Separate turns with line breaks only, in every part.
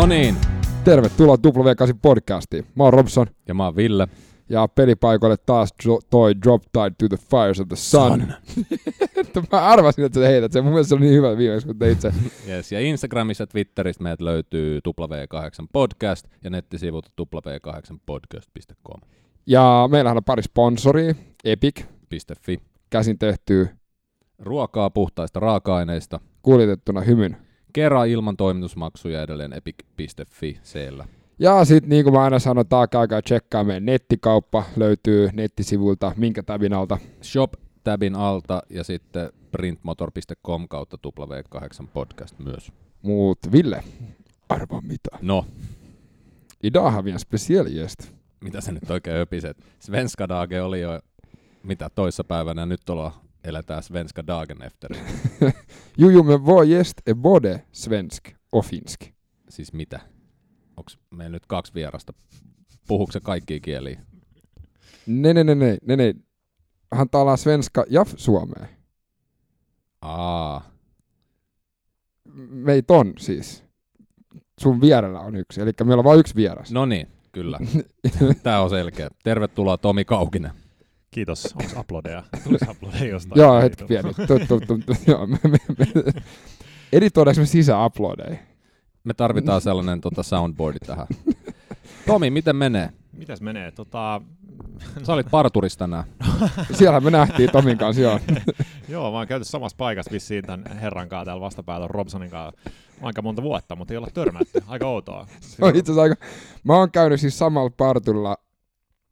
No niin,
Tervetuloa W8 podcastiin. Mä oon Robson
ja mä oon Ville.
ja pelipaikoille taas jo, toi Drop Tide to the Fires of the Sun. Että mä arvasin, että sä heität sen. Mun mielestä se oli niin hyvä viimeksi, kun teit sen.
Yes, ja Instagramissa ja Twitteristä meidät löytyy W8 Podcast ja nettisivut w8podcast.com.
Ja meillähän on pari sponsoria. Epic,
.fi.
käsin tehtyä,
Ruokaa puhtaista raaka-aineista.
kuljetettuna hymyn.
Kerran ilman toimitusmaksuja edelleen epic.fi siellä.
Ja sit niin kuin mä aina sanon, käykää tsekkaa meidän nettikauppa. Löytyy nettisivulta minkä tabin alta.
Shop-tabin alta ja sitten printmotor.com kautta W8 Podcast myös.
Muut Ville, arvaa mitä.
No,
Idag har vi en speciell gäst.
mitä sä nyt oikein öpiset? Svenska Dage oli jo mitä toissa päivänä ja nyt ollaan eletään Svenska Dagen efter.
Jo, jo, men vår gäst är både svensk och finsk.
Siis mitä? Onks meillä nyt kaksi vierasta? Puhuuko se kaikki kieliä?
Nej, nej, nej, nej, nej, nej. Han talar svenska ja suomea.
Aa,
Meitä on siis. Sun vierellä on yksi, eli meillä on vain yksi vieras.
no niin, kyllä. Tää on selkeä. Tervetuloa Tomi Kaukinen.
Kiitos. Onko uploadeja? Tuliko uploadeja jostain?
Joo, hetki pieni. Editoidaanko me sisäuploadeja?
Me tarvitaan sellainen tota, soundboardi tähän. Tomi, miten menee?
Mitäs menee? Tota,
Sä olit parturissa tänään.
Siellä me nähtiin Tomin kanssa, joo.
joo, mä oon käyty samassa paikassa vissiin tämän herran kanssa täällä vastapäällä Robsonin kanssa aika monta vuotta, mutta ei olla törmätty. Aika outoa.
Se on itse asiassa aika... Mä oon käynyt siis samalla partulla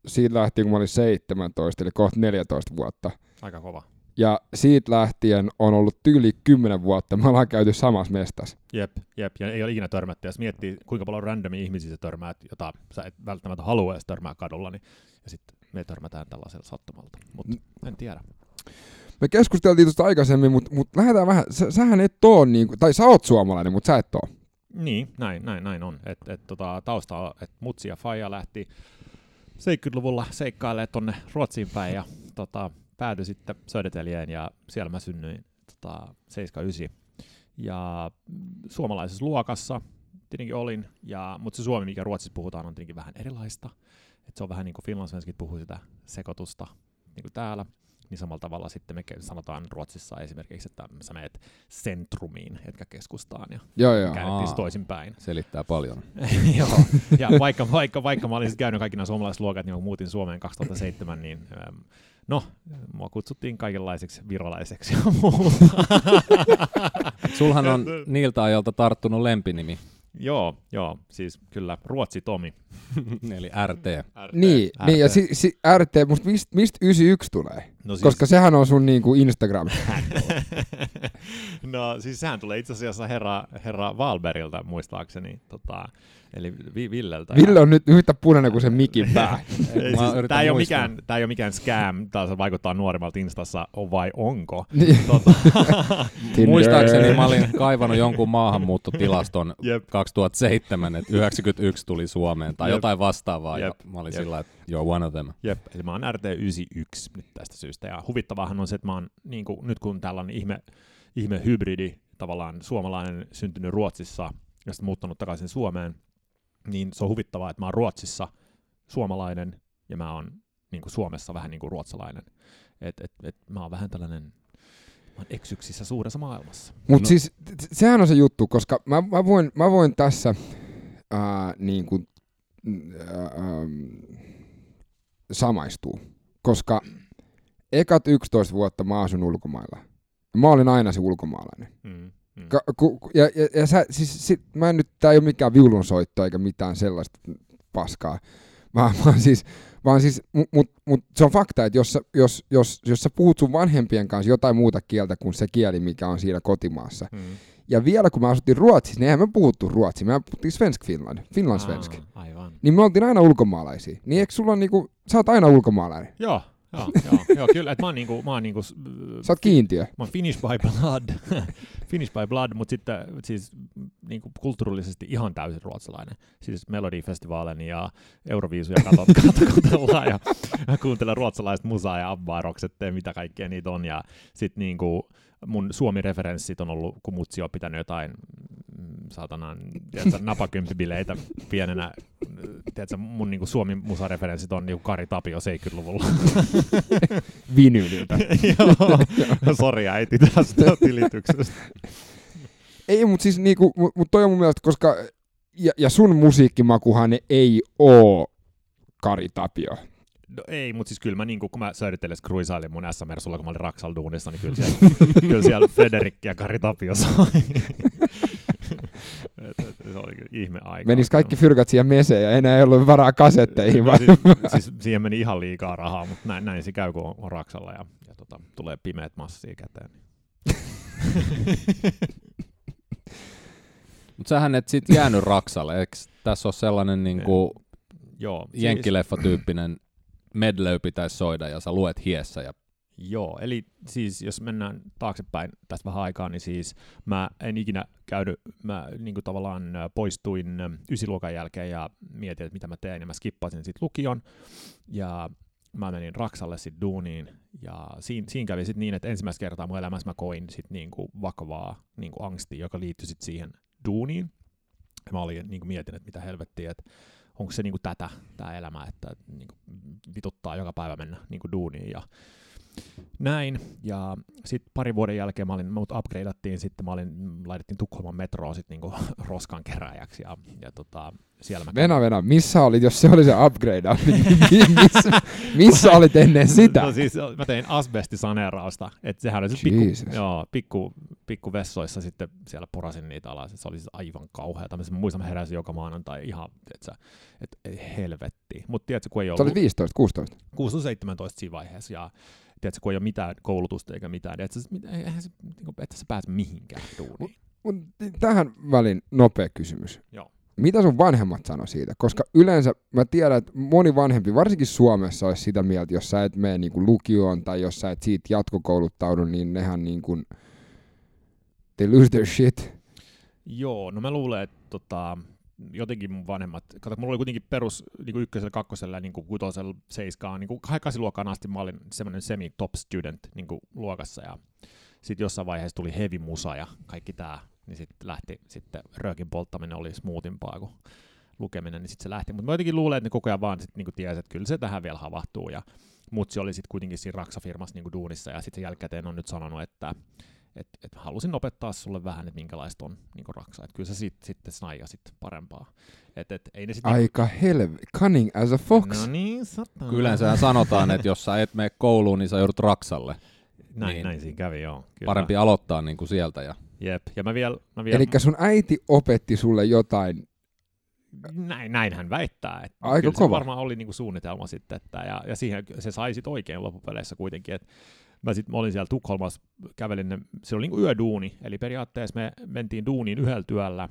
siitä lähtien, kun mä olin 17, eli kohta 14 vuotta.
Aika kova.
Ja siitä lähtien on ollut tyyli 10 vuotta. Me ollaan käyty samassa mestassa.
Jep, jep, ja ei ole ikinä törmätty. Jos miettii, kuinka paljon randomia ihmisiä sä törmäät, jota sä et välttämättä halua edes törmää kadulla, niin ja sitten me törmätään tällaisella sattumalta. Mutta en tiedä.
Me keskusteltiin tuosta aikaisemmin, mutta mut lähdetään vähän. Sä, sähän et oo niinku, tai sä oot suomalainen, mutta sä et oo.
Niin, näin, näin, näin on. Et, et, tota, tausta on, että Mutsi ja Faija lähti 70-luvulla seikkailemaan tonne Ruotsiin päin ja tota, päätyi sitten Södertäljeen ja siellä mä synnyin tota, 79. Ja suomalaisessa luokassa tietenkin olin, ja, mutta se suomi, mikä Ruotsissa puhutaan, on tietenkin vähän erilaista. Et se on vähän niin kuin finlandsvenskit puhuu sitä sekoitusta niin kuin täällä. Niin samalla tavalla sitten me sanotaan Ruotsissa esimerkiksi, että sä menet centrumiin, etkä keskustaan, ja
Joo, joo.
käännettiin toisinpäin.
Selittää paljon.
Joo, ja vaikka, vaikka, vaikka mä olisin käynyt kaikki nämä suomalaiset luokat, niin muutin Suomeen 2007, niin ähm, no, mua kutsuttiin kaikenlaiseksi virolaiseksi ja muuta.
Sulhan on niiltä ajalta tarttunut lempinimi,
joo, joo, siis kyllä Ruotsi Tomi.
eli RT.
Niin,
RT.
niin ja si, si, RT, musta mistä mist 91 tulee?
No siis,
Koska sehän on sun niinku Instagram.
no siis sehän tulee itse asiassa herra, herra Valberilta muistaakseni, tota, eli Vi- Villeltä.
Ville on nyt yhtä punainen kuin se mikin pää.
Siis, tämä, ei ole mikään, tämä ei ole mikään scam, tämä se vaikuttaa nuoremmalta Instassa, on vai onko.
Niin.
Tota.
Muistaakseni mä olin kaivannut jonkun maahanmuuttotilaston
jep.
2007, että 91 tuli Suomeen tai
Jep.
jotain vastaavaa,
Jep.
ja mä olin
Jep.
sillä että you're one of them.
Jep, eli mä oon RT91 nyt tästä syystä. Ja huvittavaahan on se, että mä oon, niin kuin, nyt kun täällä on ihme, ihme hybridi, tavallaan suomalainen syntynyt Ruotsissa ja sitten muuttanut takaisin Suomeen, niin se on huvittavaa, että mä oon Ruotsissa suomalainen ja mä oon niin kuin Suomessa vähän niin kuin ruotsalainen. Et, et, et, mä oon vähän tällainen, mä oon eksyksissä suuressa maailmassa.
Mutta
No.
siis sehän on se juttu, koska mä, mä, voin, mä voin tässä ää, niin kuin, ää, samaistua, koska ekat 11 vuotta mä asun ulkomailla. Mä olin aina se ulkomaalainen.
Mm, mm.
Ka- ku, ja, ja, ja sä, siis, sit, mä en nyt, tää ei ole mikään viulunsoitto eikä mitään sellaista paskaa, vaan, vaan siis, vaan siis mut, mut, mut se on fakta, että jos, jos, jos, jos sä puhut sun vanhempien kanssa jotain muuta kieltä kuin se kieli, mikä on siinä kotimaassa,
Mm.
Ja vielä kun mä asuttiin Ruotsissa, niin eihän me puhuttu ruotsia, me puhuttiin svensk Finland, finlandssvensk.
Aa, aivan.
Niin me oltiin aina ulkomaalaisia. Niin eikö sulla niinku, sä oot aina ulkomaalainen?
Joo, joo, joo, joo, kyllä, että mä oon niinku, mä oon niinku,
Sä oot kiintiö.
Mä oon Finnish by blood, Finnish by blood, mutta sitten siis niin kuin kulttuurillisesti ihan täysin ruotsalainen. Siis Melodifestivaalin ja Euroviisuja katot, kuunnellaan ja kuuntelen ruotsalaista musaa ja Abbaa, Roxette ja mitä kaikkea niitä on. Ja sitten niin kuin mun Suomi-referenssit on ollut, kun mutsi on pitänyt jotain saatana tiedätkö, napakymppibileitä pienenä. Tiedätkö, mun niinku Suomi musareferenssit on niinku Kari Tapio 70-luvulla.
Vinyyliltä.
Joo, sori äiti tästä tilityksestä.
Ei, mutta siis niinku, mut, toi on mun mielestä, koska, ja, ja sun musiikkimakuhan ei oo Kari Tapio.
No ei, mutta siis kyllä mä niin kun mä sööritteles kruisailin mun s mersulla kun mä olin Raksal duunissa, niin kyllä siellä, kyllä siellä Frederik ja Kari Tapio soi. Et, et, se oli kyllä ihme aika.
Menis kaikki fyrkat siihen meseen ja enää ei ollut varaa kasetteihin.
No,
vai?
siis, siis, siihen meni ihan liikaa rahaa, mutta näin, näin se käy, kun on, on Raksalla ja, ja tota, tulee pimeät massia käteen.
Mutta sähän et sit jäänyt Raksalle, eikö tässä ole sellainen niinku
Joo,
jenkkileffa-tyyppinen medley pitäisi soida ja sä luet hiessä ja
Joo, eli siis jos mennään taaksepäin tästä vähän aikaa, niin siis mä en ikinä käynyt, mä niin kuin tavallaan poistuin ysiluokan jälkeen ja mietin, että mitä mä teen, ja mä skippasin sitten lukion, ja mä menin Raksalle sitten duuniin, ja siinä, siinä kävi sitten niin, että ensimmäistä kertaa mun elämässä mä koin sitten niin kuin vakavaa niin kuin angstia, joka liittyi sitten siihen duuniin. Ja mä olin niin kuin mietin, että mitä helvettiä, että onko se niin kuin tätä, tämä elämä, että niin kuin vituttaa joka päivä mennä niin kuin duuniin, ja näin, ja sitten parin vuoden jälkeen mä olin, mut upgradeattiin sitten, mä olin, laitettiin Tukholman metroa sitten niinku roskan keräjäksi, ja, ja tota, siellä mä...
Venä, venä, missä olit, jos se oli se upgrade? missä, missä olit ennen sitä?
No siis mä tein asbestisaneerausta, että sehän oli se pikku,
Jesus.
joo, pikku, pikku vessoissa sitten siellä porasin niitä alas, se oli siis aivan kauheata. Mä sen muistan, mä heräsin joka maanantai ihan, että et, helvetti. Mutta tiedätkö, kun ei ollut...
olit 15, 16.
16-17 siinä vaiheessa, ja tiedätkö, kun ei ole mitään koulutusta eikä mitään, et sä, eihän se, niin että sä pääse mihinkään duuniin.
Tähän välin nopea kysymys.
Joo.
Mitä sun vanhemmat sano siitä? Koska yleensä mä tiedän, että moni vanhempi, varsinkin Suomessa, olisi sitä mieltä, jos sä et mene niin lukioon tai jos sä et siitä jatkokouluttaudu, niin nehän niin kuin, they lose their shit.
Joo, no mä luulen, että tota, jotenkin mun vanhemmat, kato, mulla oli kuitenkin perus niin kuin ykkösellä, kakkosella niin kuin kutosella, seiskaan, niin kuin kasiluokkaan asti mä olin semmoinen semi-top student niin kuin luokassa ja sitten jossain vaiheessa tuli heavy musa ja kaikki tää, niin sitten lähti sitten röökin polttaminen oli smoothimpaa kuin lukeminen, niin sitten se lähti. Mutta mä jotenkin luulen, että ne koko ajan vaan sit niinku tiesi, että kyllä se tähän vielä havahtuu. Ja mutsi oli sitten kuitenkin siinä Raksa-firmassa niinku duunissa ja sitten jälkikäteen on nyt sanonut, että et, et halusin opettaa sulle vähän, että minkälaista on niinku Raksa. Että kyllä sä sit, sitten snaija sitten parempaa. Et, et, ei ne sit
Aika helve, cunning as a fox.
No niin.
Kyllä sanotaan, että jos sä et mene kouluun, niin sä joudut Raksalle.
Näin,
niin.
näin siinä kävi, joo. Kyllä.
Parempi aloittaa niin kuin sieltä. Ja...
Jep, ja mä vielä... Mä vielä
Eli sun äiti opetti sulle jotain.
näin, näin hän väittää. Että
Aika
kyllä se
kova.
varmaan oli niinku suunnitelma sitten, että, ja, ja siihen se sai sit oikein loppupeleissä kuitenkin, että mä, sit, mä olin siellä Tukholmassa, kävelin, se oli niinku yöduuni, eli periaatteessa me mentiin duuniin yhdellä työllä,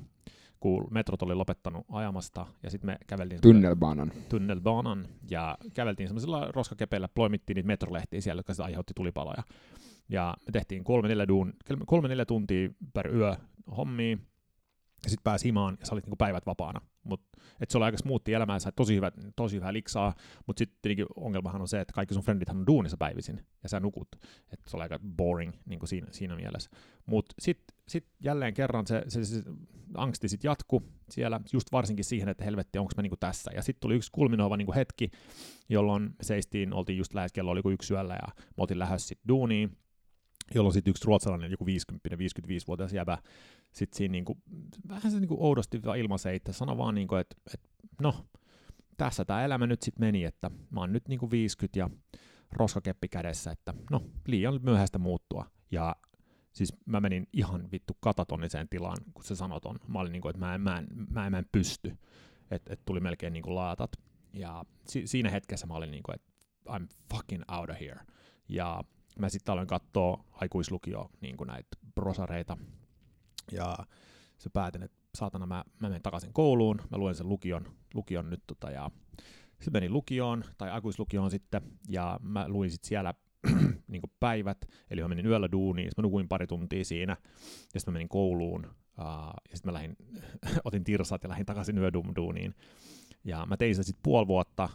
kun metrot oli lopettanut ajamasta, ja sitten me käveltiin
Tunnelbanan.
tunnelbanan, ja käveltiin semmoisilla roskakepeillä, ploimittiin niitä metrolehtiä siellä, jotka sitä aiheutti tulipaloja. Ja me tehtiin kolme neljä, duun, kolme neljä tuntia per yö hommia, ja sitten pääsi himaan, ja sä olit niinku päivät vapaana. Mut, et se oli aika smoothi elämä, ja sä tosi hyvä, tosi hyvää liksaa, mutta sitten tietenkin ongelmahan on se, että kaikki sun frendithän on duunissa päivisin, ja sä nukut. Et se oli aika boring niin siinä, siinä mielessä. Mutta sitten sit jälleen kerran se, se, se angsti sitten jatku siellä, just varsinkin siihen, että helvetti, onko mä niinku tässä. Ja sitten tuli yksi kulminoiva niinku hetki, jolloin seistiin, oltiin just lähes kello oli kuin yksi yöllä, ja mä otin lähes sitten duuniin, jolloin sitten yksi ruotsalainen, joku 50 55-vuotias jäbä, sitten siinä niinku, vähän se niinku oudosti vaan ilmaisen itse, sano vaan niinku, että et, no, tässä tämä elämä nyt sitten meni, että mä oon nyt niinku 50 ja roskakeppi kädessä, että no, liian myöhäistä muuttua. Ja siis mä menin ihan vittu katatoniseen tilaan, kun se sanoton. Mä olin niinku, että mä en, mä en, mä en, mä en pysty. Että et tuli melkein niinku laatat. Ja si- siinä hetkessä mä olin niinku, että I'm fucking out of here. Ja mä sitten aloin katsoa aikuislukio niin näitä brosareita. Ja se päätin, että saatana mä, mä menen takaisin kouluun, mä luen sen lukion, lukion nyt tota, ja sitten menin lukioon tai aikuislukioon sitten. Ja mä luin sitten siellä niin päivät, eli mä menin yöllä duuniin, sitten mä nukuin pari tuntia siinä. Ja sitten mä menin kouluun uh, ja sitten mä lähdin, otin tirsat ja lähdin takaisin yöduuniin. Ja mä tein sitä sitten puoli vuotta,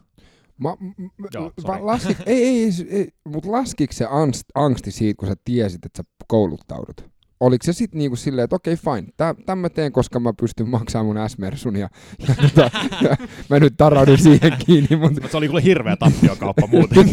Ma, m,
Joo,
va, laski, ei, ei, ei, ei mutta laskiko se angst, angsti siitä, kun sä tiesit, että sä kouluttaudut? Oliko se sitten niinku silleen, että okei okay, fine, tämän mä teen, koska mä pystyn maksamaan mun S-Mersun ja, ja, tota, ja mä nyt taraudun siihen kiinni. Mutta
se oli kyllä hirveä tappiokauppa muuten.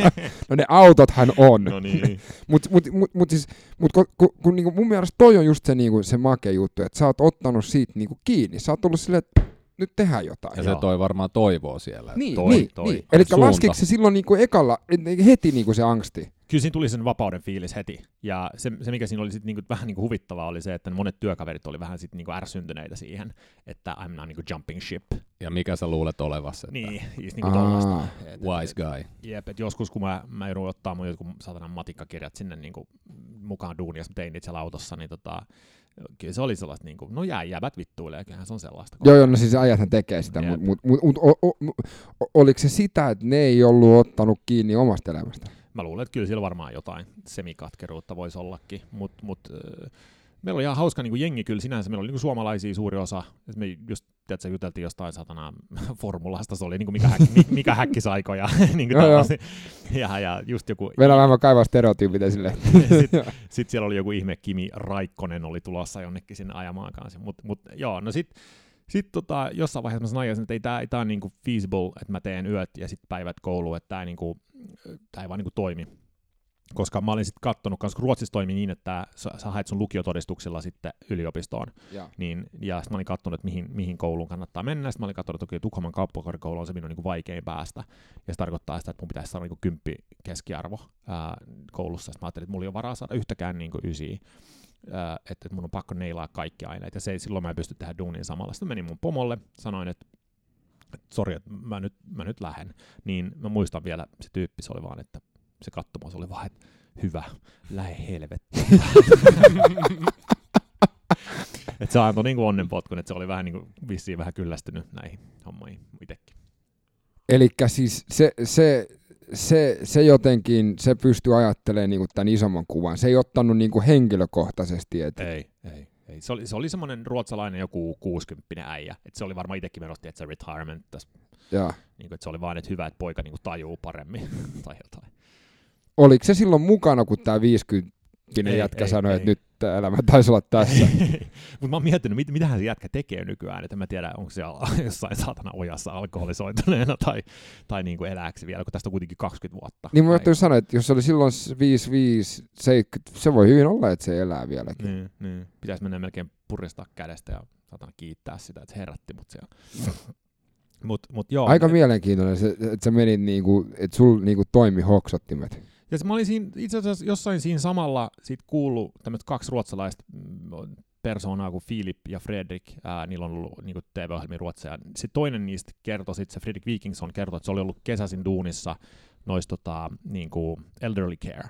no ne autothan on.
no niin.
Mutta mut, mut, mut siis, mut kun, kun, kun niinku mun mielestä toi on just se, niinku, se make juttu, että sä oot ottanut siitä niinku kiinni. Sä oot ollut silleen, että nyt tehdään jotain.
Ja se toi varmaan toivoa siellä.
Niin,
toi,
niin,
toi.
niin. Eli laskiko se silloin niinku ekalla, heti niinku se angsti?
Kyllä siinä tuli sen vapauden fiilis heti. Ja se, se mikä siinä oli sit niinku, vähän niinku huvittavaa, oli se, että monet työkaverit oli vähän sit niinku ärsyntyneitä siihen, että I'm not niinku jumping ship.
Ja mikä sä luulet olevassa? Että
Niin, just niinku tollaista.
Aa,
Et-
Wise guy.
Jep, et joskus kun mä, mä joudun ottaa mun jotkut satanan matikkakirjat sinne niinku mukaan duunia, mä tein niitä siellä autossa, niin tota, kyllä se oli sellaista, niinku, no jää, jäävät vittuilee, kyllähän se on sellaista.
Joo, joo, no siis ajathan tekee sitä, mutta mut, mut, mut, oliko se sitä, että ne ei ollut ottanut kiinni omasta elämästä?
Mä luulen, että kyllä siellä varmaan jotain semikatkeruutta voisi ollakin, mutta mut, äh, meillä oli ihan hauska niin jengi kyllä sinänsä, meillä oli niin suomalaisia suuri osa, Et me just, tiedätkö, juteltiin jostain satana formulasta, se oli niin kuin mikä, häk, mi- mikä häkkisaikoja, niin
Joo, joo.
kuin ja, ja just joku,
Meillä on vähän kaivaa stereotyypit esille.
sitten sit siellä oli joku ihme Kimi Raikkonen oli tulossa jonnekin sinne ajamaan kanssa, mutta mut, joo, no sitten sitten tota, jossain vaiheessa mä sanoin, että ei tämä ei tää on niinku feasible, että mä teen yöt ja sitten päivät kouluun, että tämä niinku, tää ei vaan niinku toimi. Koska mä olin sitten katsonut, koska Ruotsissa toimi niin, että sä, sä haet sun lukiotodistuksella sitten yliopistoon.
Ja.
Niin, ja sitten mä olin katsonut, että mihin, mihin kouluun kannattaa mennä. Sitten mä olin katsonut, että Tukholman kauppakorkeakoulu on se minun niin vaikein päästä. Ja se tarkoittaa sitä, että mun pitäisi saada niin kymppi keskiarvo ää, koulussa. Sitten mä ajattelin, että mulla ei ole varaa saada yhtäkään niin ysiä. Ää, että, mun on pakko neilaa kaikki aineet. Ja se, silloin mä en pysty tehdä duunin samalla. Sitten menin mun pomolle, sanoin, että että sori, että mä nyt, mä nyt lähden. Niin mä muistan vielä, se tyyppi, se oli vaan, että se katsomus oli vaan, että hyvä, lähe helvettiin. että se antoi niinku onnenpotkun, että se oli vähän niinku vissiin vähän kyllästynyt näihin hommiin itsekin.
Eli siis se, se, se, se jotenkin, se pystyy ajattelemaan niinku tämän isomman kuvan. Se ei ottanut niinku henkilökohtaisesti. Et,
Ei, ei. Ei. Se oli, se oli semmoinen ruotsalainen joku 60 äijä. että se oli varmaan itsekin menotti, että se retirement tässä.
ja.
Niinku, että se oli vaan, että hyvä, että poika niinku tajuu paremmin tai jotain.
Oliko se silloin mukana, kun tämä 50
Ei,
jätkä
ei,
sanoi,
ei.
että nyt tämä elämä taisi olla tässä?
Mutta mä oon miettinyt, mit, mitähän se jätkä tekee nykyään, että mä tiedä, onko se jossain saatana ojassa alkoholisoituneena tai, tai niinku elääksi vielä, kun tästä on kuitenkin 20 vuotta.
niin mä ajattelin sanoa, että jos se oli silloin 55, 70, se voi hyvin olla, että se elää vieläkin.
Niin, niin. Pitäisi mennä melkein puristaa kädestä ja saatana kiittää sitä, että se herätti mut siellä. mut, mut joo.
Aika
et-
mielenkiintoinen, se, että sä menit niinku, että sul niinku toimi hoksottimet.
Ja mä olin siinä, itse asiassa jossain siinä samalla sit kuullut tämmöistä kaksi ruotsalaista mm, persoonaa kuin Filip ja Fredrik. Ää, niillä on ollut niin TV-ohjelmia Ruotsia. Se toinen niistä kertoi sitten, se Fredrik Wikingsson kertoi, että se oli ollut kesäisin duunissa noissa tota, niin kuin elderly care.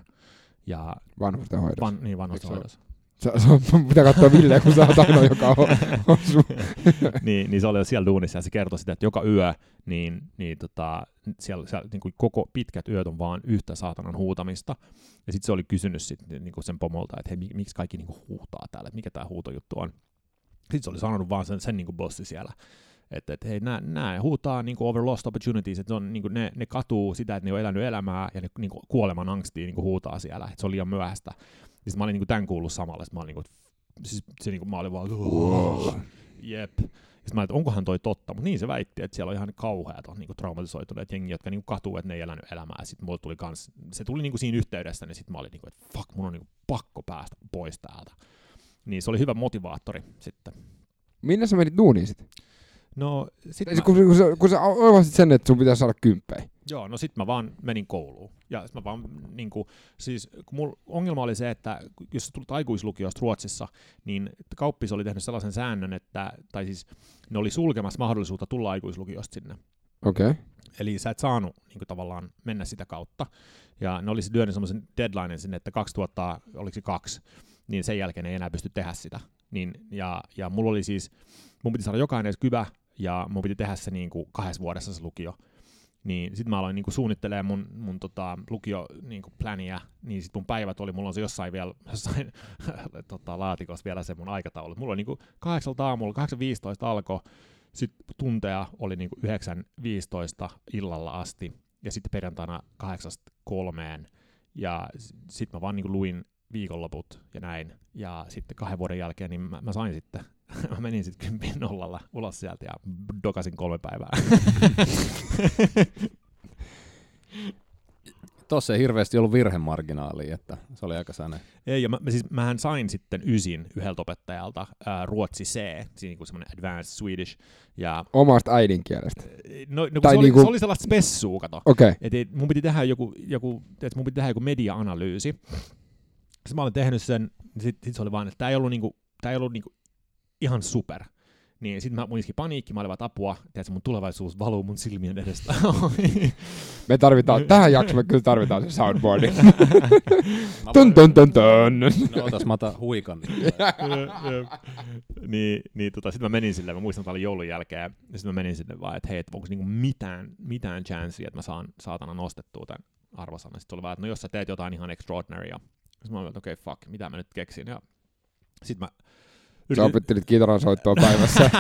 Ja
vanhusten hoidossa.
van, niin vanhoissa
Se on, pitää katsoa Ville, kun sä oot ainoa, joka on, on sun.
niin, niin se oli siellä duunissa ja se kertoi sitä, että joka yö niin, niin tota, siellä, siellä niin kuin koko pitkät yöt on vaan yhtä saatanan huutamista. Ja sitten se oli kysynyt sit, niin kuin sen pomolta, että hei, mi- miksi kaikki niin kuin huutaa täällä, mikä tämä huutojuttu on. Sitten se oli sanonut vaan sen, sen niin kuin bossi siellä, että, että hei, nämä huutaa niin kuin over lost opportunities, että on, niin kuin ne, ne katuu sitä, että ne on elänyt elämää ja ne niin kuin kuoleman angstia niin kuin huutaa siellä, että se on liian myöhäistä. Sitten mä olin niin kuin tämän kuullut samalla, sitten mä olin, niin kuin, siis, se, niin kuin, mä olin vaan,
Wow.
jep. Sitten mä että onkohan toi totta, mutta niin se väitti, että siellä on ihan kauheat on niinku traumatisoituneet jengi, jotka niinku katuu, että ne ei elänyt elämää. Sitten mulle tuli kans, se tuli niinku siinä yhteydessä, niin sitten mä olin niinku, että fuck, mun on niinku pakko päästä pois täältä. Niin se oli hyvä motivaattori sitten.
Minne sä menit duuniin sit?
No sit
Siis
mä,
kun, kun, sä, kun sä oivasit sen, että sun pitää saada kymppejä.
Joo, no sit mä vaan menin kouluun. Ja mä vaan niinku, siis kun mulla ongelma oli se, että jos sä tulit aikuislukiosta Ruotsissa, niin kauppis oli tehnyt sellaisen säännön, että, tai siis ne oli sulkemassa mahdollisuutta tulla aikuislukiosta sinne.
Okei. Okay.
Eli sä et saanut niin kuin, tavallaan mennä sitä kautta. Ja ne olisi lyönyt semmoisen deadline sinne, että 2000, oliko se kaksi, niin sen jälkeen ei enää pysty tehdä sitä. Niin, ja, ja mulla oli siis, mun piti saada jokainen kyvä, ja mun piti tehdä se niin kuin kahdessa vuodessa se lukio. Niin sit mä aloin niin kuin suunnittelemaan mun, mun tota, lukio niin kuin pläniä, niin sit mun päivät oli, mulla on se jossain vielä, jossain tota, laatikossa vielä se mun aikataulu. Mulla oli niin kuin kahdeksalta aamulla, 8.15 alkoi, sitten tunteja oli niinku 9.15 illalla asti, ja sitten perjantaina kahdeksasta kolmeen, ja sitten mä vaan niinku luin viikonloput ja näin. Ja sitten kahden vuoden jälkeen niin mä, mä sain sitten, mä menin sitten kympin nollalla ulos sieltä ja dokasin kolme päivää.
Tuossa ei hirveästi ollut virhemarginaalia, että se oli aika sellainen.
Ei, ja mä, mä siis, mähän sain sitten ysin yhdeltä opettajalta ää, ruotsi C, siis niin kuin semmoinen advanced Swedish. Ja,
Omasta äidinkielestä.
no, no,
Tai
se, oli,
niinku-
se oli sellaista spessua, kato.
Okei. Okay.
Et, et mun piti tehdä joku, joku, et mun piti tehdä joku media-analyysi. Sitten mä olin tehnyt sen, niin sit, sit se oli vaan, että tämä ei ollut, niinku, tää ei ollut niinku ihan super. Niin sitten mä mun iski paniikki, mä olin vaan että apua, tiedätkö, mun tulevaisuus valuu mun silmien edestä.
Me tarvitaan, tähän jaksoon me kyllä tarvitaan se soundboardi.
Mä
Tun tun tun tun.
No otas mä otan huikan.
niin, niin tota, sitten mä menin sille, mä muistan, että oli joulun jälkeen, ja sitten mä menin sinne vaan, että hei, että onko niinku mitään, mitään chanssia, että mä saan saatana nostettua tämän arvosanan. Sitten oli vaan, että no jos sä teet jotain ihan extraordinarya. Sitten mä olin, että okei, okay, fuck, mitä mä nyt keksin. Ja sitten mä
Sä opettelit kitaran soittoa päivässä.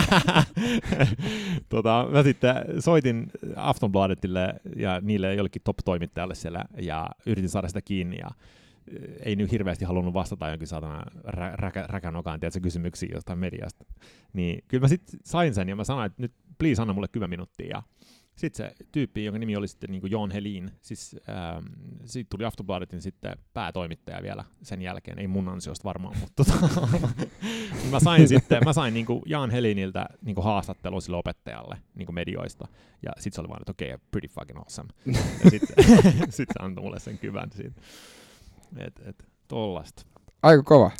tota, mä sitten soitin Aftonbladetille ja niille jollekin top-toimittajalle siellä ja yritin saada sitä kiinni ja eh, ei nyt hirveästi halunnut vastata jonkin saatana rä- räkä, räkänokaan tiedätkö, kysymyksiin jostain mediasta. Niin kyllä mä sitten sain sen ja mä sanoin, että nyt please anna mulle 10 minuuttia. Ja sitten se tyyppi, jonka nimi oli sitten niin kuin Jon Helin, siis ähm, siitä tuli Aftonbladetin sitten päätoimittaja vielä sen jälkeen, ei mun ansiosta varmaan, mutta tota, mä sain sitten, mä sain niin kuin Jan Heliniltä niin kuin haastattelun sille opettajalle niin kuin medioista, ja sitten se oli vaan, että okei, okay, pretty fucking awesome. Ja sitten sit se antoi mulle sen kyvän siitä. Et, et, tollasta.
Aika kova.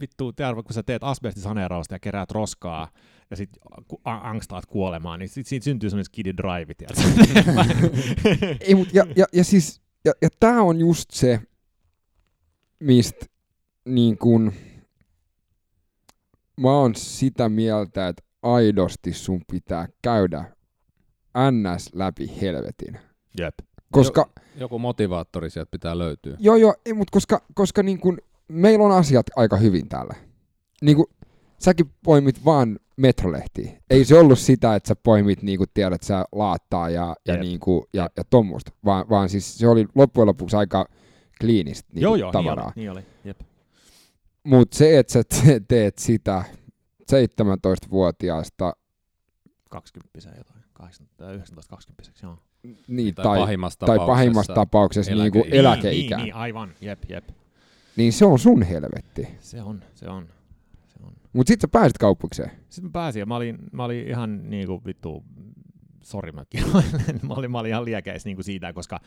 Vittu, Jarvo, kun sä teet asbestisaneerausta ja keräät roskaa, ja sit angstaat kuolemaan, niin sit, siitä syntyy semmoinen skidi drive?
Ei, mut, ja, ja, ja siis, ja, ja tää on just se, mistä niin kun, mä oon sitä mieltä, että aidosti sun pitää käydä NS läpi helvetin.
Jep.
Koska,
Joku motivaattori sieltä pitää löytyä.
joo joo, ei, mut koska, koska niin kun, meillä on asiat aika hyvin täällä. Niin kun, säkin poimit vaan metrolehtiä. Ei se ollut sitä, että sä poimit niin kuin tiedät, sä laattaa ja, ja,
Jep.
niin kuin, ja, ja tommoista, vaan, vaan siis se oli loppujen lopuksi aika kliinistä niin
joo, joo, niin
tavaraa.
oli, niin oli. Jep.
Mutta se, että sä te- teet sitä 17-vuotiaasta,
20 jotain, 18, 19 20 joo.
niin,
Tai,
tai,
pahimmassa
tai
tapauksessa.
pahimmassa tapauksessa niin kuin
eläkeikä.
eläkeikään,
Niin, niin, aivan, jep, jep.
Niin se on sun helvetti.
Se on, se on, se on.
Mutta sit sä pääsit kauppikseen.
Sitten mä pääsin ja mä olin, mä olin ihan niinku vittu, sori mä mä olin, mä olin ihan liekeis niinku siitä, koska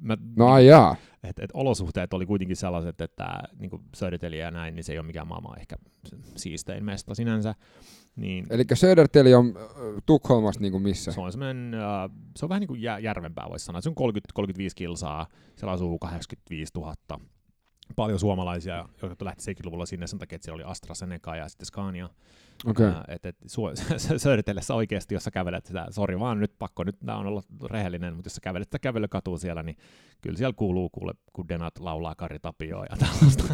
mä,
No ai jaa.
et, et olosuhteet oli kuitenkin sellaiset, että niinku Söderteli ja näin, niin se ei ole mikään maailman ehkä siistein mesta sinänsä. Niin
Eli Söderteli on äh, Tukholmassa niin kuin missä?
se on semmoinen, äh, se on vähän niin kuin jä, järvempää voisi sanoa. Se on 30-35 kilsaa, siellä asuu 85 000. Paljon suomalaisia, jotka lähti 70-luvulla sinne sen takia, että siellä oli AstraZeneca ja sitten Scania.
Okei.
Ää, et, et, Södertellessä oikeasti, jos sä kävelet sitä, sori vaan nyt pakko, nyt tää on olla rehellinen, mutta jos sä kävelet sitä kävelykatua siellä, niin kyllä siellä kuuluu kuule, kun Denat laulaa Kari Tapioa ja tällaista.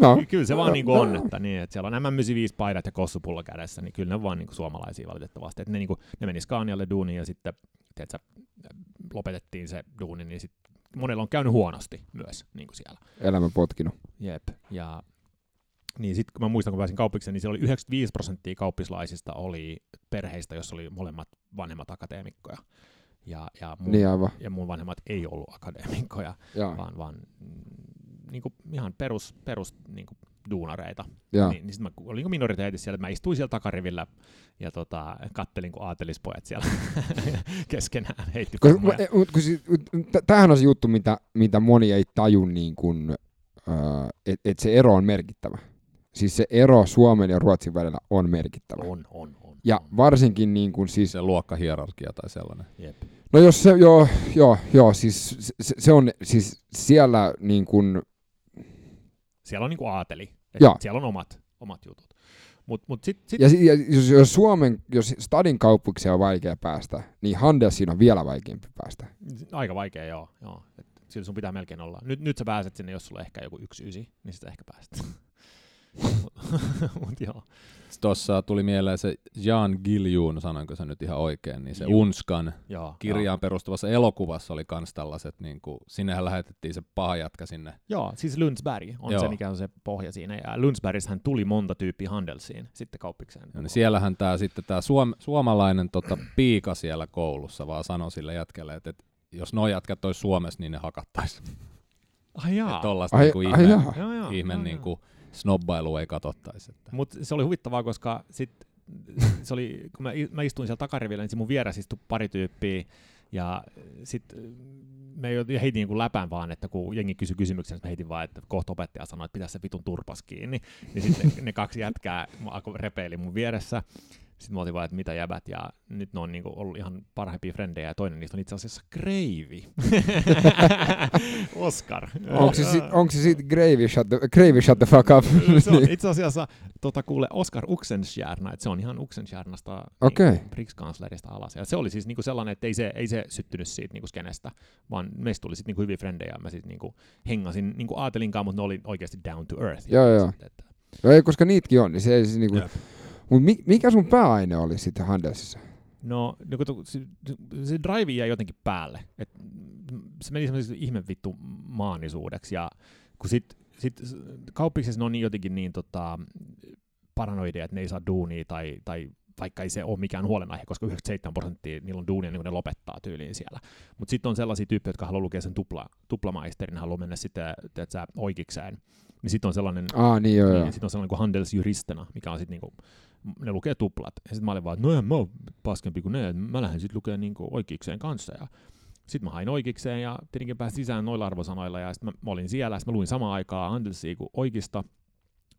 No,
kyllä se vaan niinku on, että, niin, että siellä on MM95 paidat ja kossupullo kädessä, niin kyllä ne vaan niinku suomalaisia valitettavasti. Et ne, niinku, ne meni Scanialle duuniin ja sitten tiedätkö, lopetettiin se duuni, niin sit monella on käynyt huonosti myös niin kuin siellä.
elämä potkinut.
Jep. Ja niin sitten kun mä muistan, kun pääsin kauppikseen, niin siellä oli 95 prosenttia kauppislaisista oli perheistä, jossa oli molemmat vanhemmat akateemikkoja. Ja, ja, mun,
Niin aivan.
ja mun vanhemmat ei ollut akateemikkoja,
Jaa,
vaan, vaan mm, niin kuin ihan perus, perus niin kuin duunareita.
jaa.
Niin, niin sitten mä olin niin minoriteetissa siellä, että mä istuin siellä takarivillä ja tota, kattelin, kun aatelispojat siellä keskenään heitti
tämähän on se juttu, mitä, mitä moni ei taju, niin kun, että et se ero on merkittävä. Siis se ero Suomen ja Ruotsin välillä on merkittävä.
On, on, on.
Ja
on.
varsinkin niin kun siis,
Se luokkahierarkia tai sellainen.
Jep.
no jos se, joo, joo, joo siis se, se on siis siellä niin kun,
Siellä on niinku aateli. Et
Joo.
Siellä on omat, omat jutut. Mutta mut sitten sit,
ja, ja jos, jos Suomen, jos stadin kauppikseen on vaikea päästä, niin Handelsiin on vielä vaikeampi päästä.
aika vaikea, joo. joo. Et sillä sun pitää melkein olla. Nyt, nyt sä pääset sinne, jos sulla on ehkä joku yksi ysi, niin sitä ehkä pääset. Mut joo.
Tuossa tuli mieleen se Jan Giljun, sanonko se nyt ihan oikein, niin se
Juu.
Unskan
Joo,
kirjaan perustuvassa elokuvassa oli kans tällaiset, niin kuin, sinnehän lähetettiin se paha jätkä sinne.
Joo, siis Lundsberg on
Joo.
se, mikä on se pohja siinä. Ja Lundsbergissähän tuli monta tyyppiä Handelsiin sitten kauppikseen.
Ja niin siellähän tämä sitten tämä suom, suomalainen tota, piika siellä koulussa vaan sanoi sille jätkelle, että, että jos nuo jätkät olisi Suomessa, niin ne hakattaisi.
Ai jaa.
Että tollaista
Ai,
niinku
ai
ihme,
Joo,
jaha.
joo,
ihme
joo,
niinku snobbailua ei katsottaisi.
Mutta se oli huvittavaa, koska sit, se oli, kun mä, mä istuin siellä takarivillä, niin mun vieressä istui pari tyyppiä, ja sitten me jo- heitin niin läpän vaan, että kun jengi kysyi kysymyksen, niin mä heitin vaan, että kohta opettaja sanoi, että pitäisi se vitun turpas kiinni. Niin sitten ne kaksi jätkää repeili mun vieressä. Sitten mä olin vaan, että mitä jäbät, ja nyt ne on niinku ollut ihan parhaimpia frendejä, ja toinen niistä on itse asiassa Kreivi. Oscar.
Onko se, sit, onko se sit Gravy shut the, Gravy shut the fuck up?
se on itse asiassa tota, kuule Oscar Uxenstierna, että se on ihan Uxenstiernasta
Okei.
niin, Rikskanslerista alas. Ja se oli siis niinku sellainen, että ei se, ei se syttynyt siitä niinku skenestä, vaan meistä tuli sitten niinku hyviä frendejä, ja mä sitten niinku hengasin, niinku aatelinkaan, mutta ne oli oikeasti down to earth.
Joo, joo.
Sit, että,
No ei, koska niitäkin on, niin se ei siis niinku...
Jep.
Mut mi, mikä sun pääaine oli sitten Handelsissa?
no, no se, se drive jäi jotenkin päälle. Et, se meni semmoiseksi ihme vittu maanisuudeksi, ja kun sit, sit kauppiksessa ne on niin jotenkin niin tota, paranoideja, että ne ei saa duunia tai, tai vaikka ei se ole mikään huolenaihe, koska 97 prosenttia niillä on duunia, niin ne lopettaa tyyliin siellä. Mutta sitten on sellaisia tyyppejä, jotka haluaa lukea sen tupla, tuplamaisterin, ne haluaa mennä sitten tiedätkö, oikeikseen. Niin sitten on sellainen,
Aa, niin joo, joo.
niin, sitten on sellainen kuin Handelsjuristena, mikä on sitten niinku, ne lukee tuplat. Ja sitten mä olin vaan, että no mä oon paskempi kuin ne, mä lähden sitten lukemaan niinku oikeikseen kanssa. Ja sitten mä hain oikeikseen ja tietenkin pääsin sisään noilla arvosanoilla ja sitten mä, mä, olin siellä, sitten mä luin samaan aikaan Handelsia kuin oikeista,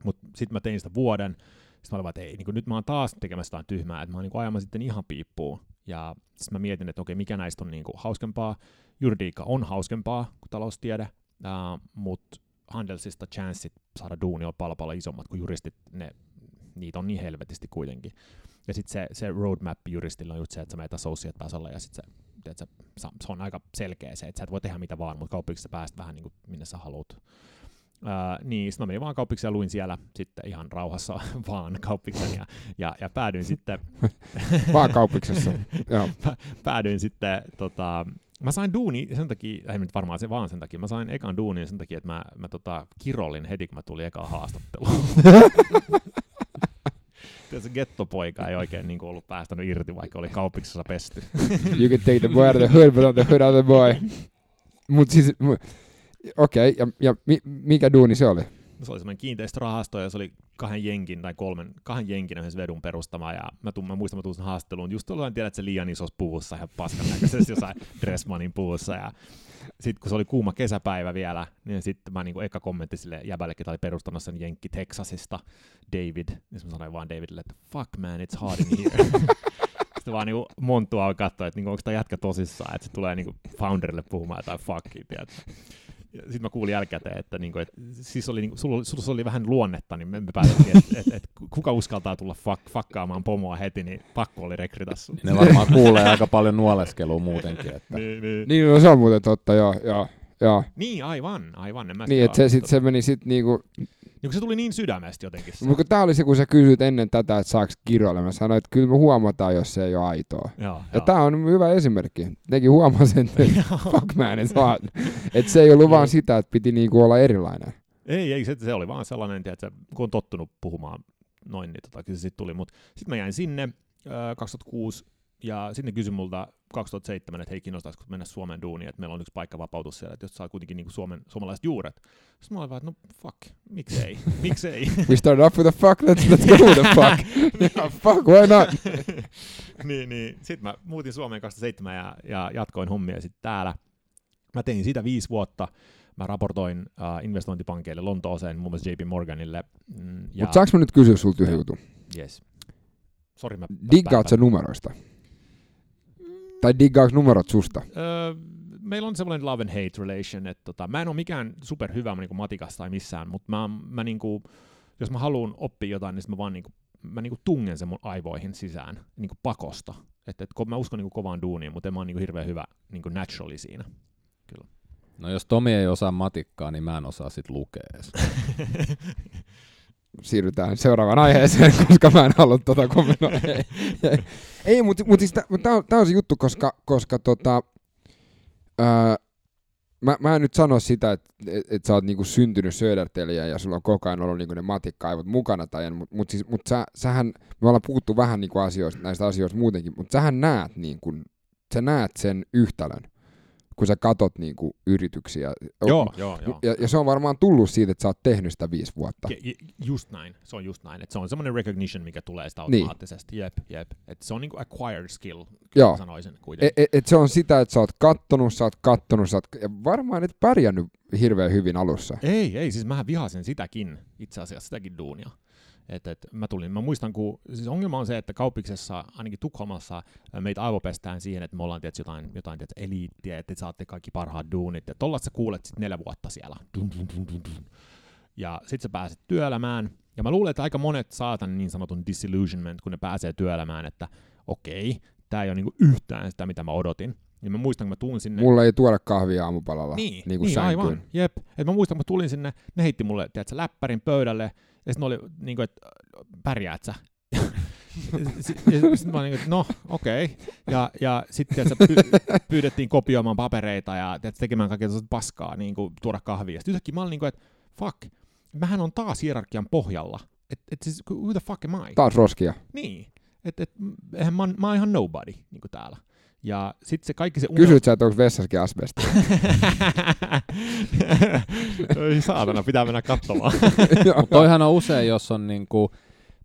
mutta sitten mä tein sitä vuoden. Sitten mä olin vaan, että ei, niin nyt mä oon taas tekemässä jotain tyhmää, että mä oon niin ajamassa sitten ihan piippuun. Ja sitten mä mietin, että okei, mikä näistä on niin kuin hauskempaa. Juridiikka on hauskempaa kuin taloustiede, uh, mutta Handelsista chanssit saada duuni on paljon paljon isommat kuin juristit, ne, niitä on niin helvetisti kuitenkin. Ja sitten se, se roadmap juristilla on just se, että sä menet associate-tasolla ja sitten se, tiedätkö, se, se on aika selkeä se, että sä et voi tehdä mitä vaan, mutta kauppiksessa pääst vähän niin kuin minne sä haluat. Uh, niin, sitten mä menin vaan kauppiksi ja luin siellä sitten ihan rauhassa vaan kauppiksen ja, ja, ja päädyin sitten
Vaan kauppiksessa. joo.
päädyin sitten, tota, mä sain duuni sen takia, ei nyt varmaan se vaan sen takia, mä sain ekan duunin sen takia, että mä, mä tota, kirollin heti, kun mä tulin ekaan haastatteluun. Se gettopoika ei oikein niin ollut päästänyt irti, vaikka oli kauppiksessa pesty.
You can take the boy out of the hood, but not the hood out of the boy. Mut siis, mu- okei, okay, ja, ja mi, mikä duuni se oli?
se oli semmoinen kiinteistörahasto ja se oli kahden jenkin tai kolmen, kahden jenkin yhdessä vedun perustama ja mä, tuun, mä muistan, mä tuun sen haastatteluun just tuolloin tiedät, että se liian isossa puussa ja paskan näköisesti jossain Dressmanin puussa ja sitten kun se oli kuuma kesäpäivä vielä, niin sitten mä niinku eka kommentti sille jäbälle, ketä oli perustanut sen Jenkki Texasista, David, niin mä sanoin vaan Davidille, että fuck man, it's hot in here. Sitten vaan niinku monttua katsoa, että niinku, onko tämä jätkä tosissaan, että se tulee niinku founderille puhumaan jotain fuckia, tiedät. Sitten mä kuulin jälkikäteen, että, niinku, et, siis oli, niinku, sulla, oli- sulla oli vähän luonnetta, niin me, me päätettiin, että et, et, kuka uskaltaa tulla fuck, fuckaamaan pomoa heti, niin pakko oli rekrytä sun.
Ne varmaan kuulee aika paljon nuoleskelua muutenkin. Että.
niin, niin.
Niin, no se on muuten totta, joo, joo. joo.
niin, aivan, aivan. En mä
Niin, että se, sit, se meni sit niinku,
Niin, se tuli niin sydämestä jotenkin.
Mutta tää oli se, kun sä kysyit ennen tätä, että saaks kiroilla. Mä sanoin, että kyllä me huomataan, jos se ei ole aitoa.
Joo,
Ja tää on hyvä esimerkki. Nekin huomasi sen, että fuck hot. Että se ei ollut vaan sitä, että piti niinku olla erilainen.
Ei, ei, se, se oli vaan sellainen, että kun on tottunut puhumaan noin, niin tota, kyllä se sitten tuli. Mutta sitten mä jäin sinne äh, 2006 ja sitten kysyi multa 2007, että hei kiinnostaisiko mennä Suomen duuniin, että meillä on yksi paikka vapautus siellä, että jos saa kuitenkin niinku Suomen, suomalaiset juuret. Sitten mä olin vaan, että no fuck, miksei, miksei.
We started off with a fuck, let's, let's go with a fuck. yeah, fuck, why not?
niin, niin. Sitten mä muutin Suomeen 2007 ja, ja jatkoin hommia sitten täällä. Mä tein sitä viisi vuotta. Mä raportoin uh, investointipankeille Lontooseen, muun muassa JP Morganille. Mm, ja,
Mut saanko mä nyt kysyä sulta yhden jutun?
Yes. Sori, mä...
Diggaat sä numeroista? Tai diggaaks numerot susta?
Öö, meillä on semmoinen love and hate relation, että tota, mä en ole mikään superhyvä niin matikassa tai missään, mutta mä, mä niinku, jos mä haluan oppia jotain, niin sit mä vaan niinku, mä niinku tungen sen mun aivoihin sisään niinku pakosta. Et, et, mä uskon niinku kovaan duuniin, mutta en mä ole niinku hirveän hyvä niinku naturally siinä.
No jos Tomi ei osaa matikkaa, niin mä en osaa sit lukea.
siirrytään seuraavaan aiheeseen, koska mä en halua tota kommentoida. ei, mutta mut siis tämä on, tää on se juttu, koska, koska tota, ää, mä, mä en nyt sano sitä, että et, et sä oot niinku syntynyt Söderteliä ja sulla on koko ajan ollut niinku ne matikkaivot mukana, tai, mutta mut siis, mut sä, sähän, me ollaan puhuttu vähän niinku asioista, näistä asioista muutenkin, mutta sähän näet, niinku, sä näet sen yhtälön kun sä katot niinku yrityksiä.
Joo, joo, joo.
Ja, ja, se on varmaan tullut siitä, että sä oot tehnyt sitä viisi vuotta.
Ja, just näin, se on just näin. Et se on semmoinen recognition, mikä tulee sitä niin. automaattisesti. Niin. Jep, jep. Et se on niinku acquired skill, joo. sanoisin kuitenkin.
Et, et, et se on sitä, että sä oot kattonut, sä oot kattonut, sä oot, ja varmaan et pärjännyt hirveän hyvin alussa.
Ei, ei, siis mä vihasin sitäkin, itse asiassa sitäkin duunia. Et, et mä tulin, mä muistan, kun, siis ongelma on se, että Kaupiksessa, ainakin Tukholmassa, meitä aivopestään siihen, että me ollaan tietysti jotain, jotain tietysti eliittiä, että te saatte kaikki parhaat duunit, ja tollaista sä kuulet sitten neljä vuotta siellä. Dun, dun, dun, dun, dun. Ja sit sä pääset työelämään, ja mä luulen, että aika monet saatan niin sanotun disillusionment, kun ne pääsee työelämään, että okei, tää ei ole niinku yhtään sitä, mitä mä odotin. Ja mä muistan, kun mä tulin sinne...
Mulla ei tuoda kahvia aamupalalla.
Niin, niin, niin aivan. Jep. Et mä muistan, kun mä tulin sinne, ne heitti mulle, tiedätkö, läppärin pöydälle, ja sitten oli niin kuin, että pärjäät sä? sitten mä olin, että no, okei. Okay. Ja, ja sitten py- pyydettiin kopioimaan papereita ja tiedätkö, tekemään kaikkea paskaa, niin kuin tuoda kahvia. Sitten yhtäkkiä mä olin niin kuin, että fuck, mähän on taas hierarkian pohjalla. Että et siis, who the fuck am I?
Taas roskia.
Niin. Että et, eihän mä, mä oon ihan nobody niin kuin täällä. Ja sitten se kaikki se...
Kysyt sä, että onko vessaskin asbesti?
Ei saatana, pitää mennä katsomaan.
Mutta toihan on usein, jos on niinku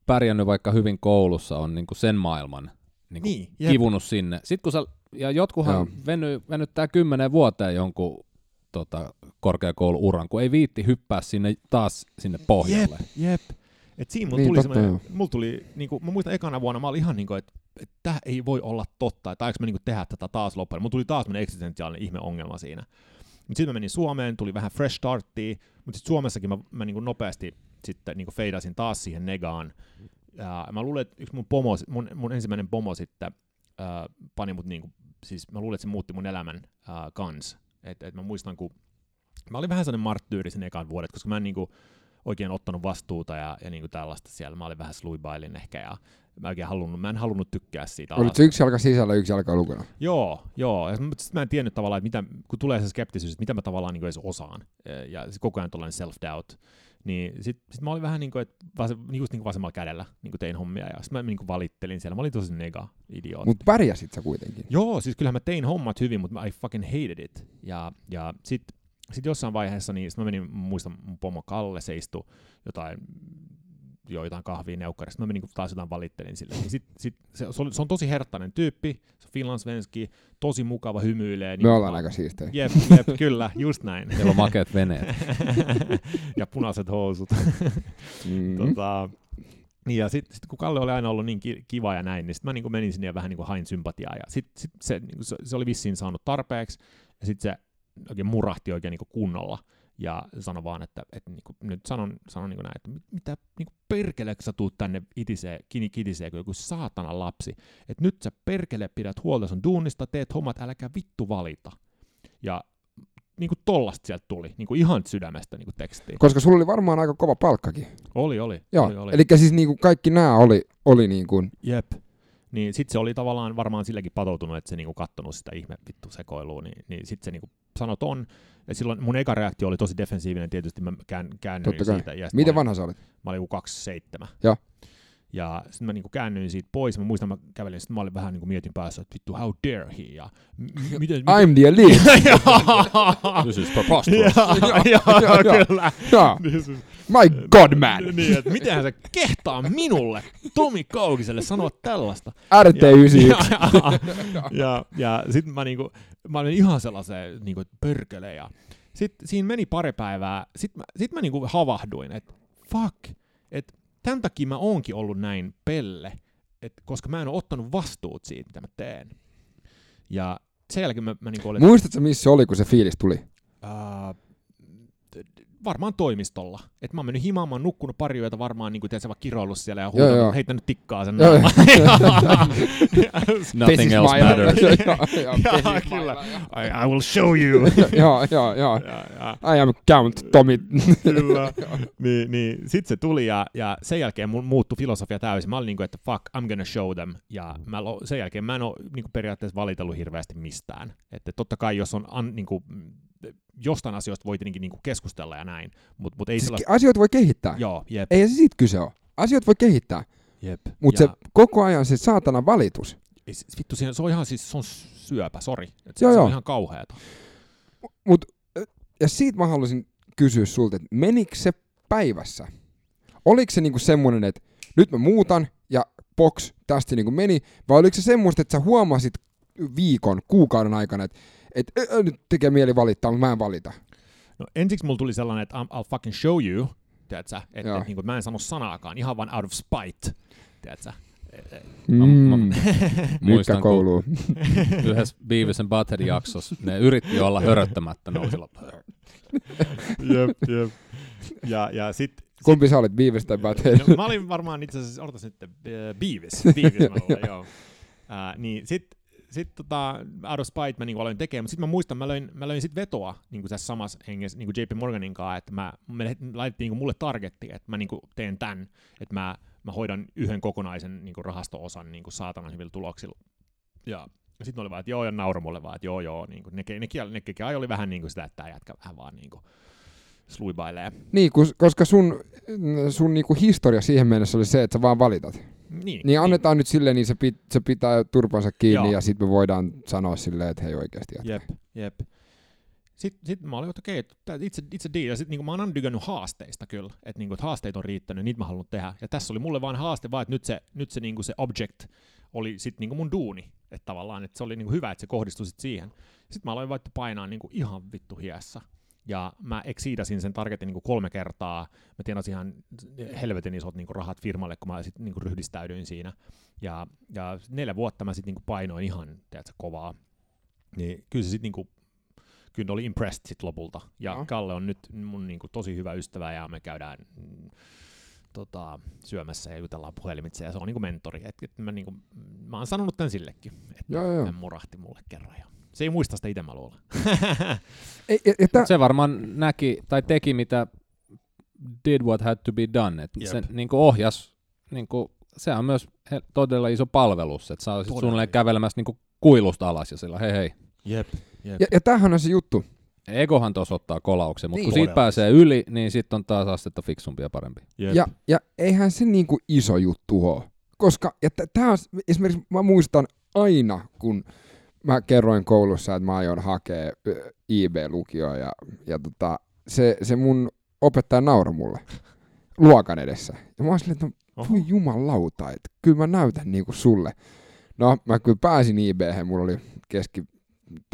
pärjännyt vaikka hyvin koulussa, on niinku sen maailman niinku niin, kivunut sinne. Sitten kun sä, ja jotkuhan veny, venyttää kymmenen vuoteen jonkun tota, korkeakouluuran, kun ei viitti hyppää sinne taas sinne pohjalle.
Jep, jep. Et siinä mulla niin, tuli semmoinen, mulla tuli, niinku, mä muistan ekana vuonna, mä olin ihan niinku, että et tämä ei voi olla totta, että aiko mä niinku tehdä tätä taas loppuun. Mulla tuli taas eksistentiaalinen ihmeongelma siinä. Mutta sitten mä menin Suomeen, tuli vähän fresh starttia, mutta sitten Suomessakin mä, mä niinku nopeasti sitten niinku feidasin taas siihen negaan. Ja mä luulen, että yksi mun, pomo, mun, mun ensimmäinen pomo sitten äh, pani mut niinku, siis mä luulen, että se muutti mun elämän äh, kans. Et, et mä muistan, kun mä olin vähän sellainen marttyyri sen ekan vuodet, koska mä en niinku, oikein ottanut vastuuta ja, ja niin kuin tällaista siellä. Mä olin vähän sluibailin ehkä ja mä, oikein halunnut, mä en halunnut tykkää siitä.
Olit yksi jalka sisällä yksi jalka ulkona?
Joo, joo. Ja sit mä en tiennyt tavallaan, että mitä, kun tulee se skeptisyys, että mitä mä tavallaan niin edes osaan. Ja koko ajan tuollainen self-doubt. Niin sit, sit mä olin vähän niin kuin, että vas, just niin kuin vasemmalla kädellä niin kuin tein hommia ja sitten mä niin kuin valittelin siellä. Mä olin tosi nega idiootti.
Mutta pärjäsit sä kuitenkin?
Joo, siis kyllähän mä tein hommat hyvin, mutta I fucking hated it. Ja, ja sitten sitten jossain vaiheessa, niin mä menin, muistan mun pomo Kalle seistu jotain joitain kahvia neukkarista. Mä menin taas jotain valittelin sille. Niin sit, sit, se, se, on, se, on tosi herttainen tyyppi, se on finlandsvenski, tosi mukava, hymyilee.
Niin Me ollaan aika siistejä.
Jep, jep, kyllä, just näin.
Meillä on makeat veneet.
ja punaiset housut. mm-hmm. tota, niin ja sitten sit, kun Kalle oli aina ollut niin kiva ja näin, niin sitten mä niin menin sinne ja vähän niin hain sympatiaa. Ja sitten sit se, niin se, se, oli vissiin saanut tarpeeksi. Ja sitten se oikein murahti oikein niin kunnolla ja sano vaan, että, että niin kuin, nyt sanon, sanon niin kuin näin, että mitä niin kuin perkele, sä tuut tänne itisee, kini kitisee kuin joku saatana lapsi, että nyt sä perkele pidät huolta sun duunista, teet hommat, äläkä vittu valita. Ja niin kuin tollasta sieltä tuli, niin kuin ihan sydämestä niin kuin tekstiin.
Koska sulla oli varmaan aika kova palkkakin.
Oli, oli.
Joo,
oli, oli.
eli siis niin kuin kaikki nämä oli, oli niin kuin...
Jep. Niin sitten se oli tavallaan varmaan silläkin patoutunut, että se niinku kattonut sitä ihme vittu sekoilua, niin, niin sitten se niinku sanoi ton. Ja silloin mun eka reaktio oli tosi defensiivinen, tietysti mä kään, käännyin siitä. Ja
Miten vanha sä olit?
Mä olin joku 27.
Joo.
Ja sitten mä niinku käännyin siitä pois. Mä muistan, mä kävelin, sitten mä olin vähän niinku mietin päässä, että vittu, how dare he? Ja m- miten,
I'm the elite.
This is preposterous.
Joo, kyllä.
My god man.
niin, että mitenhän se kehtaa minulle, Tomi Kaukiselle, sanoa tällaista.
RT91.
Ja, ja, ja, ja sitten mä niinku, mä olin ihan sellaisen niinku, pörkele ja sitten siinä meni pari päivää, sitten mä, sit mä niinku havahduin, että fuck, että tämän takia mä oonkin ollut näin pelle, et, koska mä en ole ottanut vastuut siitä, mitä mä teen. Ja sen jälkeen mä, mä niin olin...
Muistatko, missä se oli, kun se fiilis tuli?
Uh, varmaan toimistolla. Et mä oon mennyt himaan, mä oon nukkunut pari yötä varmaan niin kuin vaikka kiroillut siellä ja huutanut, joo, joo. heittänyt tikkaa sen joo,
Nothing else matters.
ja, kyllä. I, I will show you.
joo, joo, joo. I am Count Tommy.
kyllä. niin, niin. Sitten se tuli ja, ja sen jälkeen mun muuttui filosofia täysin. Mä olin niin kuin, että fuck, I'm gonna show them. Ja mä, sen jälkeen mä en ole niin kuin periaatteessa valitellut hirveästi mistään. Että totta kai jos on an, niin kuin, jostain asioista voi tietenkin niinku keskustella ja näin, mutta mut ei siis sellaista...
Asioita voi kehittää.
Joo, jep.
Ei se siitä kyse ole. Asioita voi kehittää.
Jep.
Mutta se koko ajan se saatana valitus.
Ei, vittu, se on ihan siis, se on syöpä, sori. Se, joo, se joo. on ihan kauheata.
Mut, ja siitä mä haluaisin kysyä sulta, että menikö se päivässä? Oliko se niinku semmoinen, että nyt mä muutan ja box tästä niinku meni, vai oliko se semmoista, että sä huomasit viikon, kuukauden aikana, että et, et, nyt tekee mieli valittaa, mutta mä en valita.
No ensiksi mulla tuli sellainen, että I'll fucking show you, tiedätkö, että et, niin mä en sano sanaakaan, ihan vaan out of spite, tiedätkö.
Mm. Muistan kouluun.
yhdessä Beavis and Butthead jaksossa ne yritti olla höröttämättä nousilla.
jep, jep. Ja, ja sit,
Kumpi sit, sä olit, Beavis tai Butthead?
No, mä olin varmaan itse asiassa, odotas nyt, uh, Beavis. Beavis mä olin, joo. Uh, niin sit sitten tota, Out of Spite mä niin aloin tekemään, mutta sitten mä muistan, mä löin, mä löin sit vetoa niin kuin tässä samassa hengessä niin kuin JP Morganin kanssa, että mä, me laitettiin niin kuin mulle targetti, että mä niin kuin teen tämän, että mä, mä hoidan yhden kokonaisen niin kuin rahasto-osan niin kuin saatanan hyvillä tuloksilla. Ja sitten oli vaan, että joo, ja nauro mulle vaan, että joo, joo, niin kuin, ne, ne, ne, ne, oli vähän niin kuin sitä, että tämä jätkä vähän vaan niin kuin, sluibailee.
Niin, koska sun, sun niinku historia siihen mennessä oli se, että sä vaan valitat.
Niin,
niin annetaan niin. nyt silleen, niin se, pit, se pitää turpansa kiinni Joo. ja sitten me voidaan sanoa silleen, että hei oikeasti
jatka. Jep, jep. Sitten sit mä olin, että okei, okay, itse, itse deal. Ja sitten niin mä oon aina haasteista kyllä, että niin kuin, että haasteet on riittänyt, niitä mä halunnut tehdä. Ja tässä oli mulle vain haaste vaan, että nyt se, nyt se, niin kuin se object oli sitten niin kuin mun duuni. Että tavallaan, että se oli niin kuin hyvä, että se kohdistui sit siihen. Sitten mä aloin vaikka painaa niin kuin ihan vittu hiessä ja mä eksiidasin sen targetin niin kuin kolme kertaa. Mä tienasin ihan helvetin isot niin kuin rahat firmalle, kun mä sit, niin kuin ryhdistäydyin siinä. Ja, ja neljä vuotta mä sitten niin painoin ihan tiedätkö, kovaa. Niin kyllä se sitten niin kuin, kyllä oli impressed sit lopulta. Ja no. Kalle on nyt mun niin kuin, tosi hyvä ystävä ja me käydään mm, tota, syömässä ja jutellaan puhelimitse ja se on niin kuin mentori. Et, et mä, niin kuin, mä oon sanonut tämän sillekin, että joo. murahti mulle kerran. Ja se ei muista sitä itse, mä luulen.
ei, että... Se varmaan näki tai teki, mitä did what had to be done. Et se niin ohjas, niin kuin, se on myös todella iso palvelus, että sä olisit suunnilleen kävelemässä niin kuilusta alas ja sillä hei hei.
Jep, jep.
Ja, ja tämähän on se juttu.
Egohan tuossa ottaa kolauksen, mutta niin, kun siitä pääsee yli, niin sitten on taas astetta fiksumpi ja parempi.
Jep. Ja, ja eihän se niinku iso juttu ole. Koska, ja tämä on, esimerkiksi mä muistan aina, kun mä kerroin koulussa, että mä aion hakea IB-lukioon ja, ja tota, se, se mun opettaja nauroi mulle luokan edessä. Ja mä olin että voi jumalauta, että kyllä mä näytän niinku sulle. No, mä kyllä pääsin ib mulla oli keski,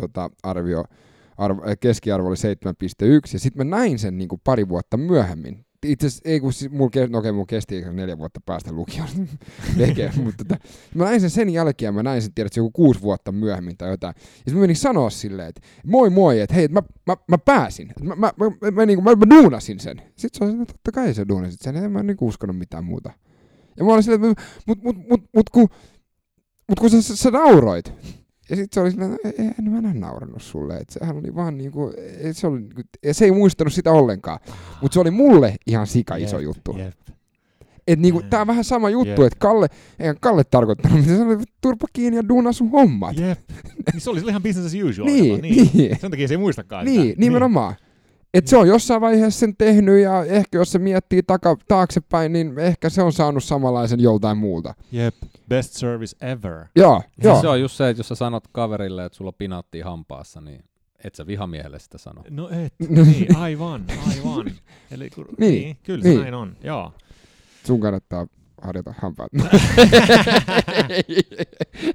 tota, arvio, arvo, keskiarvo oli 7,1, ja sitten mä näin sen niinku pari vuotta myöhemmin itse asiassa, ei kun siis, mulla, no okei, mulla kesti neljä vuotta päästä lukioon tekemään, mutta tota, mä näin sen sen jälkeen, mä näin sen, tiedät, joku kuusi vuotta myöhemmin tai jotain. Ja sitten mä menin sanoa silleen, että moi moi, että hei, mä, mä, mä pääsin, mä, mä, mä, mä, mä, niin mä, mä duunasin sen. Sitten se oli, että totta kai se duunasit sen, en mä niin uskonut mitään muuta. Ja mä olin silleen, että mut, mut, mut, mut, kun, mut kun sä, sä, sä nauroit, ja sitten se oli silleen, että en mä enää naurannut sulle, että sehän oli vaan niinku, se, oli, niinku, ja se ei muistanut sitä ollenkaan, mutta se oli mulle ihan sika iso yep, juttu. Yep. Et niinku, tää on vähän sama juttu, että Kalle, eihän Kalle tarkoittanut, että se oli turpa kiinni ja duuna sun hommat.
Jep. Niin se oli ihan business as usual.
niin, niin.
niin. Sen takia se ei muistakaan
Niin, sitä. nimenomaan. Niin. Et se on jossain vaiheessa sen tehnyt ja ehkä jos se miettii taka, taaksepäin, niin ehkä se on saanut samanlaisen joltain muulta.
Jep, best service ever.
Joo,
siis joo. Se on just se, että jos sä sanot kaverille, että sulla pinaattiin hampaassa, niin et sä vihamielelle sitä sano.
No et, niin, aivan, aivan. Eli kun, niin, niin, kyllä niin. se näin on, joo.
Sun kannattaa harjoita hampaat.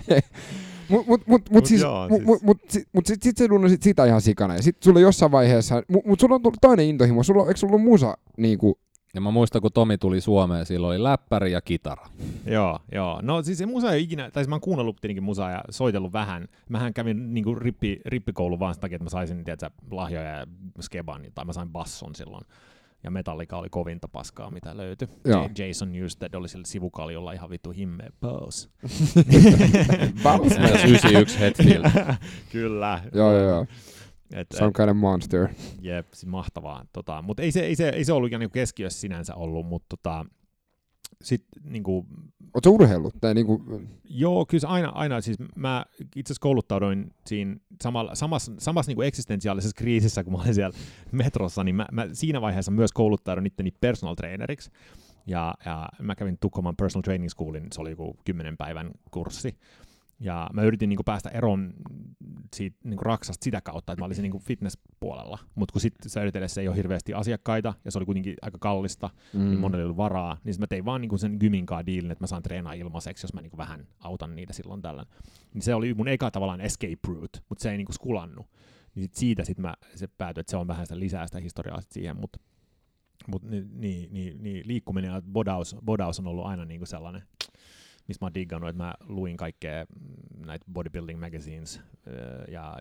Mut, mut, mut, mut, siis, joo, mut, siis. mut, mut, sit, mut sit, sit sä dunnasit sitä ihan sikana. Ja sit sulla jossain vaiheessa, mut, mut sulla on tullut toinen intohimo. Sulla, eikö sulla ollut musa niinku,
Ja mä muistan, kun Tomi tuli Suomeen, sillä oli läppäri ja kitara.
joo, joo. No siis se musa ei ikinä, tai siis mä oon kuunnellut tietenkin musaa ja soitellut vähän. Mähän kävin niinku rippi, rippikoulu vaan sitä takia, että mä saisin tiedätkö, lahjoja ja skeban, tai mä sain basson silloin. Ja Metallica oli kovinta paskaa, mitä löytyi.
Joo.
Jason Newsted oli sillä sivukaljolla ihan vittu himmeä.
Bounce.
Myös 91 Hetfield.
Kyllä.
Joo, joo, joo.
Et,
Some kind of monster.
Jep, siis mahtavaa. Tota, mutta ei se, ei, se, ei se ollut ihan niinku keskiössä sinänsä ollut, mutta tota, sit niinku,
Oletko urheillut? Tai niinku,
joo, kyllä aina, aina siis mä itse asiassa kouluttauduin siinä samalla, samassa, samassa niinku eksistentiaalisessa kriisissä, kun mä olin siellä metrossa, niin mä, mä siinä vaiheessa myös kouluttauduin itteni personal traineriksi. Ja, ja mä kävin Tukholman personal training schoolin, se oli joku kymmenen päivän kurssi. Ja mä yritin niinku päästä eroon siitä niinku raksasta sitä kautta, että mä olisin niinku fitness-puolella. Mutta kun sitten säilytellessä ei ole hirveästi asiakkaita, ja se oli kuitenkin aika kallista, mm. niin monella ei ollut varaa, niin mä tein vaan niinku sen gyminkaan diilin, että mä saan treenaa ilmaiseksi, jos mä niinku vähän autan niitä silloin tällä. Niin se oli mun eka tavallaan escape route, mutta se ei niinku skulannu. Niin sit siitä sit mä se päätyi, että se on vähän sitä lisää sitä historiaa sit siihen, mutta mut niin, niin, niin, niin, liikkuminen ja bodaus, bodaus on ollut aina niinku sellainen, missä mä oon diggannut, että mä luin kaikkea mm, näitä bodybuilding magazines öö, ja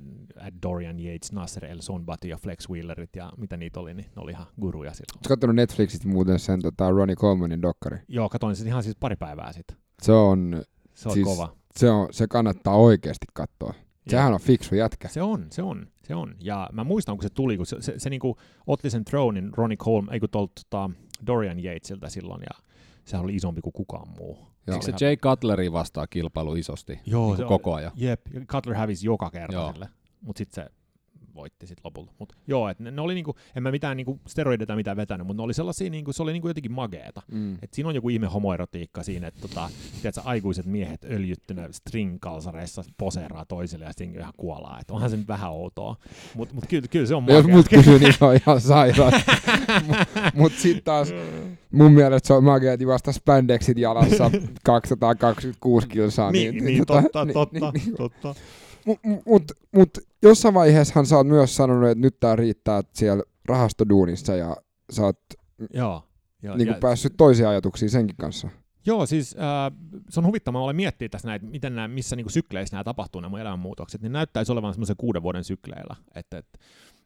Dorian Yates, Nasser El Sonbatu ja Flex Wheelerit ja mitä niitä oli, niin ne oli ihan guruja silloin.
Oletko katsonut Netflixistä muuten sen tota, Ronnie Colemanin dokkari?
Joo, katoin sen ihan siis pari päivää sitten.
Se on,
Se on
Siis-
kova.
se on, se kannattaa oikeasti katsoa. Sehän on fiksu jätkä.
Se on, se on, se on. Ja mä muistan, kun se tuli, kun se, se, se niinku otti sen thronin Ronnie Colm, ei kun tuolta tota, Dorian Yatesilta silloin, ja sehän oli isompi kuin kukaan muu.
Joo.
Eikö se Jay Cutleri vastaa kilpailu isosti
Joo,
niin
se
koko ajan?
Jep, Cutler hävisi joka kerta
Joo.
sille, mutta sitten se voitti sit lopulta. Mut joo, et ne, ne, oli niinku, en mä mitään niinku steroideita tai mitään vetänyt, mutta ne oli sellaisia, niinku, se oli niinku jotenkin mageeta.
Mm.
Et siinä on joku ihme homoerotiikka siinä, että tota, tiedätkö, aikuiset miehet öljyttynä string-kalsareissa poseeraa toisille ja sitten ihan kuolaa. Et onhan se nyt vähän outoa. Mutta mut kyllä, kyllä se on
No jos mut kysyy, niin se on ihan sairaus. Mutta sitten taas mun mielestä se on magea, että vasta spandexit jalassa 226 kilsaa.
niin, niin,
tota,
totta,
niin-
totta,
niin-
totta.
Mut, mut, mut jossain vaiheessahan sä oot myös sanonut, että nyt tää riittää siellä rahastoduunissa ja sä oot
Joo. joo
niinku
ja-
päässyt toisiin ajatuksiin senkin kanssa.
Joo, siis äh, se on huvittavaa olla miettiä tässä näitä, miten nämä, missä niinku sykleissä nämä tapahtuu, nämä mun elämänmuutokset. Ne näyttäisi olevan semmoisen kuuden vuoden sykleillä. Että et,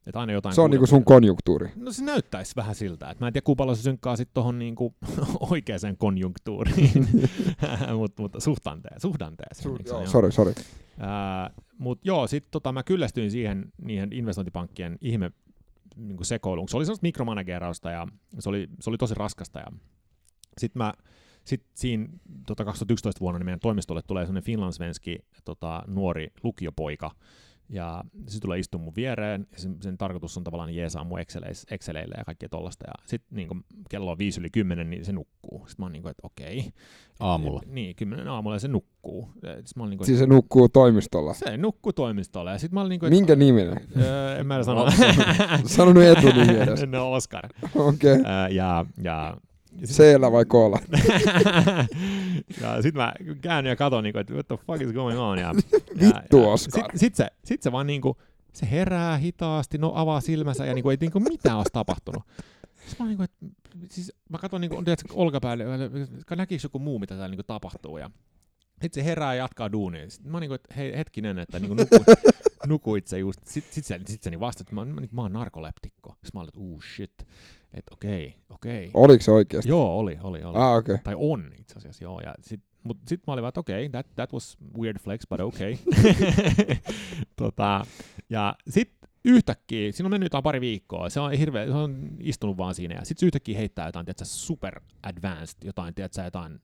et aina jotain
Se on niinku sun konjunktuuri.
No se näyttäisi vähän siltä. Et mä en tiedä, kuinka paljon se synkkaa sitten tuohon niinku oikeaan konjunktuuriin, mutta mut suhdanteeseen. ole? Joo.
Sori, sori.
Mutta joo, sitten tota, mä kyllästyin siihen niihin investointipankkien ihme niin sekoiluun. Se oli sellaista mikromanagerausta ja se oli, se oli tosi raskasta. Ja sitten mä sit siinä tota 2011 vuonna niin meidän toimistolle tulee sellainen finlandsvenski tota, nuori lukiopoika, ja se tulee istumaan mun viereen, ja sen, sen tarkoitus on tavallaan jeesaa mun Exceleis- Exceleille ja kaikkea tollasta, ja sitten niin kello on viisi yli kymmenen, niin se nukkuu. Sitten mä oon niin kuin, että okei.
Aamulla.
Niin, kymmenen aamulla ja se nukkuu. Sitten mä oon niin kuin,
Siis se nukkuu toimistolla.
se nukkuu toimistolla. Ja sit mä olin niinku, et-
Minkä niminen?
Öö, en mä sano.
Sano nyt etunimi edes.
no Oscar.
Okei. Okay.
Öö, ja, ja, ja sit,
C-llä vai koolla?
ja sit mä käännyin ja katon, niinku, että what the fuck is going on. Ja,
Vittu,
ja,
Oscar.
Sit, sit, se, sit se vaan niinku, se herää hitaasti, no avaa silmänsä ja niinku, ei niinku mitään olisi tapahtunut. Sitten mä, niinku, että, siis mä katson niinku, tiedätkö, olkapäälle, näkikö joku muu, mitä täällä niinku tapahtuu. Ja sitten se herää ja jatkaa duunia. Sitten mä niinku, että hei, hetkinen, että niinku nuku, nukuit se just. Sitten sit se, sit se niin vastasi, että mä, mä, mä oon narkoleptikko. Sitten mä olin, että uh shit. Että okei, okei.
Oliko se oikeasti?
Joo, oli, oli, oli.
Ah. Okay.
Tai on itse asiassa, joo. Ja sit, mut sit mä olin vaan, että okei, okay, that, that was weird flex, but okay. tota, ja sit yhtäkkiä, siinä on mennyt jotain pari viikkoa, se on hirveä, se on istunut vaan siinä, ja sit se yhtäkkiä heittää jotain, tiedätkö, super advanced, jotain, tiedätkö, jotain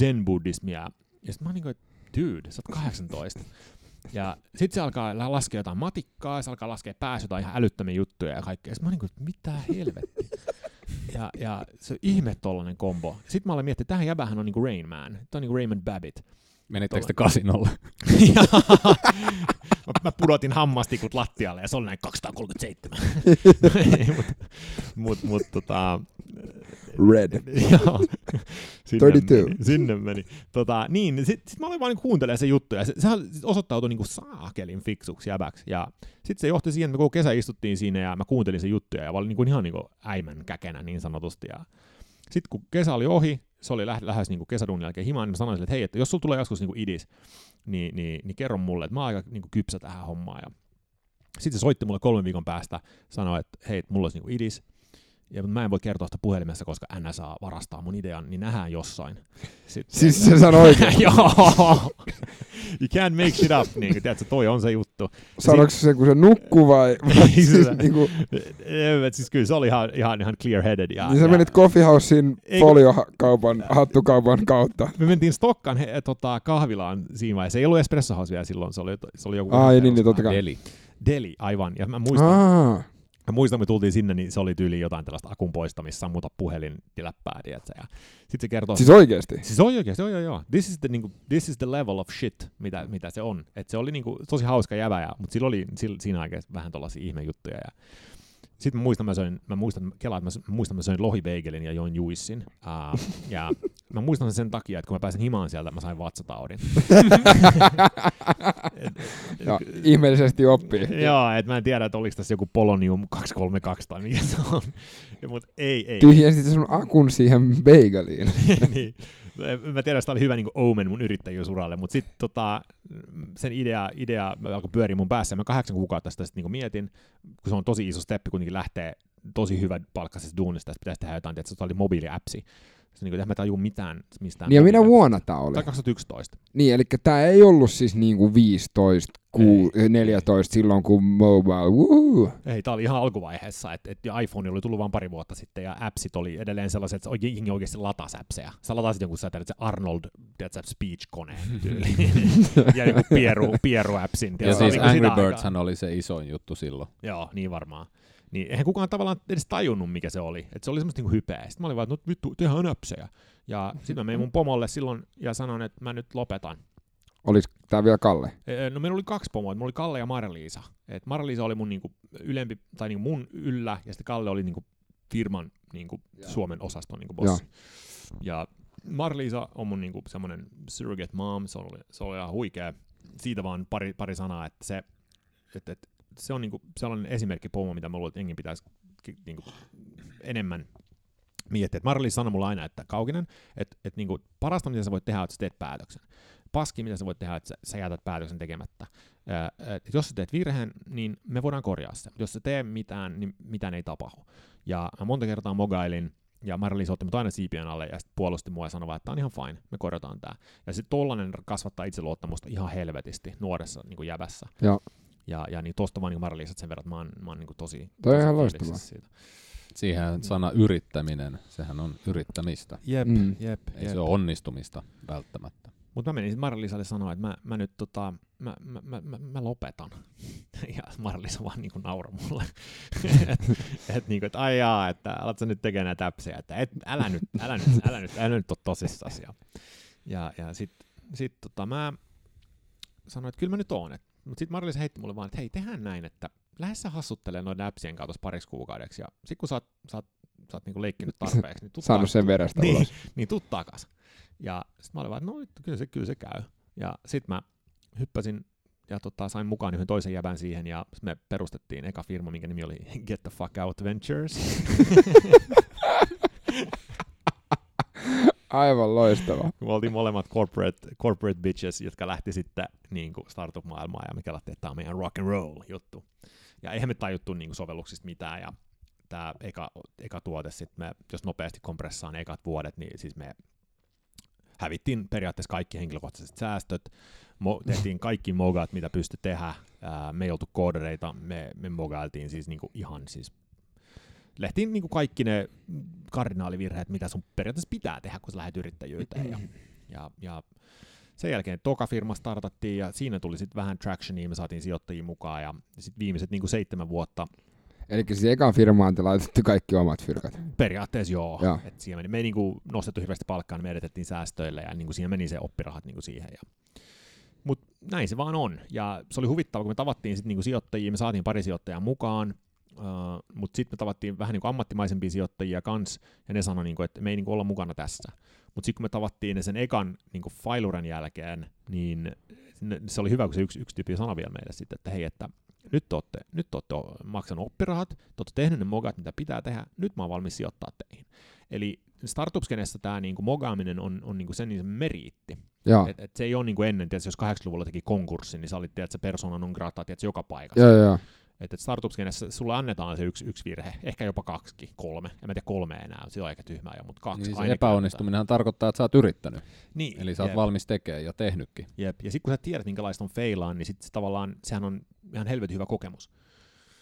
zen-buddhismia, ja sit mä oon niinku, että dude, sä oot 18. Ja sit se alkaa la- laskea jotain matikkaa, se alkaa laskea päässä jotain ihan älyttömiä juttuja ja kaikkea. Sitten mä niinku, että mitä helvettiä. Ja, ja se on ihme tollanen kombo. Sitten mä aloin miettiä, että tähän jäbähän on niinku Rain Man. Tämä on niinku Raymond Babbitt.
Menittekö te kasinolle?
Ja mä, mä pudotin hammastikut lattialle ja se oli näin 237. mut, mut, mut tota,
Red.
Joo. sinne
32.
Meni, sinne meni. Tota, niin, sitten sit mä olin vaan niin kuuntelemaan se juttu, ja se, sehän osoittautui niin kuin saakelin fiksuksi jäbäksi. Ja sitten se johti siihen, että me koko kesä istuttiin siinä, ja mä kuuntelin se juttuja, ja mä olin niin kuin ihan niin kuin äimän käkenä niin sanotusti. Ja sitten kun kesä oli ohi, se oli lähes, lähes niin kesäduunin jälkeen himaan, niin mä sanoin sille, että hei, että jos sulla tulee joskus niin idis, niin, niin, niin kerro mulle, että mä oon aika niin kypsä tähän hommaan. Ja sitten se soitti mulle kolmen viikon päästä, sanoi, että hei, mulla olisi niin idis, ja mä en voi kertoa sitä puhelimessa, koska NSA varastaa mun idean, niin nähdään jossain.
Sitten, siis se sanoi oikein?
Joo! you can't make shit up, niin kuin, tiedätkö, toi on se juttu.
Sanoiko se, kun se nukkuu vai? siis, niin, kuin...
siis kyllä se oli ihan, ihan, ihan clear-headed. Ja,
niin sä menit Coffee Housein foliokaupan, hattukaupan kautta.
Me mentiin Stokkan he, tota, kahvilaan siinä vaiheessa. Se ei ollut Espresso House vielä silloin, se oli, se oli joku...
Aa, niin, niin, totta kai.
Deli.
Deli, aivan. Ja mä muistan, Aa. Mä muistan, me tultiin sinne, niin se oli tyyli jotain tällaista akun poistamista, sammuta puhelin läppää, Ja sitten se kertoo...
Siis oikeasti?
Siis oikeasti, joo joo joo. This is the, niinku, this is the level of shit, mitä, mitä se on. Et se oli niinku, tosi hauska jävä, ja, mutta sillä oli sillä, siinä aikassa vähän tuollaisia ihmejuttuja. Ja, sitten mä muistan, mä, söin, mä muistan, kelaan, mä muistan, mä söin lohibeigelin ja join juissin. Uh, ja mä muistan sen, takia, että kun mä pääsin himaan sieltä, mä sain vatsataudin.
ja, ihmeellisesti oppii.
Joo, että mä en tiedä, että oliko tässä joku Polonium 232 tai mikä se on. Mutta ei, ei.
Tyhjensit sun akun siihen beigeliin.
niin mä tiedän, että tämä oli hyvä niin omen mun yrittäjyysuralle, mutta sitten tota, sen idea, idea alkoi pyöriä mun päässä, ja mä kahdeksan kuukautta sitä sitten niin mietin, kun se on tosi iso steppi kuitenkin lähtee tosi hyvä palkkaisesta duunista, että pitäisi tehdä jotain, että se oli mobiiliäpsi. Se, niin kuin, että mä tajun mitään mistään.
Niin ja minä vuonna tämä oli?
Tai 2011.
Niin, eli tämä ei ollut siis niin kuin 15, ku, 14 silloin, kun mobile, woo.
Ei, tämä oli ihan alkuvaiheessa, että et iPhone oli tullut vain pari vuotta sitten, ja appsit oli edelleen sellaiset, että jengi oikeasti latasi appseja. Sä latasit jonkun, sä se Arnold, tiedätkö, speech-kone tyyli. ja joku pieru, pieru-appsin.
Ja siis Angry Birdshan oli se isoin juttu silloin.
Joo, niin varmaan niin eihän kukaan tavallaan edes tajunnut, mikä se oli. Että se oli semmoista niinku hypeä. Sitten mä olin vaan, että no vittu, tehdään näpsejä. Ja sitten mä menin mun pomolle silloin ja sanoin, että mä nyt lopetan.
Olis tää vielä Kalle?
No meillä oli kaksi pomoa. Mulla oli Kalle ja Marliisa. Et Marliisa oli mun niinku ylempi, tai niinku mun yllä, ja sitten Kalle oli niinku firman niinku Suomen osaston niinku bossi. Ja, ja Marliisa on mun niinku semmonen surrogate mom, se oli, se oli ihan huikea. Siitä vaan pari, pari sanaa, että se, että, että se on niinku sellainen esimerkki pomo, mitä mä luulen, että jenkin pitäisi niinku enemmän miettiä. Marli sanoi mulle aina, että Kaukinen, että, että niinku parasta, mitä sä voit tehdä, että sä teet päätöksen. Paski, mitä sä voit tehdä, että sä, sä jätät päätöksen tekemättä. Et jos sä teet virheen, niin me voidaan korjaa se. Jos sä teet mitään, niin mitään ei tapahdu. Ja mä monta kertaa mogailin, ja Marli otti mut aina siipien alle ja sitten puolusti mua ja sanoi, että tämä on ihan fine, me korjataan tämä. Ja sitten tollanen kasvattaa itseluottamusta ihan helvetisti nuoressa niin kuin jäbässä.
Joo.
Ja, ja niin tosta vaan niin Marliisat sen verran, että mä oon, mä oon niin tosi,
Toi
tosi
ihan loistavaa.
siitä.
Siihen sana yrittäminen, sehän on yrittämistä.
Jep, mm. jep,
Ei
jep.
se ole onnistumista välttämättä.
Mutta mä menin sitten Marlisalle sanoa, että mä, mä nyt tota, mä, mä, mä, mä, mä lopetan. ja Marlisa vaan niinku nauroi mulle. että et, niinku, et, ai jaa, että alat sä nyt tekemään näitä täpsejä, että et, älä nyt, älä nyt, älä nyt, älä nyt ole tosissasi. Ja, ja, ja sitten sit, tota, mä sanoin, että kyllä mä nyt oon. Mutta sitten Marlisa heitti mulle vaan, että hei, tehdään näin, että lähes sä hassuttelemaan noiden appsien kautta pariksi kuukaudeksi. Ja sitten kun sä oot, sä oot, sä oot niinku leikkinyt tarpeeksi, niin tuu
Saanut sen verestä
niin,
ulos.
niin tuu takas. Ja sitten mä olin vaan, että no kyllä se, kyllä se käy. Ja sitten mä hyppäsin ja tota, sain mukaan yhden toisen jäbän siihen, ja me perustettiin eka firma, minkä nimi oli Get the Fuck Out Ventures.
Aivan loistava.
Me oltiin molemmat corporate, corporate bitches, jotka lähti sitten niin kuin startup-maailmaan, ja me kelattiin, että tämä on meidän rock and roll juttu. Ja eihän me tajuttu niin kuin sovelluksista mitään, ja tämä eka, eka tuote, sit me, jos nopeasti kompressaan ekat vuodet, niin siis me hävittiin periaatteessa kaikki henkilökohtaiset säästöt, mo- tehtiin kaikki mogat, mitä pystyi tehdä, ää, me ei oltu koodereita, me, me mogailtiin siis niinku ihan siis lehtiin niinku kaikki ne kardinaalivirheet, mitä sun periaatteessa pitää tehdä, kun sä lähdet yrittäjyyteen. Ja, ja, ja sen jälkeen toka firma startattiin ja siinä tuli sitten vähän tractionia, me saatiin sijoittajia mukaan ja sitten viimeiset niinku seitsemän vuotta
Eli siis ekaan firmaan te laitatte kaikki omat fyrkat.
Periaatteessa joo.
Joo.
Et siinä meni, me ei niinku nostettu hirveästi palkkaa, niin me edettiin säästöillä ja niinku siinä meni se oppirahat niinku siihen. Ja... Mutta näin se vaan on. Ja se oli huvittava, kun me tavattiin sit niinku sijoittajia, me saatiin pari sijoittajaa mukaan. Uh, Mutta sitten me tavattiin vähän niin kuin ammattimaisempia sijoittajia kans, ja ne sanoi, niin kuin, että me ei niin kuin olla mukana tässä. Mutta sitten kun me tavattiin ne sen ekan niin kuin Failuren jälkeen, niin se oli hyvä, kun se yksi, yksi tyyppi sanoi vielä meille sitten, että hei, että nyt te olette, nyt te olette maksanut oppirahat, te olette tehneet ne mogat, mitä pitää tehdä, nyt mä oon valmis sijoittaa teihin. Eli startup-skenessä tämä niinku mogaaminen on, on niinku sen, niin meriitti. Et, et se ei ole niinku ennen, tietysti, jos 80-luvulla teki konkurssi, niin sä olit tiedät, se persona non grata tiedät, joka paikassa.
Joo, joo.
Että et startup sulle annetaan se yksi, yksi virhe, ehkä jopa kaksi, kolme. En mä tiedä kolme enää, se on aika tyhmää jo, mutta kaksi.
Niin se epäonnistuminen tarkoittaa, että sä oot yrittänyt.
Niin,
Eli sä oot jep. valmis tekemään ja tehnytkin.
Jep. Ja sitten kun sä tiedät, minkälaista on feilaan, niin sit se tavallaan, sehän on ihan helvetin hyvä kokemus.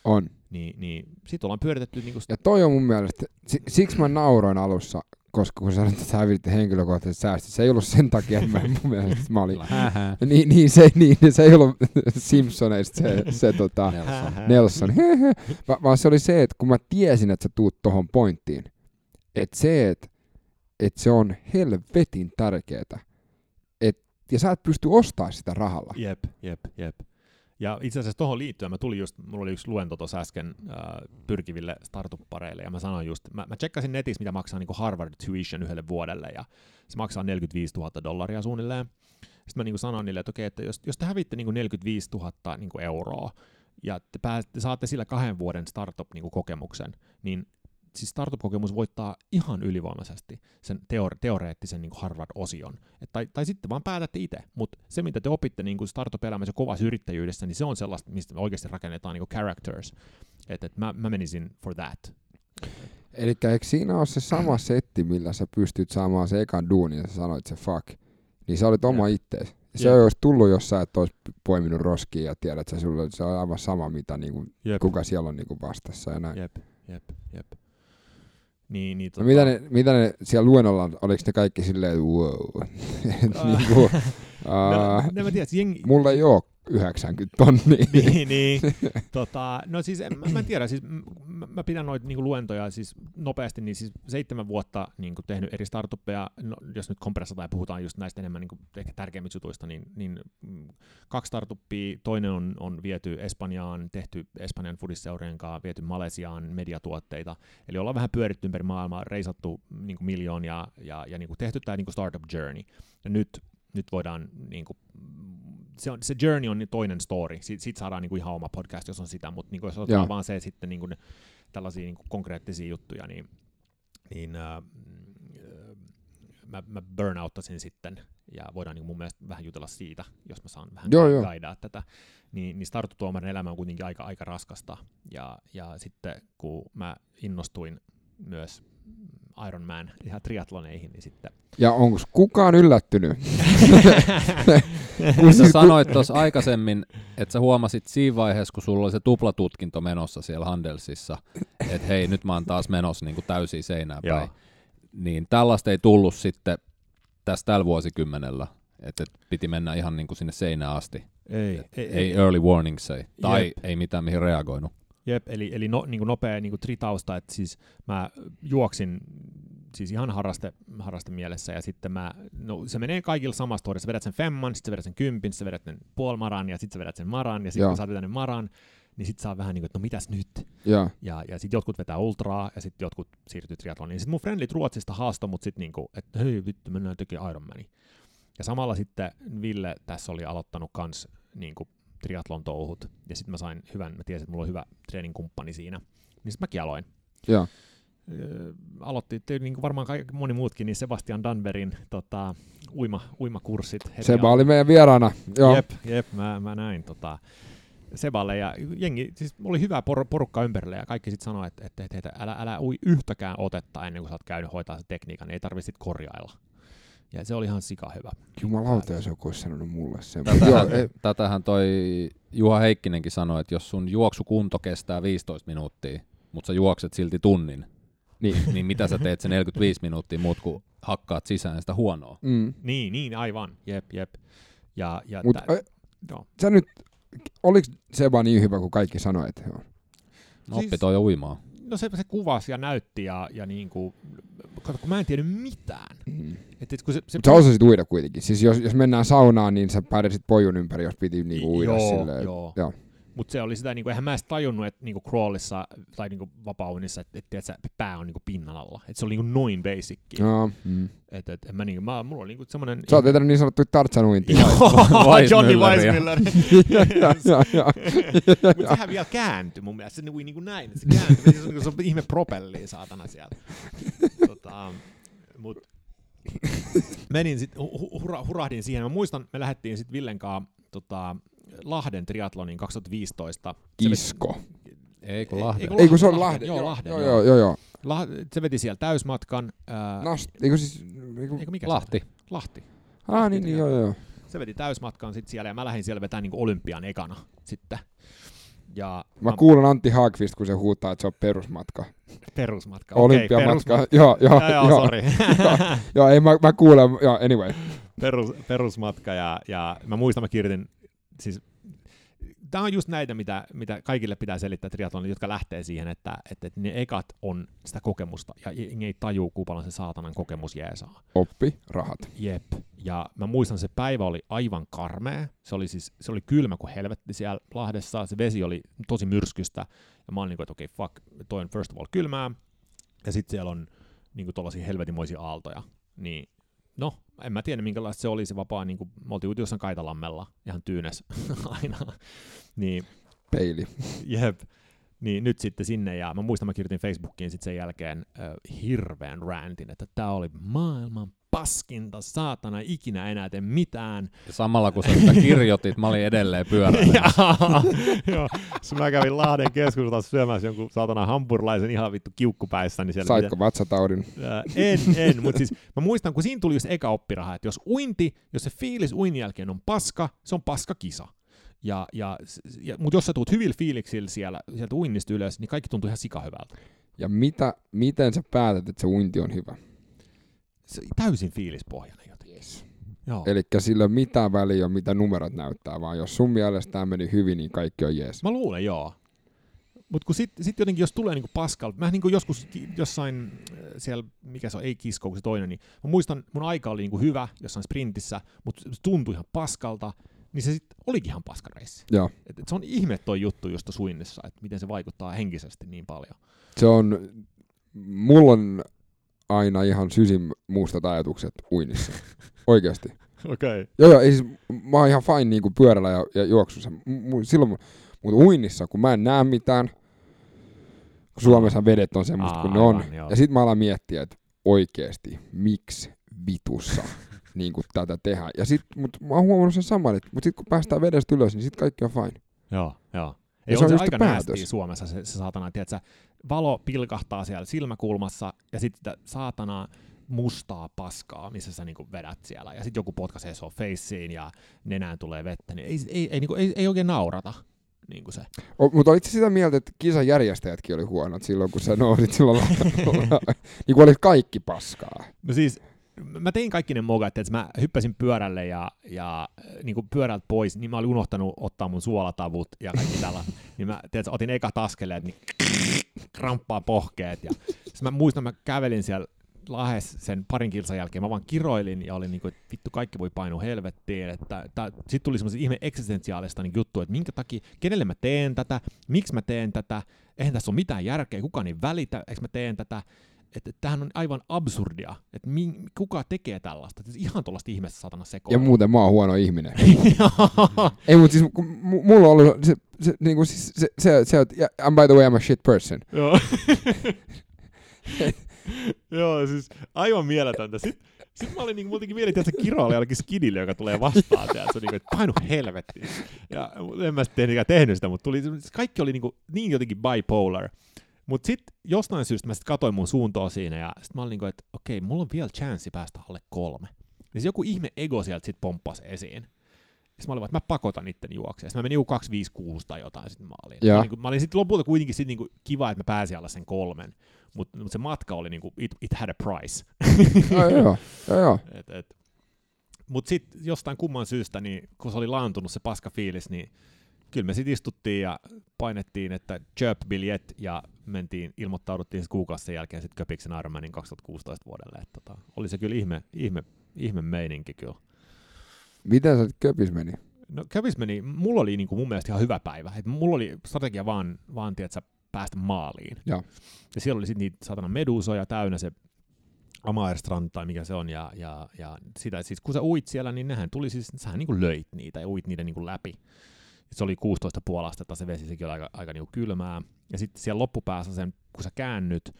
On.
Niin, niin sit ollaan pyöritetty... Niin kuin...
Ja toi on mun mielestä, siksi mä nauroin alussa, koska kun sanoit, että sä hävitte henkilökohtaiset säästöt, se ei ollut sen takia, että mä, mun mielestä mä olin... niin, niin, se, niin, se ei ollut Simpsoneista se, se tota, Nelson, Nelson. Va, vaan se oli se, että kun mä tiesin, että sä tuut tohon pointtiin, että se, että et se on helvetin tärkeetä, et, ja sä et pysty ostamaan sitä rahalla.
Jep, jep, jep. Ja itse asiassa tuohon liittyen mä tulin just, mulla oli yksi luento tuossa äsken äh, pyrkiville startup-pareille, ja mä sanoin just, mä, mä tsekkasin netissä, mitä maksaa niin Harvard tuition yhdelle vuodelle, ja se maksaa 45 000 dollaria suunnilleen. Sitten mä niin sanoin niille, että okei, että jos, jos te hävitte niin 45 000 niin euroa, ja te, pääsette, saatte sillä kahden vuoden startup-kokemuksen, niin siis startup-kokemus voittaa ihan ylivoimaisesti sen teore- teoreettisen niin Harvard-osion. Et tai, tai sitten vaan päätätte itse, mutta se mitä te opitte niin startup-elämässä ja kovassa yrittäjyydessä, niin se on sellaista, mistä me oikeasti rakennetaan niin characters. Että et mä, mä menisin for that.
Eli eikö siinä ole se sama setti, millä sä pystyt saamaan se ekan duunin ja sä sanoit se fuck, niin sä olit oma ittees. Se Jep. olisi tullut, jos sä et olisi poiminut roskia ja tiedät, että se on aivan sama, mitä niinku, kuka siellä on niinku vastassa ja näin.
Jep, jep, jep. Niin, niin,
tota... no mitä, ne, mitä ne siellä luennolla, oliko ne kaikki silleen, wow. niin kuin, uh, no, no, mä tiedän, jengi... Mulla ei ole 90 tonnia.
niin, niin. tota, no siis en, mä, mä en tiedä, siis mä, mä pidän noita niinku luentoja siis nopeasti, niin siis seitsemän vuotta niinku tehnyt eri startuppeja, no, jos nyt kompressataan ja puhutaan just näistä enemmän niinku ehkä tärkeimmistä jutuista, niin, niin mm, kaksi startuppia, toinen on, on viety Espanjaan, tehty Espanjan foodisseurien kanssa, viety Malesiaan mediatuotteita, eli ollaan vähän pyöritty ympäri maailmaa, reisattu niinku miljoonia ja, ja niinku tehty tämä niinku startup journey. Ja nyt nyt voidaan niin kuin, se, on, se journey on toinen story, siitä, siitä saadaan niin kuin ihan oma podcast, jos on sitä, mutta niin kuin, jos otetaan vaan se sitten niin kuin, tällaisia niin kuin konkreettisia juttuja, niin, niin äh, mä, mä burnouttasin sitten, ja voidaan niin mun mielestä vähän jutella siitä, jos mä saan vähän joo, guidaa tätä, niin, niin startutuomarin elämä on kuitenkin aika, aika raskasta, ja, ja sitten kun mä innostuin myös Ironman ihan triatloneihin, niin sitten...
Ja onko kukaan yllättynyt?
kun sä sanoit tuossa aikaisemmin, että sä huomasit siinä vaiheessa, kun sulla oli se tuplatutkinto menossa siellä Handelsissa, että hei, nyt mä oon taas menossa niin täysin seinään päin. Niin tällaista ei tullut sitten tässä tällä vuosikymmenellä, että piti mennä ihan niin kuin sinne seinään asti.
Ei,
ei, ei, early warnings ei, tai Jep. ei mitään mihin reagoinut.
Jep, eli, eli no, niin kuin nopea niin kuin tritausta, että siis mä juoksin siis ihan harraste, harraste mielessä, ja sitten mä, no se menee kaikilla samasta tuodessa, sä vedät sen femman, sitten sä vedät sen kympin, sitten sä vedät sen puolmaran, ja sitten sä vedät sen maran, ja sitten kun sä vedät maran, niin sitten saa vähän niin kuin, että no mitäs nyt?
Ja,
ja, ja sitten jotkut vetää ultraa, ja sitten jotkut siirtyy triathloniin. Sitten mun friendlit Ruotsista haastoi mut sitten niin kuin, että hei vittu, mennään tekemään Ironmania. Ja samalla sitten Ville tässä oli aloittanut kans niin kuin triatlon touhut, ja sitten mä sain hyvän, mä tiesin, että mulla on hyvä treeninkumppani siinä, niin sitten mäkin aloin.
Ja.
Öö, aloitti, niin kuin varmaan kaikki, moni muutkin, niin Sebastian Danberin tota, uima, uimakurssit.
Seba oli meidän vieraana. Joo.
Jep, jep mä, mä näin. Tota, Seballe ja jengi, siis oli hyvä por- porukka ympärillä ja kaikki sitten sanoi, että, että, että, että älä, älä ui yhtäkään otetta ennen kuin sä oot käynyt hoitaa se tekniikan, ei tarvitse korjailla. Ja se oli ihan sika hyvä.
Jumalauta, jos joku olisi sanonut mulle sen.
Tätähän, tätähän toi Juha Heikkinenkin sanoi, että jos sun juoksukunto kestää 15 minuuttia, mutta sä juokset silti tunnin, niin, niin mitä sä teet se 45 minuuttia muut kuin hakkaat sisään sitä huonoa.
Mm.
Niin, niin, aivan. Jep, jep. Ja, ja
Mut, tä- ä, no. sä nyt, oliko se vaan niin hyvä kuin kaikki sanoit? että joo?
No, siis, oppi toi uimaa.
No se, se kuvasi ja näytti ja, ja niin kuin, kato, kun mä en tiedä mitään.
Mm. Et, et, kun se, se... Sä osasit uida kuitenkin. Siis jos, jos mennään saunaan, niin sä pärjäsit pojun ympäri, jos piti niinku uida
joo,
silleen.
Joo. joo. Mutta se oli sitä, niinku, eihän mä edes tajunnut, että niinku crawlissa tai niinku vapaunnissa, että et, et, et, pää on niinku pinnan alla. Et se oli niinku noin basic.
No, mm.
Et, et, mä, niinku, mä, mulla oli niinku semmonen...
Sä oot vetänyt niin sanottu Tarzan uinti.
Johnny Weissmüller. Mutta sehän vielä kääntyi mun mielestä. Se niinku, niinku näin, että se kääntyi. Se on, se on ihme propelli saatana siellä. tota, mut, menin sit, hu- hura, hurahdin siihen. Mä muistan, me lähdettiin sitten Villen kanssa tota, Lahden triatlonin 2015.
Isko.
Ei kun Lahden.
Ei kun se on Lahden.
Joo, Lahden.
Joo, joo, joo. joo.
Lah, se veti siellä täysmatkan. Ää,
Nast, eikö siis... Eikö...
eikö mikä
Lahti.
Se? Lahti.
Ah, niin, niin, joo, joo.
Se veti täysmatkan sitten siellä ja mä lähdin siellä vetämään niin olympian ekana sitten. Ja
Mä kuulen Antti Haagvist, kun se huutaa, että se on perusmatka.
Perusmatka.
Olympiamatka.
Okei,
joo, joo,
joo, joo,
joo.
sorry.
joo, joo, ei mä, mä kuulen, joo, anyway.
Perus, perusmatka ja, ja mä muistan, mä kirjoitin, siis tämä on just näitä, mitä, mitä kaikille pitää selittää triathlonille, jotka lähtee siihen, että, että, että ne ekat on sitä kokemusta, ja jengi ei tajuu, kuinka paljon se saatanan kokemus jeesaa.
Oppi, rahat.
Jep. Ja mä muistan, se päivä oli aivan karmea. Se oli siis, se oli kylmä kuin helvetti siellä Lahdessa. Se vesi oli tosi myrskystä. Ja mä olin niin kuin, että okei, okay, fuck, toi on first of all kylmää. Ja sitten siellä on niin kuin tollaisia helvetimoisia aaltoja. Niin, no, en mä tiedä minkälaista se oli se vapaa, niin kuin, me oltiin jossain Kaitalammella, ihan tyynes aina. niin,
Peili.
jep. Niin nyt sitten sinne, ja mä muistan, mä kirjoitin Facebookiin sitten sen jälkeen äh, hirveän rantin, että tämä oli maailman paskinta, saatana, ikinä enää tee mitään.
Ja samalla kun sä sitä kirjoitit, mä olin edelleen pyöräilemässä.
Joo, Sitten mä kävin Lahden keskustassa syömässä jonkun saatana hampurilaisen ihan vittu kiukkupäissä. Niin siellä
Saitko vatsataudin?
Ää, en, en, mutta siis mä muistan, kun siinä tuli just eka oppiraha, että jos uinti, jos se fiilis uinnin jälkeen on paska, se on paska kisa. Ja, ja, ja, mutta jos sä tuut hyvillä fiiliksillä siellä, sieltä uinnista ylös, niin kaikki tuntuu ihan sikahyvältä.
Ja mitä, miten sä päätät, että se uinti on hyvä?
Se on täysin fiilispohjainen jotenkin.
Yes.
Joo.
Eli sillä ei ole mitään väliä, mitä numerot näyttää, vaan jos sun mielestä tämä meni hyvin, niin kaikki on jees.
Mä luulen, joo. Mutta kun sitten sit jotenkin, jos tulee niinku paskal, mä niinku joskus jossain äh, siellä, mikä se on, ei kisko, kun se toinen, niin mä muistan, mun aika oli niinku hyvä jossain sprintissä, mutta se tuntui ihan paskalta, niin se sitten olikin ihan paskareissi.
Joo.
Et, et se on ihme toi juttu just suinnissa, että miten se vaikuttaa henkisesti niin paljon.
Se on, mulla on aina ihan sysin mustat ajatukset uinnissa. Oikeasti.
Okei. Okay.
Joo, joo, ei siis, mä oon ihan fine niin kuin pyörällä ja, ja juoksussa. M- m- silloin, mutta uinnissa, kun mä en näe mitään, kun Suomessa vedet on semmoista kuin ne on,
Aivan, joo.
ja sit mä alan miettiä, että oikeesti, miksi vitussa niin kuin tätä tehdään. Ja sit, mut mä oon huomannut sen saman, että mut sit kun päästään vedestä ylös, niin sit kaikki on fine.
Joo, joo.
Ja
Ei,
se
on se aika
päätös.
Suomessa se, se saatana, tiedätkö, valo pilkahtaa siellä silmäkulmassa ja sitten saatana mustaa paskaa, missä sä niinku vedät siellä. Ja sitten joku potkaisee sua faceen ja nenään tulee vettä. Niin ei, ei, ei, niinku, ei, ei oikein naurata. Niin kuin se.
O, mutta olitko sitä mieltä, että kisan järjestäjätkin oli huonot silloin, kun sä nousit silloin niin kuin oli kaikki paskaa.
No siis, mä tein kaikki ne mogat, että mä hyppäsin pyörälle ja, ja niin kuin pyörältä pois, niin mä olin unohtanut ottaa mun suolatavut ja kaikki tällä. niin mä tiedätkö, otin eka askeleet, niin kramppaa pohkeet. Ja mä muistan, mä kävelin siellä lahes sen parin kilsan jälkeen, mä vaan kiroilin ja olin niin kuin, että vittu kaikki voi painua helvettiin. Että, sitten tuli semmoisen ihme eksistentiaalista niin juttu, että minkä takia, kenelle mä teen tätä, miksi mä teen tätä, eihän tässä ole mitään järkeä, kukaan ei välitä, eikö mä teen tätä että tämähän on aivan absurdia, että mi, kuka tekee tällaista, että ihan tuollaista ihmeessä satana sekoa.
Ja muuten mä oon huono ihminen. Ei, mutta siis kun mu- mulla on ollut se, se, niinku, siis se, se, se, se I'm by the way, I'm a shit person.
Joo. Joo, siis aivan mieletöntä. Sitten sit mä olin niin muutenkin mieli, että se kiroili jollekin skidille, joka tulee vastaan. Tiedät, se on niin kuin, että painu helvettiin. Ja en mä sitten tehnyt, tehnyt sitä, mutta tuli, kaikki oli niin, kuin, niin jotenkin bipolar. Mutta sitten jostain syystä mä sitten katsoin mun suuntoa siinä ja sitten mä olin niin kuin, että okei, mulla on vielä chanssi päästä alle kolme. Ja siis joku ihme ego sieltä sitten pomppasi esiin. Sitten mä olin vaan, että mä pakotan itten juokseen. Sitten mä menin joku 256 tai jotain sitten maaliin. Mä
Joo.
olin, niin mä olin sitten lopulta kuitenkin sit niinku kiva, että mä pääsin alle sen kolmen. Mutta mut se matka oli niinku, it, it had a price.
joo, joo, joo, joo.
Mutta sitten jostain kumman syystä, niin kun se oli laantunut se paska fiilis, niin kyllä me sitten istuttiin ja painettiin, että chirp biljet ja mentiin, ilmoittauduttiin kuukausi sen jälkeen sitten Köpiksen Ironmanin 2016 vuodelle. Et tota, oli se kyllä ihme, ihme, ihme meininki kyllä.
Miten sä köpis meni?
No kävis meni, mulla oli niin kuin mun mielestä ihan hyvä päivä. Et mulla oli strategia vaan, vaan tiedätkö, päästä maaliin.
Ja,
Ja siellä oli sitten niitä satana medusoja täynnä se Amaerstrand tai mikä se on, ja, ja, ja sitä, siis kun sä uit siellä, niin nehän tuli siis, sähän niin kuin löit niitä ja uit niiden niin kuin läpi. Se oli 16,5 astetta se vesi, sekin oli aika, aika niin kuin kylmää. Ja sitten siellä loppupäässä sen, kun sä käännyt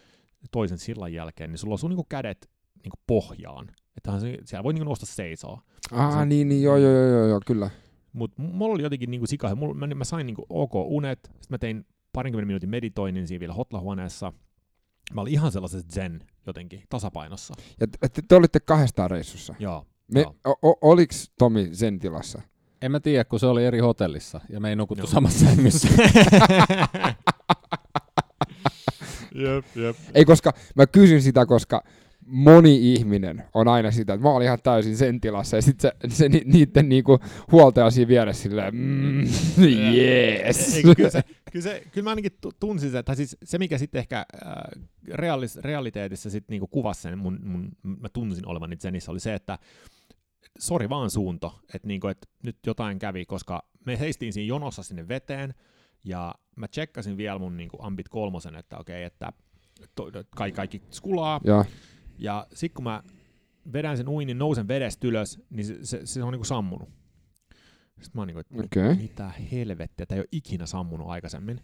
toisen sillan jälkeen, niin sulla on sun niin kuin kädet niin kuin pohjaan. Että siellä voi niin kuin nousta seisoa.
ah,
Se-
niin, niin, joo, joo, joo, joo, joo kyllä.
Mutta mulla oli jotenkin niinku sika, mulla, mä, mä sain niinku ok unet, sitten mä tein parinkymmenen minuutin meditoinnin siinä vielä hotlahuoneessa. Mä olin ihan sellaisessa zen jotenkin, tasapainossa.
Ja te, te, te olitte kahdestaan reissussa.
Joo.
Me,
Joo.
o, o, oliks Tomi sen tilassa?
En mä tiedä, kun se oli eri hotellissa ja me ei nukuttu
Joo.
samassa sängyssä.
jep, jep.
Ei, koska mä kysyn sitä, koska moni ihminen on aina sitä, että mä olin ihan täysin sen tilassa, ja sitten se, se ni, niiden niinku huoltaja siinä vieressä silleen, mm, yes.
Eikö, kyllä, se, kyllä, se, kyllä mä ainakin tu- tunsin sen, tai siis se mikä sitten ehkä äh, realis, realiteetissa sit niinku kuvasi sen, mun, mun, mä tunsin olevani Zenissä, oli se, että sori vaan suunto, että niinku, et nyt jotain kävi, koska me heistiin siinä jonossa sinne veteen, ja mä tsekkasin vielä mun niinku Ambit kolmosen, että okei, että to, kaikki, kaikki skulaa,
ja,
ja sitten kun mä vedän sen uinin, nousen vedestä ylös, niin se, se, se on niinku sammunut. Sitten mä oon niinku, että.
Okay.
mitä helvettiä, tämä ei ole ikinä sammunut aikaisemmin.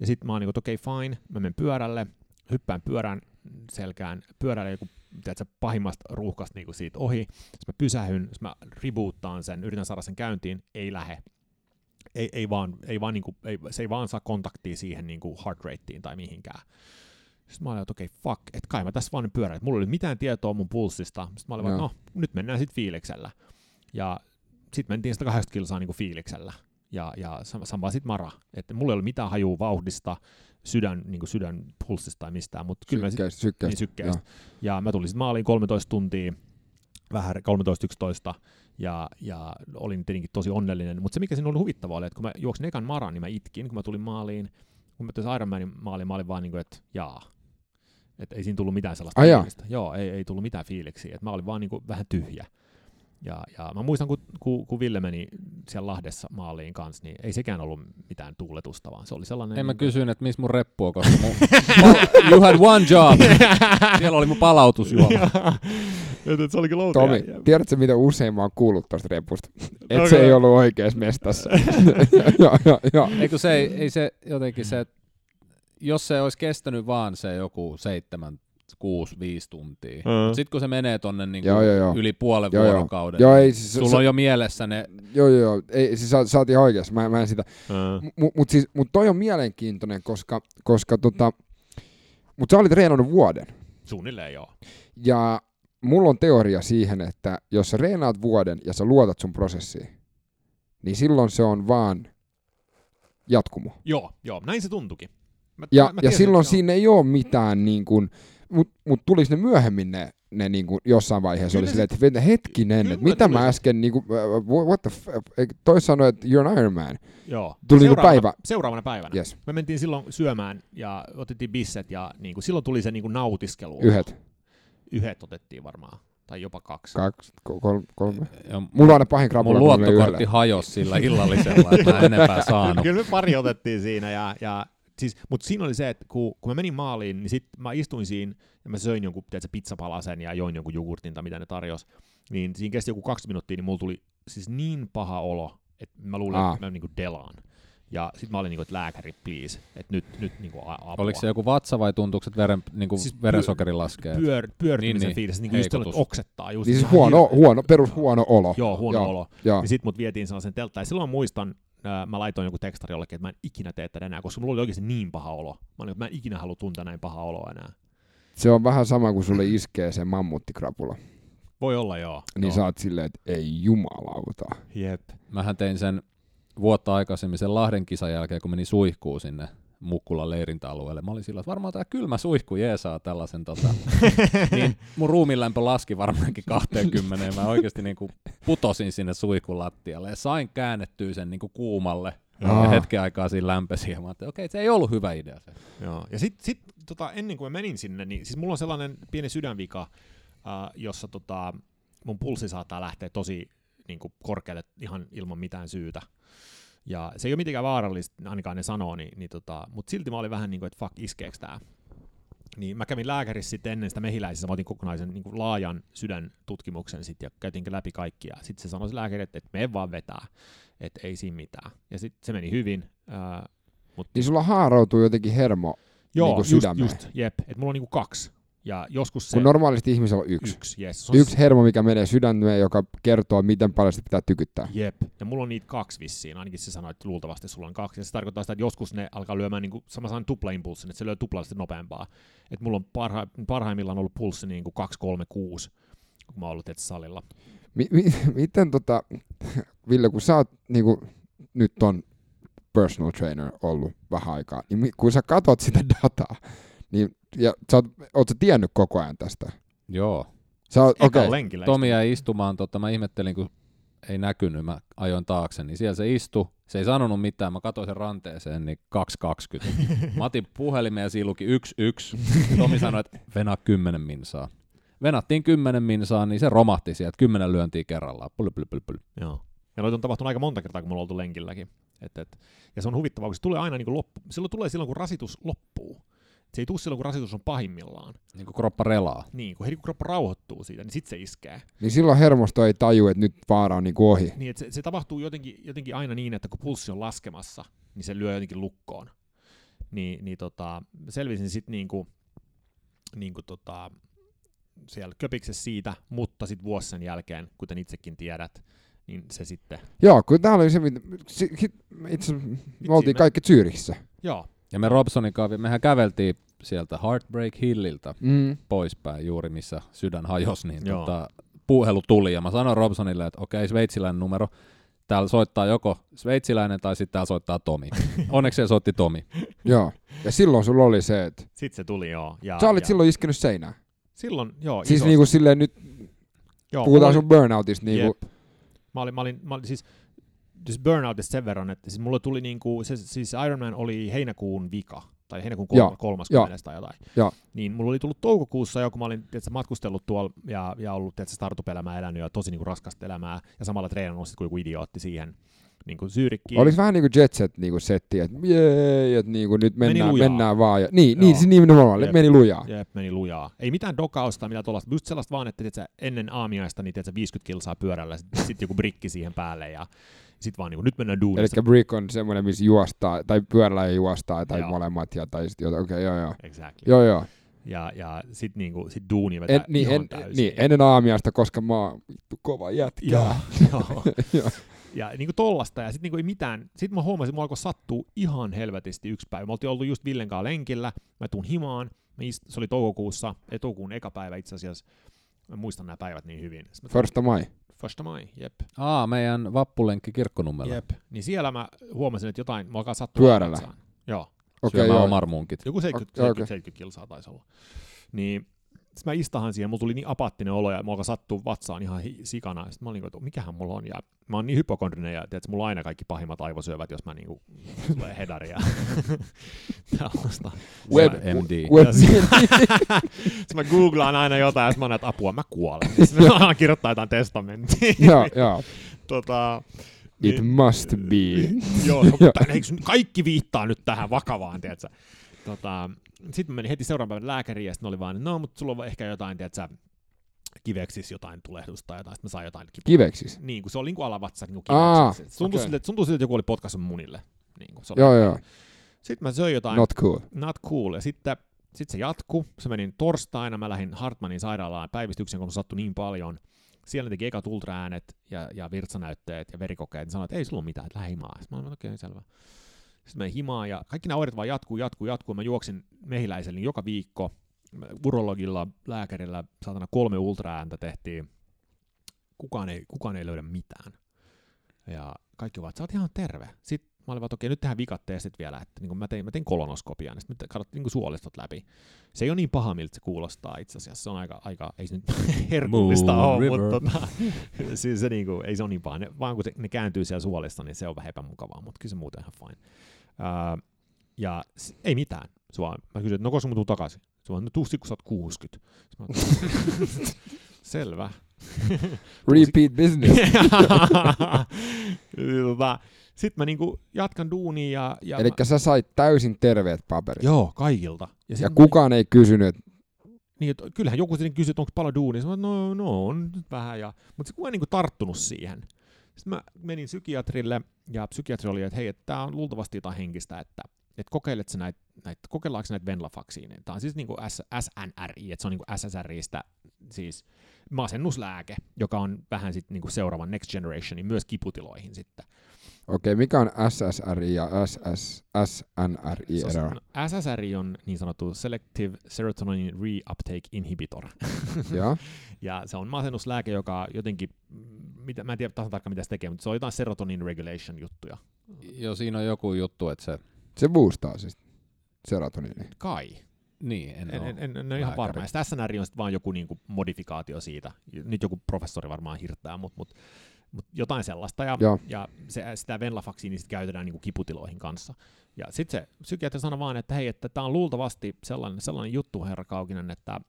Ja sitten mä oon niinku, että okei, okay, fine, mä menen pyörälle, hyppään pyörän selkään, pyörälle joku tiedätkö, pahimmasta ruuhkasta niinku siitä ohi, sitten mä pysähyn, sitten mä rebootaan sen, yritän saada sen käyntiin, ei lähe. Ei, ei vaan, ei vaan niinku, ei, se ei vaan saa kontaktia siihen niinku heart rateen tai mihinkään. Sitten mä olin, että okei, okay, fuck, että kai mä tässä vaan pyörän. Mulla ei ollut mitään tietoa mun pulssista. Sitten mä olin
Joo.
no, nyt mennään sitten fiiliksellä. Ja sitten mentiin 180 kilsaa niinku fiiliksellä. Ja, ja sama, sama sitten Mara. Että mulla ei ollut mitään hajua vauhdista, sydän, niinku sydän pulssista tai mistään, mutta kyllä mä sit,
Sykkeistä, sykkeistä.
niin sykkeistä. Ja mä tulin sitten maaliin 13 tuntia, vähän 13-11, ja, ja olin tietenkin tosi onnellinen. Mutta se, mikä siinä oli huvittavaa, oli, että kun mä juoksin ekan maran, niin mä itkin, kun mä tulin maaliin. Kun mä tulin Ironmanin maaliin, mä olin vaan niin kuin, että jaa. Että ei siinä tullut mitään sellaista
Ai
fiilistä. Joo, ei, ei tullut mitään fiiliksiä. Et mä olin vaan niin kuin vähän tyhjä. Ja, ja mä muistan, kun, kun, kun Ville meni siellä Lahdessa maaliin kanssa, niin ei sekään ollut mitään tuuletusta, vaan se oli sellainen...
En mä
niin kuin-
kysyn, että missä mun reppu on, koska mun, you had one job. Siellä oli mun palautusjuoma.
Et, et se olikin louta.
Tomi,
ja-
tiedätkö mitä usein mä oon kuullut tosta repusta? Että
Okei.
se ei ollut oikeassa mestassa. joo, joo, joo.
Eikö se, ei, ei se jotenkin se, jos se olisi kestänyt vaan se joku seitsemän, kuusi, viisi tuntia.
Mm.
Sitten kun se menee tonne niin
Joo, joo, joo.
yli puolen
Joo, joo.
vuorokauden,
Joo, ei,
niin
siis,
sulla
se,
on jo mielessä ne,
joo, joo, joo, ei, siis sä, sä oot ihan oikeassa, mä, mä en sitä.
Mm.
Mutta mut siis, mut toi on mielenkiintoinen, koska, koska tota, mut sä olit reenannut vuoden.
Suunnilleen joo.
Ja mulla on teoria siihen, että jos sä reenaat vuoden ja sä luotat sun prosessiin, niin silloin se on vaan jatkumo.
Joo, joo, näin se tuntuikin. Mä,
Ja,
mä, mä
ja
tiesin,
silloin
joo.
siinä ei ole mitään, niin kuin, mut, mut tuliko ne myöhemmin ne, ne niin kuin jossain vaiheessa
Kyllä
oli
se-
silleen, että hetkinen,
kyllä
että mitä
tuli
mä äsken, niin kuin, what the f, eikö toi sanoi, että you're an Iron Man.
Joo.
Tuli niinku
seuraavana,
päivä.
Seuraavana päivänä.
Yes,
Me mentiin silloin syömään ja otettiin bisset ja niin kuin, silloin tuli se niin kuin nautiskelu.
yhdet,
Yhdet otettiin varmaan. Tai jopa kaksi.
kaksi, ko- kolme, kolme.
ja
Mulla on aina pahin krapula,
mun luottokortti hajosi sillä illallisella, että mä en enempää saanut.
Kyllä me pari otettiin siinä. Ja, ja, siis, mutta siinä oli se, että kun, kun mä menin maaliin, niin sit mä istuin siinä ja mä söin jonkun tiedätkö, pizzapalasen ja join jonkun jogurtin tai mitä ne tarjos. Niin siinä kesti joku 20 minuuttia, niin mulla tuli siis niin paha olo, että mä luulin,
Aa.
että mä niinku delaan. Ja sitten mä olin niinku, että lääkäri, please, että nyt, nyt niinku apua.
Oliko se joku vatsa vai tuntuuko, että veren, niin kuin
Siis
verensokeri laskee?
Pyör, pyörtymisen
Niin,
niin,
niin.
fiilis, niin kuin just että oksettaa. Just
Niin siis huono, huono, perus huono olo.
Joo, huono
Joo.
olo.
Joo.
Ja sitten mut vietiin sellaisen telttaan. Ja silloin mä muistan, mä laitoin joku tekstari jollekin, että mä en ikinä tee tätä enää, koska mulla oli oikeasti niin paha olo. Mä olin, että mä en ikinä halua tuntea näin paha oloa enää.
Se on vähän sama kuin sulle iskee se mammuttikrapula.
Voi olla joo.
Niin
joo.
sä oot silleen, että ei jumalauta.
Jep.
Mähän tein sen vuotta aikaisemmin sen Lahden kisan jälkeen, kun meni suihkuun sinne Mukkulan leirintäalueelle. Mä olin sillä, että varmaan tämä kylmä suihku jeesaa tällaisen tota. niin mun ruumiinlämpö laski varmaankin 20 ja mä oikeasti niinku putosin sinne suihkun lattialle ja sain käännettyä sen niinku kuumalle.
Aa.
Ja hetken aikaa siinä lämpesi ja mä ajattelin, okei, se ei ollut hyvä idea se.
Joo. Ja sitten sit, tota, ennen kuin mä menin sinne, niin siis mulla on sellainen pieni sydänvika, äh, jossa tota, mun pulssi saattaa lähteä tosi niin kuin korkealle ihan ilman mitään syytä. Ja se ei ole mitenkään vaarallista, ainakaan ne sanoo, niin, niin tota, mutta silti mä olin vähän niin kuin, että fuck, iskeekö tämä? Niin mä kävin lääkärissä sitten ennen sitä mehiläisissä, mä otin kokonaisen niin kuin laajan sydäntutkimuksen sitten ja käytin läpi kaikkia. Sitten se sanoi se lääkäri, että, että me vaan vetää, että ei siinä mitään. Ja sitten se meni hyvin. Ää,
mutta... Niin sulla haarautuu jotenkin hermo
Joo,
niin
just, just, jep. Että mulla on niinku kaksi. Ja joskus se...
Kun normaalisti ihmisellä on yksi.
Yksi, yes.
yksi hermo, mikä menee sydämeen, joka kertoo, miten paljon sitä pitää tykyttää.
Jep. Ja mulla on niitä kaksi vissiin. Ainakin se sanoi, että luultavasti sulla on kaksi. Ja se tarkoittaa sitä, että joskus ne alkaa lyömään, niin kuin, sama saan tuplaimpulssin, että se lyö tuplallisesti nopeampaa. Että mulla on parha, parhaimmillaan ollut pulssi niin kuin 236, kun mä oon ollut salilla.
Mi- mi- miten tota, Ville, kun sä oot niin kuin, nyt on personal trainer ollut vähän aikaa, niin kun sä katot sitä dataa, niin ja sä oot, oot sä tiennyt koko ajan tästä?
Joo.
Sä oot, okay.
Tomi jäi istumaan, tota, mä ihmettelin, kun ei näkynyt, mä ajoin taakse, niin siellä se istui, se ei sanonut mitään, mä katsoin sen ranteeseen, niin 2.20. mä otin puhelimeen ja siinä luki 1.1. Tomi sanoi, että venaa 10 minsaa. Venattiin 10 minsaa, niin se romahti sieltä, 10 lyöntiä kerrallaan. Pul, pul, pul, pul.
Joo. Ja noita on tapahtunut aika monta kertaa, kun mulla on oltu lenkilläkin. Et, et, ja se on huvittavaa, kun se tulee aina niin kuin loppu. Silloin tulee silloin, kun rasitus loppuu. Se ei tule silloin, kun rasitus on pahimmillaan.
Niin kuin kroppa relaa.
Niin, kun heti kun kroppa rauhoittuu siitä, niin sitten se iskee.
Niin silloin hermosto ei taju, että nyt vaara on niin kuin ohi.
Niin, että se, se tapahtuu jotenkin, jotenkin aina niin, että kun pulssi on laskemassa, niin se lyö jotenkin lukkoon. Niin, niin tota, selvisin sitten niin kuin, niin kuin tota, siellä köpiksessä siitä, mutta sitten vuosi sen jälkeen, kuten itsekin tiedät, niin se sitten...
Joo, kun tämä oli se, itse me oltiin kaikki Zyrihissä.
Joo.
Ja me Robsonin kanssa, mehän käveltiin sieltä Heartbreak Hilliltä mm. poispäin juuri, missä sydän hajosi, niin tota, puhelu tuli, ja mä sanoin Robsonille, että okei, okay, sveitsiläinen numero, täällä soittaa joko sveitsiläinen tai sitten täällä soittaa Tomi. Onneksi se soitti Tomi.
joo, ja silloin sulla oli se, että...
Sitten se tuli, joo. Ja,
Sä olit
ja...
silloin iskenyt seinään.
Silloin, joo.
Siis isosti. niinku silleen nyt, joo, puhutaan sun burnoutista niinku... Yep.
Mä olin, mä olin, mä olin siis, siis burnoutista sen verran, että siis mulla tuli niinku, se, siis Ironman oli heinäkuun vika, tai heinäkuun kol- 30. tai jotain.
Ja.
Niin mulla oli tullut toukokuussa jo, kun mä olin tietysti, matkustellut tuolla ja, ja ollut tietysti, startup-elämää elänyt ja tosi niinku raskasta elämää, ja samalla treenannut kuin joku idiootti siihen niin kuin Syyrikkiin.
Olisi vähän niin kuin Jet Set niin kuin setti, että jee, että niin kuin nyt mennään, meni mennään vaan. Ja, niin, niin, se nimenomaan, jep, meni lujaa.
Jep, meni lujaa. Ei mitään dokausta, mitä tuollaista, just sellaista vaan, että tiiätkö, ennen aamiaista niin tiiätkö, 50 kilsaa pyörällä, sitten sit joku brikki siihen päälle ja sitten vaan niin kuin, nyt mennään duunista.
Eli brick on semmoinen, missä juostaa, tai pyörällä ei juostaa, tai joo. molemmat, ja, tai sitten okei, okay, joo joo.
Exactly.
Joo joo.
Ja, ja sitten niinku, sit duuni vetää en,
niin,
en,
niin, ennen aamiaista, koska mä oon kova jätkä.
Joo, joo. Ja niin kuin tollasta, ja sitten niin kuin ei mitään. Sitten mä huomasin, että mulla alkoi sattua ihan helvetisti yksi päivä. Mä oltiin ollut just Villen kanssa lenkillä, mä tuun himaan, mä ist- se oli toukokuussa, ei toukokuun eka päivä itse asiassa. Mä muistan nämä päivät niin hyvin.
Firsta mai.
Firsta mai, jep.
Aa, meidän vappulenkki kirkkonummella.
Jep. Niin siellä mä huomasin, että jotain, mä alkaa sattua.
Pyörällä?
Joo.
Okei, okay, joo. omarmunkit.
Joku 70, okay, 70, 70 kilsaa taisi olla. Niin sitten mä istahan siihen, mulla tuli niin apaattinen olo ja mulla sattuu vatsaan ihan hi- sikana. Sitten mä olin niin että mikähän mulla on. Ja mä oon niin hypokondrinen ja tiedätkö, mulla on aina kaikki pahimmat aivosyövät, jos mä niinku tulee hedaria. Tällaista.
WebMD.
Web
sitten mä googlaan aina jotain ja mä näen, että apua, mä kuolen. Sitten mä kirjoittaa jotain testamenttia.
Joo, joo.
tota,
It niin, must be.
joo, mutta kaikki viittaa nyt tähän vakavaan, tiedätkö? Tota, sitten mä menin heti seuraavan päivän lääkäriin ja sitten oli vaan, no, mutta sulla on ehkä jotain, tiedätkö, kiveksis jotain tulehdusta tai jotain, sitten mä sain jotain kipua.
Kiveksis?
Niin, kun se oli niin kuin alavatsa niin kuin kiveksis. Aa, tuntui, okay. siltä, tuntui siltä, että joku oli potkassut munille. Niin kuin, se
oli joo, joo.
Sitten mä söin jotain.
Not cool.
Not cool. Ja sitten sit se jatku. Se menin torstaina, mä lähdin Hartmanin sairaalaan päivystyksen, kun se sattui niin paljon. Siellä ne teki ekat ultraäänet ja, ja virtsanäytteet ja verikokeet. Ne sanoivat, että ei sulla ole mitään, että lähde himaa. Sitten mä olin, okei, okay, selvä. Sitten menin himaan ja kaikki nämä oireet vaan jatkuu, jatkuu, jatkuu. Mä juoksin mehiläiselle niin joka viikko urologilla, lääkärillä, saatana kolme ultraääntä tehtiin. Kukaan ei, kukaan ei löydä mitään. Ja kaikki ovat, sä oot ihan terve. Sitten mä olin vaan, että okei, nyt tehdään vikat testit vielä, että niin mä, tein, mä tein kolonoskopian, niin sitten katsottiin niin suolistot läpi. Se ei ole niin paha, miltä se kuulostaa itse asiassa, se on aika, aika ei se nyt herkullista ole, mutta tota, siis se, niin kuin, ei se ole niin paha, ne, vaan kun se, ne kääntyy siellä suolista, niin se on vähän epämukavaa, mutta kyllä se muuten ihan fine. Uh, ja s- ei mitään. Vaan, mä kysyin, että no koska mä tuun takaisin? Se vaan, no tuu kun sä oot 60. Mä, Selvä.
Repeat business.
tota, sitten mä niinku jatkan duunia ja... ja
Eli
mä,
sä sait täysin terveet paperit.
Joo, kaikilta.
Ja,
sit
ja kukaan ei kysynyt, että
niin, että kyllähän joku sitten kysyi, että onko paljon duunia. Mä, no, no, on nyt vähän. Ja, mutta se kukaan ei niinku tarttunut siihen. Sitten mä menin psykiatrille, ja psykiatri oli, että hei, että tämä on luultavasti jotain henkistä, että, että kokeilet sä näitä, näitä, kokeillaanko näitä venlafaksiineja. Tämä on siis niinku S, SNRI, että se on niinku SSRIstä, siis masennuslääke, joka on vähän sitten niinku seuraavan Next Generationin myös kiputiloihin sitten.
Okei, mikä on SSRI ja SS, SNRI
SSRI on niin sanottu Selective Serotonin Reuptake Inhibitor.
Joo.
Ja se on masennuslääke, joka jotenkin, mm, mitä, mä en tiedä tasan tarkkaan mitä se tekee, mutta se on jotain serotonin regulation juttuja.
Jo siinä on joku juttu, että se...
Se boostaa siis serotoniini.
Kai.
Niin, en,
En,
ole
en, en, en ole ihan varma. Ja SNR on sitten vaan joku niinku modifikaatio siitä. Nyt joku professori varmaan hirttää, mutta mut, mut jotain sellaista. Ja,
Joo.
ja se, sitä venlafaksiini sit käytetään niinku kiputiloihin kanssa. Ja sitten se psykiatri sanoi vaan, että hei, että tämä on luultavasti sellainen, sellainen juttu, herra Kaukinen, että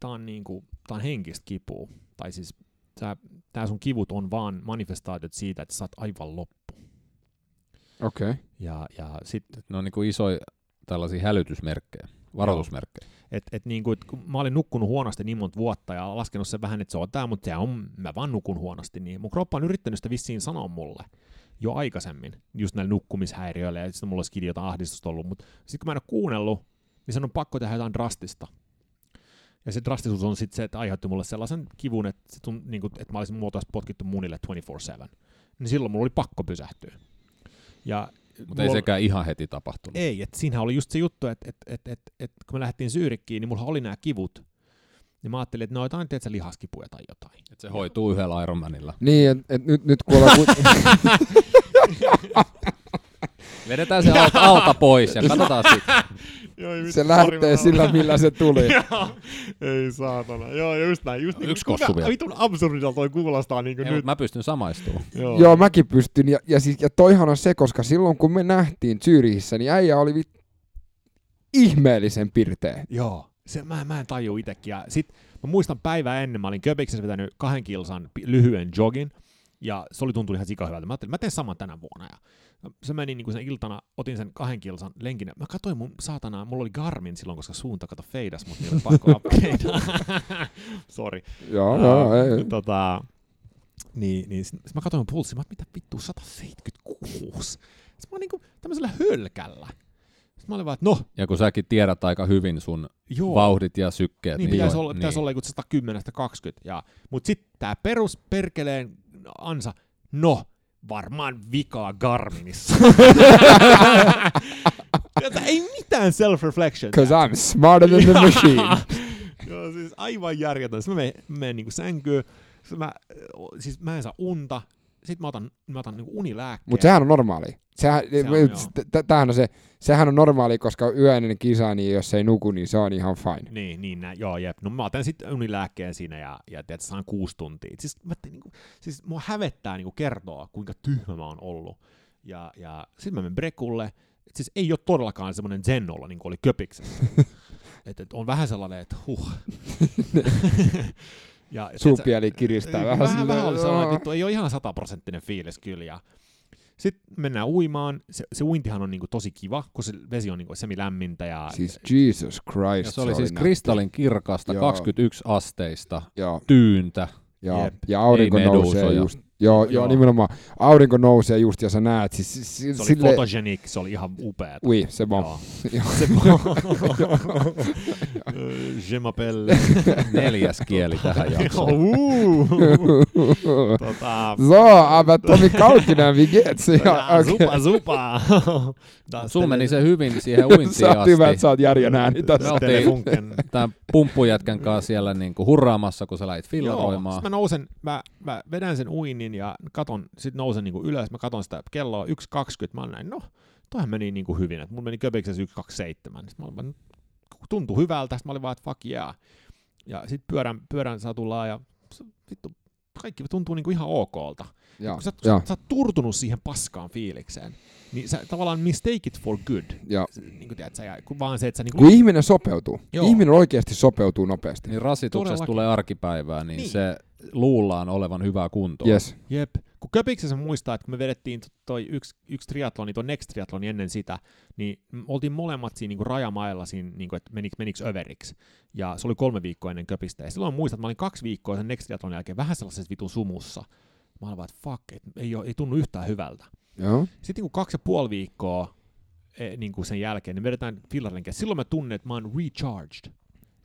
tämä on, niinku, tää on henkistä kipua. Tai siis tämä sun kivut on vaan manifestaatiot siitä, että sä oot aivan loppu.
Okei. Okay.
Ja, ja sitten
Ne on niin kuin isoja tällaisia hälytysmerkkejä, varoitusmerkkejä.
Et, et niinku, et kun mä olin nukkunut huonosti niin monta vuotta ja laskenut sen vähän, että se on tää, mutta se on, mä vaan nukun huonosti, niin mun kroppa on yrittänyt sitä vissiin sanoa mulle jo aikaisemmin, just näillä nukkumishäiriöillä, ja sitten mulla olisikin jotain ahdistusta ollut, mutta sitten kun mä en ole kuunnellut, niin sen on pakko tehdä jotain drastista. Ja se drastisuus on sitten se, että aiheutti mulle sellaisen kivun, että, se tunt, niin kuin, että mä olisin muotoisesti potkittu munille 24-7. Niin silloin mulla oli pakko pysähtyä. Ja
Mutta ei
mulla-
sekään ihan heti tapahtunut.
ei, että siinähän oli just se juttu, että et, et, et, et, kun me lähdettiin Syyrikkiin, niin mulla oli nämä kivut. Ja mä ajattelin, että ne on jotain, tiedätkö, lihaskipuja tai jotain.
Et se hoituu yhdellä Ironmanilla.
Niin, että et nyt, nyt kun ollaan...
Vedetään se alta, alta pois ja katsotaan sitten.
Joo,
se lähtee sillä, millä se tuli.
ei saatana. Joo, just näin. Just
Yksi kossu vielä.
Vitun absurdilta toi kuulostaa niin
Ei,
nyt.
mä pystyn samaistumaan.
Joo.
Joo, mäkin pystyn. Ja, ja, siis, ja toihan on se, koska silloin kun me nähtiin Zyrihissä, niin äijä oli vit... ihmeellisen pirteä.
Joo. Se, mä, mä en tajua itekin. Ja sit mä muistan päivää ennen, mä olin Köpiksessä vetänyt kahden kilsan lyhyen jogin, ja se oli tuntunut ihan sikahyvältä. Mä ajattelin, mä teen saman tänä vuonna. Ja se meni niin kuin sen iltana, otin sen kahden kilsan lenkin. Mä katsoin mun saatana, mulla oli Garmin silloin, koska suunta kato feidas, mutta niillä oli pakko upgradea. Sori.
Joo, joo, ei.
Tota, niin, niin sit, sit mä katsoin mun pulssia, mä mitä vittu, 176. Sitten mä oon niinku tämmöisellä hölkällä. Sitten mä olin vaan, että no,
Ja kun säkin tiedät aika hyvin sun
joo.
vauhdit ja sykkeet.
Niin, pitäisi
joo,
olla, pitäisi olla joku 110-120. Ja, mutta sitten tämä perusperkeleen ansa, no, varmaan vikaa Garminissa. Ei mitään self-reflection.
Cause I'm smarter than the machine.
Joo, siis aivan järjetön. Sitten mä menen, menen niinku sänkyyn, mä, siis mä en saa unta, sitten mä otan, mä otan niinku unilääkkeen.
Mutta sehän on normaali. Sehän,
Se on,
tämähän on se, sehän on normaali, koska yöinen kisa, niin jos ei nuku, niin se on ihan fine.
Niin, niin näin, joo, jep. No mä otan sitten unilääkkeen siinä ja, ja tiedät, saan kuusi tuntia. Siis, mä, niinku, siis mua hävettää niinku kertoa, kuinka tyhmä mä oon ollut. Ja, ja sitten mä menen Brekulle. Et siis ei ole todellakaan semmoinen zen olla, niin kuin oli Köpiksessä. et, et on vähän sellainen, että huh. ja, et-
Suupieli kiristää vähän,
vähän, vähän oli sellainen, vittu, ei ole ihan sataprosenttinen fiilis kyllä. Ja sitten mennään uimaan. Se, se uintihan on niinku tosi kiva, kun se vesi on niinku semi-lämmintä. Ja,
Siis Jesus Christ.
Ja se oli siis kristallin kirkasta,
Joo.
21 asteista,
Joo,
tyyntä.
joo.
Jep.
ja aurinko
Ei
nousee just. Joo, joo,
Joo.
nimenomaan. Aurinko nousee just ja sä näet. Siis, siis,
se oli
sille...
photogenic, se oli ihan upeata.
Ui, se bon.
Joo.
Joo.
Se Je m'appelle.
Neljäs kieli tähän jaksoon.
Tota,
So, aber Tomi Kaukinen, wie geht's? Ja,
ja,
okei.
Supa, supa.
Sun meni se hyvin siihen uintiin
Sä oot hyvä, että
asti.
sä oot Järjen ääni tässä.
Me oltiin-. Tämän pumppujätkän kanssa siellä niinku hurraamassa, kun sä lähit
Joo,
fillaroimaan.
sit mä nousen, mä, mä vedän sen uinnin ja katon, sit nousen niinku ylös, mä katon sitä kelloa 1.20, mä oon näin, no, toihan meni niinku hyvin, että mulla meni köpiksessä 1.27, sit mä olin tuntui hyvältä, sit mä olin vaan, että fuck yeah. Ja sit pyörän, pyörän satullaan ja vittu kaikki tuntuu niinku ihan okolta.
Ja,
kun sä,
ja.
sä, sä oot turtunut siihen paskaan fiilikseen, niin sä tavallaan mistake it for good.
Ja.
Niin kuin tiedät, sä, kun vaan se, että sä niinku...
Kun ihminen sopeutuu.
Joo.
Ihminen oikeasti sopeutuu nopeasti.
Niin rasituksesta
Todellakin.
tulee arkipäivää, niin,
Niin.
se luullaan olevan hyvää kuntoa.
Yes.
Jep. Kun Köpiksessä muistaa, että kun me vedettiin to- toi yksi, yksi triatloni, tuo Next triatloni ennen sitä, niin me oltiin molemmat siinä niinku rajamailla siinä, niinku, että menik, meniks överiksi. Ja se oli kolme viikkoa ennen Köpistä. Ja silloin muistan, että mä olin kaksi viikkoa sen Next triatlonin jälkeen vähän sellaisessa vitun sumussa. Mä olin vaan, että fuck, et ei, oo, ei tunnu yhtään hyvältä.
Joo.
Sitten niin kaksi ja puoli viikkoa eh, niin kuin sen jälkeen, niin vedetään fillarinkin. Silloin mä tunnen, että mä oon recharged.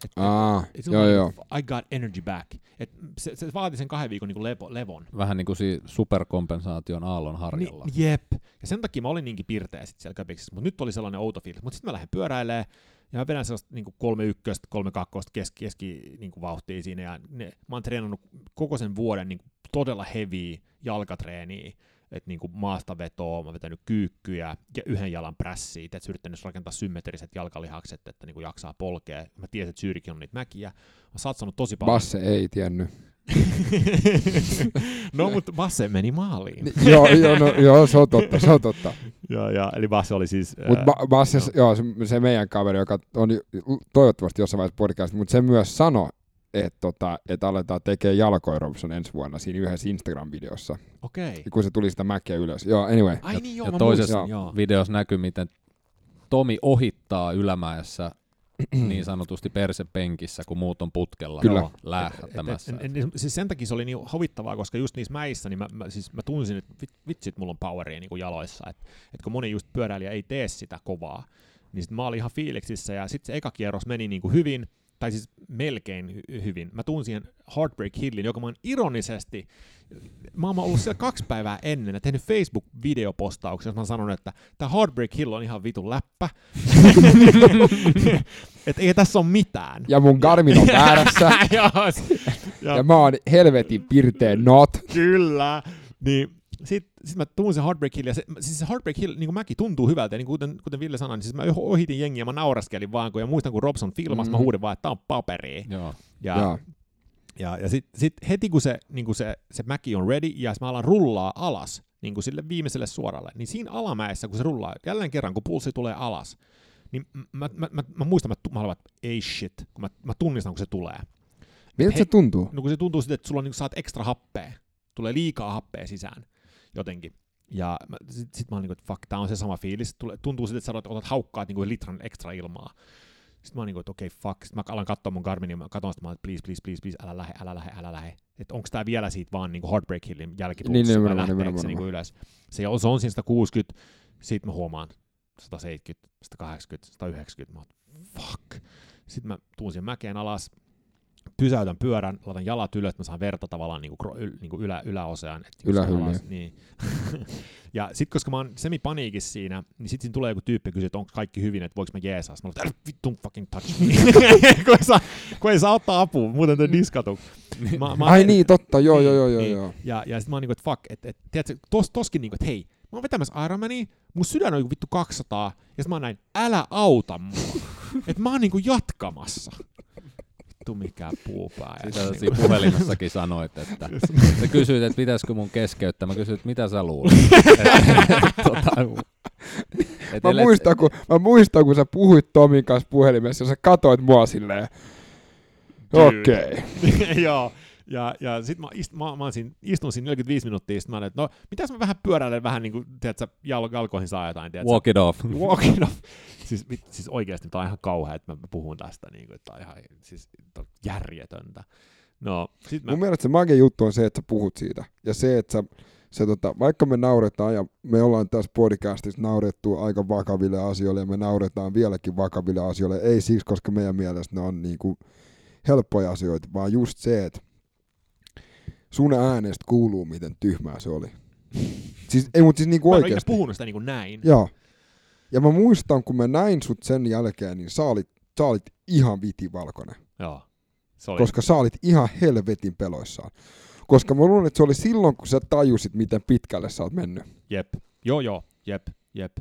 Et,
Aa,
et
joo
mä-
joo.
I got energy back. Et se, se vaati sen kahden viikon niin kuin levo, levon.
Vähän niin kuin siinä superkompensaation aallon harjalla.
Ni, jep. Ja sen takia mä olin niinkin pirteä sit siellä köpiksessä, mutta nyt oli sellainen outo fiilis. Mutta sitten mä lähden pyöräilemään, ja mä vedän sellaista niin kolme ykköstä, kolme kakkosta keski, keski niin kuin vauhtia siinä, ja ne, mä oon treenannut koko sen vuoden niin kuin todella heavy jalkatreeniä, että niin kuin maastavetoa, mä oon vetänyt kyykkyjä ja yhden jalan prässiä, että yrittänyt rakentaa symmetriset jalkalihakset, että niin kuin jaksaa polkea. Mä tiesin, että Syyrikin on niitä mäkiä. Mä satsannut tosi paljon.
Basse ei tiennyt.
no, mutta Basse meni maaliin.
Ni- joo, joo, no, joo, se on totta, se on totta.
ja, ja, eli Basse oli siis... Ää,
ba- Basse, joo, se, se meidän kaveri, joka on toivottavasti jossain vaiheessa podcast, mutta se myös sanoi, että tota, et aletaan tekemään jalkoaerobison ensi vuonna siinä yhdessä Instagram-videossa,
Okei.
kun se tuli sitä mäkeä ylös. Joo, anyway.
Ai niin joo,
ja
mä
toisessa
muistan, joo.
videossa näkyy, miten Tomi ohittaa ylämäessä niin sanotusti persepenkissä, kun muut on putkella
Kyllä.
Joo, lähtämässä.
Et, et, et, et, siis sen takia se oli niin huvittavaa, koska just niissä mäissä, niin mä, mä, siis mä tunsin, että vit- vitsit, mulla on poweria niin kuin jaloissa. Että et kun moni just pyöräilijä ei tee sitä kovaa, niin sit mä olin ihan fiiliksissä ja sitten se eka kierros meni niin kuin hyvin, tai siis melkein hy- hyvin. Mä tunsin siihen Heartbreak Hillin, joka mä oon ironisesti, mä oon ollut siellä kaksi päivää ennen ja tehnyt Facebook-videopostauksen, jossa mä sanon, että tämä Heartbreak Hill on ihan vitun läppä. että ei tässä ole mitään.
Ja mun Garmin on väärässä,
ja,
ja mä oon helvetin pirteen not.
Kyllä. Niin sitten sit mä tuun se Heartbreak Hill, ja se, siis se Heartbreak Hill, niin kuin mäkin, tuntuu hyvältä, ja niin kuten, kuten Ville sanoi, niin siis mä ohitin jengiä, mä nauraskelin vaan, kun, ja muistan, kun Robson filmasi, mm. mä huudin vaan, että tää on paperia.
Joo.
Ja,
Joo.
ja, ja sitten sit heti kun se, niin kuin se, se mäki on ready, ja mä alan rullaa alas, niin kuin sille viimeiselle suoralle, niin siinä alamäessä, kun se rullaa, jälleen kerran, kun pulssi tulee alas, niin mä, mä, mä, mä muistan, että mä, mä että ei shit, kun mä, mä tunnistan, kun se tulee.
Miltä se tuntuu?
No kun se tuntuu sitten, että sulla on, niin saat ekstra happea. Tulee liikaa happea sisään jotenkin. Ja mä, sit, sit mä oon niin että fuck, tää on se sama fiilis. Tuntuu sitten, että sä otat, haukkaat niin litran ekstra ilmaa. Sitten mä oon niin että okei, okay, fuck. Sitten mä alan katsoa mun Garminin, ja mä katson sitä, mä että please, please, please, please, älä lähe, älä lähe, älä lähe. Että onko tää vielä siitä vaan niin Heartbreak Hillin jälkipulssissa,
Niin, nimenomaan, nimenomaan,
se niin ylös. Se on, se on siinä 160, sitten mä huomaan 170, 180, 190, mä oon, fuck. Sitten mä tuun siihen mäkeen alas, pysäytän pyörän, laitan jalat ylös, että mä saan verta tavallaan niin kuin, yl, niin kuin ylä, yläosaan. Et just
Ylähyllyyn.
Niin. ja sitten koska mä oon semipaniikissa siinä, niin sitten siinä tulee joku tyyppi kysyä, että onko kaikki hyvin, että voiko mä jeesaa. Mä oon, vittu fucking touch me. kun, ei saa, kun ei saa ottaa apua, muuten te diskatu. Mä, mä,
Ai niin, totta, joo,
Niin,
joo, joo, joo,
niin.
joo.
Ja, ja sitten mä oon niinku, että fuck, että et, tiedätkö, tos, toskin niinku, että hei, mä oon vetämässä Ironmania, mun sydän on joku vittu 200, ja sitten mä oon näin, älä auta mua. että mä oon niinku jatkamassa. Vittu mikään puupää. Niinku-
siinä puhelimessakin sanoit, että sä kysyit, että pitäisikö mun keskeyttää. Mä kysyin, että mitä sä luulet. tota, et
Mä muistan, kun, mä muistan, kun sä puhuit Tomin kanssa puhelimessa, ja sä katoit mua silleen, okei. Okay.
Joo. Ja, ja sit mä, ist, mä, mä istun siinä 45 minuuttia, sit mä olin, että no, mitäs mä vähän pyöräilen vähän niin kuin, tiedätkö, jal, jalkoihin saa jotain, tiedätkö?
Walk it off.
Walk it off. Siis, vit- siis oikeasti tää on ihan kauhea, että mä puhun tästä, niin kuin, että tää on ihan siis, on järjetöntä. No, sit mä,
Mun mielestä se magia juttu on se, että sä puhut siitä. Ja se, että sä, se, tota, vaikka me nauretaan, ja me ollaan tässä podcastissa naurettu aika vakaville asioille, ja me nauretaan vieläkin vakaville asioille, ei siksi, koska meidän mielestä ne on niinku helppoja asioita, vaan just se, että sun äänestä kuuluu, miten tyhmää se oli. Siis, ei, mutta siis niinku
mä en ole
oikeasti.
puhunut sitä niin kuin näin.
Joo. Ja mä muistan, kun mä näin sut sen jälkeen, niin sä olit, sä olit ihan vitivalkoinen.
Joo. Se oli,
Koska sä olit ihan helvetin peloissaan. Koska mä luulen, että se oli silloin, kun sä tajusit, miten pitkälle sä oot mennyt.
Jep. Joo, joo. Jep, jep.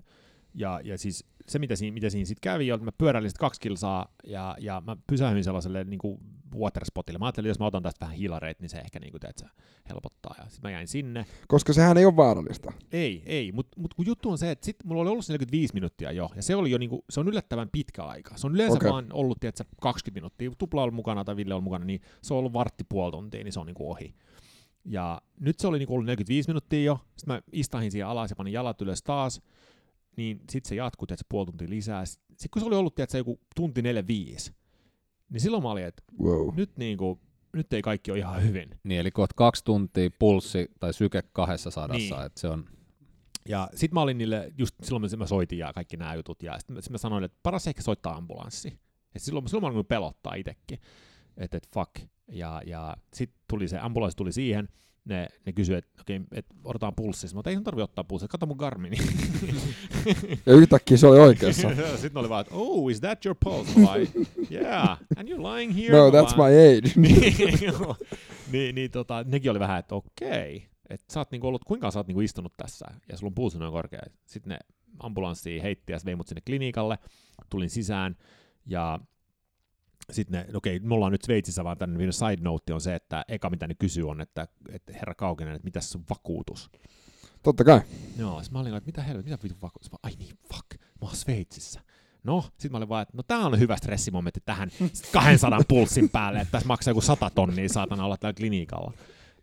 Ja, ja siis se, mitä siinä, mitä siinä sitten kävi, on, että mä pyöräilin sit kaksi kilsaa ja, ja mä pysähdyin sellaiselle niin kuin waterspotille. Mä ajattelin, että jos mä otan tästä vähän hiilareita, niin se ehkä niin kuin, teet, se helpottaa. Ja sitten mä jäin sinne.
Koska sehän ei ole vaarallista.
Ei, ei. Mutta mut kun juttu on se, että sit mulla oli ollut 45 minuuttia jo, ja se, oli jo niinku, se on yllättävän pitkä aika. Se on yleensä okay. vaan ollut, tiedätkö, 20 minuuttia. Tupla on mukana tai Ville on mukana, niin se on ollut vartti puoli tuntia, niin se on niinku ohi. Ja nyt se oli niinku ollut 45 minuuttia jo, sitten mä istahin siihen alas ja panin jalat ylös taas, niin sitten se jatkui, että puoli tuntia lisää. Sitten kun se oli ollut, tiedätkö, joku tunti 4-5, niin silloin mä olin, että wow. nyt, niinku, nyt ei kaikki ole ihan hyvin.
Niin, eli kohta kaksi tuntia pulssi tai syke kahdessa sadassa, niin. että se on...
Ja sitten mä olin niille, just silloin mä soitin ja kaikki nämä jutut, ja sitten sit mä sanoin, että paras ehkä soittaa ambulanssi. Et silloin, silloin mä olin pelottaa itsekin, että et fuck. Ja, ja sitten tuli se, ambulanssi tuli siihen, ne, ne kysyivät, että okei, okay, et odotetaan pulssissa. Mutta ei sun tarvi ottaa pulssia, kato mun Garmini.
ja yhtäkkiä se oli oikeassa.
Sitten oli vaan, että oh, is that your pulse? Like, yeah, and you're lying here.
No, that's my age.
niin, niin tota, nekin oli vähän, että okei, okay, että sä oot niinku ollut, kuinka sä oot niinku istunut tässä, ja sulla on pulssi noin korkea. Sitten ne ambulanssi heitti ja vei mut sinne klinikalle, tulin sisään, ja sitten ne, okei, me ollaan nyt Sveitsissä, vaan tänne side note on se, että eka mitä ne kysyy on, että, että herra Kaukinen, että mitä se on vakuutus?
Totta kai.
Joo, sitten mä olin, että mitä helvetti, mitä vitun vakuutus? Mä, ai niin, fuck, mä oon Sveitsissä. No, sitten mä olin vaan, että no tää on hyvä stressimomentti tähän 200 pulssin päälle, että tässä maksaa joku 100 tonnia saatana olla täällä klinikalla.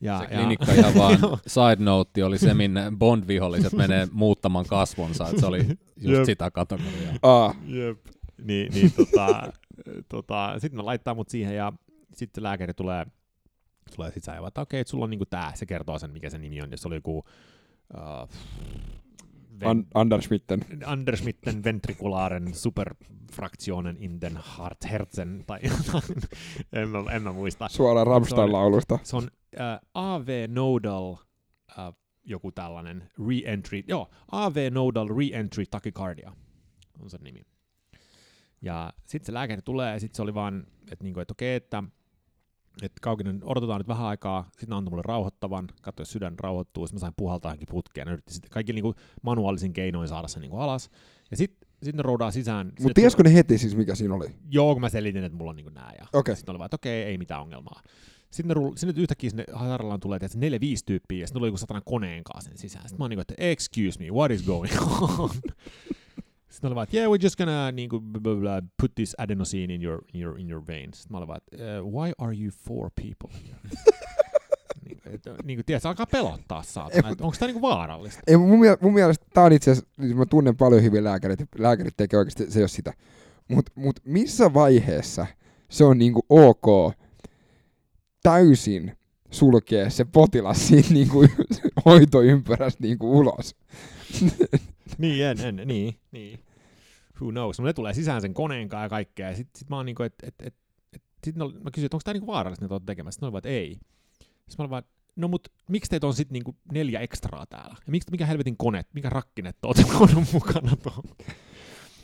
Ja, se klinikka ja vaan side note oli se, minne Bond-viholliset menee muuttamaan kasvonsa, että se oli just Jep. sitä kategoriaa.
Ah. Jep. Niin, niin tota, tota, sitten ne laittaa mut siihen ja sitten lääkäri tulee, tulee sisään ja että okei, okay, sulla on niinku tää, se kertoo sen, mikä se nimi on, jos oli joku uh,
Ven- Andersmitten.
Andersmitten ventrikularen superfraktionen in den Herzen, tai jotain, en, mä, en mä muista.
Suoraan Rammstein-laulusta.
Se on, se on uh, AV Nodal uh, joku tällainen re-entry, joo, AV Nodal re-entry tachycardia on se nimi. Ja sitten se lääkäri tulee ja sitten se oli vaan, että niinku, et okei, että että Kaukinen, odotetaan nyt vähän aikaa, sitten antoi mulle rauhoittavan, katsoin, jos sydän rauhoittuu, sitten mä sain puhaltaa johonkin putkeen, yritti sitten kaikki niinku manuaalisin keinoin saada sen niinku alas, ja sitten sit ne roudaa sisään.
Mutta tiesikö ne heti siis, mikä siinä oli?
Joo, kun mä selitin, että mulla on niinku nää, ja
okay.
sitten oli vaan, että okei, ei mitään ongelmaa. Sitten, ne, sinne yhtäkkiä sinne sairaalaan tulee että neljä, viisi tyyppiä, ja sitten tuli joku satana koneen kanssa sen sisään. Sitten mä oon niin kuin, että excuse me, what is going on? Sitten oli vaan, että yeah, we're just gonna niin kuin, blah, blah, put this adenosine in your, in your, in your veins. Sitten mä olin vaan, että uh, why are you four people here? niin, et, niin kuin, tiedät, alkaa pelottaa saatana, että onko tämä niin vaarallista?
Ei, mun, mun mielestä tämä on itse asiassa, niin mä tunnen paljon hyviä lääkäreitä, lääkärit tekee oikeasti, se ei ole sitä. Mutta mut missä vaiheessa se on niinku ok täysin sulkea se potilas siitä niinku hoitoympyrästä niinku ulos?
niin, en, en, niin, niin. Who knows? No ne tulee sisään sen koneen kanssa ja kaikkea, ja sitten sit mä oon niinku, että et, et, et, sit mä kysyin, että onko tää niinku vaarallista, mitä oot tekemässä? Sitten ne olivat, ei. Sitten mä olin vaan, no mut miksi teitä on sitten niinku neljä ekstraa täällä? Ja miksi, mikä helvetin kone, mikä rakkinet on mukana tuohon?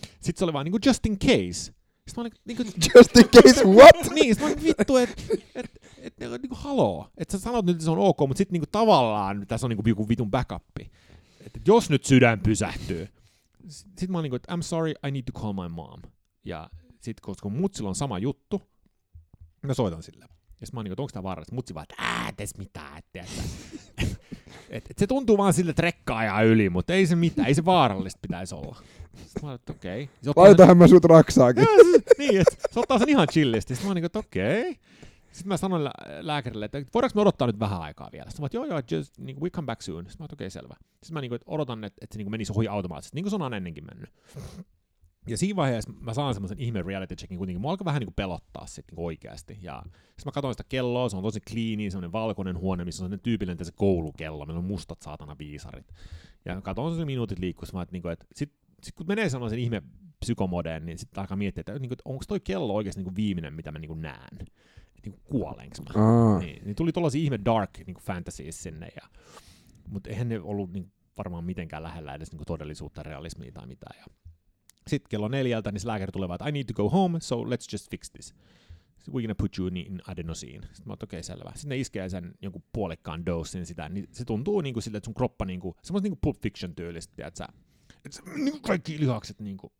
Sitten se oli vaan niinku just in case. Sitten mä olin niinku...
Just in case what?
niin, sitten mä olin vittu, että et, et, et, niinku haloo. Että sä sanot nyt, että se on ok, mutta sitten niinku tavallaan tässä on niinku joku vitun backupi että jos nyt sydän pysähtyy, sitten mä niin kuin, että I'm sorry, I need to call my mom. Ja sitten koska mutsilla on sama juttu, mä soitan sille. Ja sitten mä oon niin kuin, että onko tämä vaarallista? Mutsi vaan, että ää, tes mitään, että et, et se tuntuu vaan sille trekkaaja yli, mutta ei se mitään, ei se vaarallista pitäisi olla. Sitten mä että okei.
Okay. Laitahan sen... mä sut raksaakin.
niin, että se ottaa sen ihan chillisti. Sitten mä niin että okei. Okay. Sitten mä sanoin lääkärille, että voidaanko me odottaa nyt vähän aikaa vielä. Sitten mä joo, joo, just, niin kuin, we come back soon. Sitten mä okei, okay, selvä. Sitten mä niin kuin, odotan, että, että se niin kuin menisi ohi automaattisesti, niin kuin se on aina ennenkin mennyt. Ja siinä vaiheessa mä saan semmoisen ihme reality checkin kuitenkin. Mua alkoi vähän niin kuin pelottaa sitten niin oikeasti. Ja sitten mä katsoin sitä kelloa, se on tosi clean, semmoinen valkoinen huone, missä on semmoinen tyypillinen se koulukello, meillä on mustat saatana viisarit. Ja katsoin se minuutit liikkuu, että, niin kuin, että sit, sit kun menee semmoisen ihme psykomodeen, niin sitten alkaa miettiä, että, niin kuin, että onko toi kello oikeasti niin kuin viimeinen, mitä mä niin kuin näen niin kuolenko mä. Aa. Niin, niin tuli tuollaisia ihme dark niin fantasies sinne. Ja, mutta eihän ne ollut niin, varmaan mitenkään lähellä edes niin todellisuutta, realismia tai mitään. Ja sitten kello neljältä, niin se lääkäri tulee että I need to go home, so let's just fix this. We're gonna put you in adenosine. Sitten mä okei, okay, selvä. Sitten ne iskee sen jonkun puolikkaan dosin sitä, niin se tuntuu niin kuin sille, että sun kroppa niin kuin, semmoista niin kuin Pulp Fiction tyylistä, että sä, että niin kaikki lihakset niin kuin,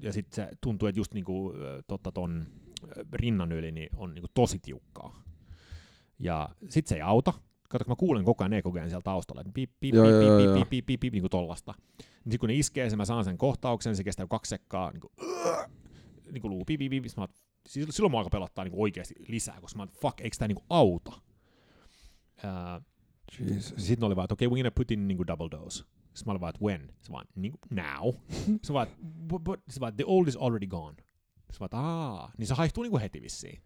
ja sitten se tuntuu, että just niin kuin, totta ton rinnan yli niin on niin kuin tosi tiukkaa. Ja sit se ei auta kato, kun mä kuulen koko ajan ekogeen siellä taustalla, että pip, pip, pip, pip, pip, pip, niin kuin tollasta. Niin kun ne iskee sen, mä saan sen kohtauksen, se kestää kaksi sekkaa, niin kuin, niin kuin luupi, pip, pip, pip, siis silloin mä alkaa pelottaa niin kuin oikeasti lisää, koska mä oon, fuck, eikö tää niin kuin auta? Uh, sitten oli vaan, että okei, okay, we're gonna put in niin kuin double dose. Sitten mä olin vaan, että when? Se vaan, niin kuin now. se vaan, but, but, se vaan, the old is already gone. Se vaan, aah. Niin se haihtuu niin kuin heti vissiin.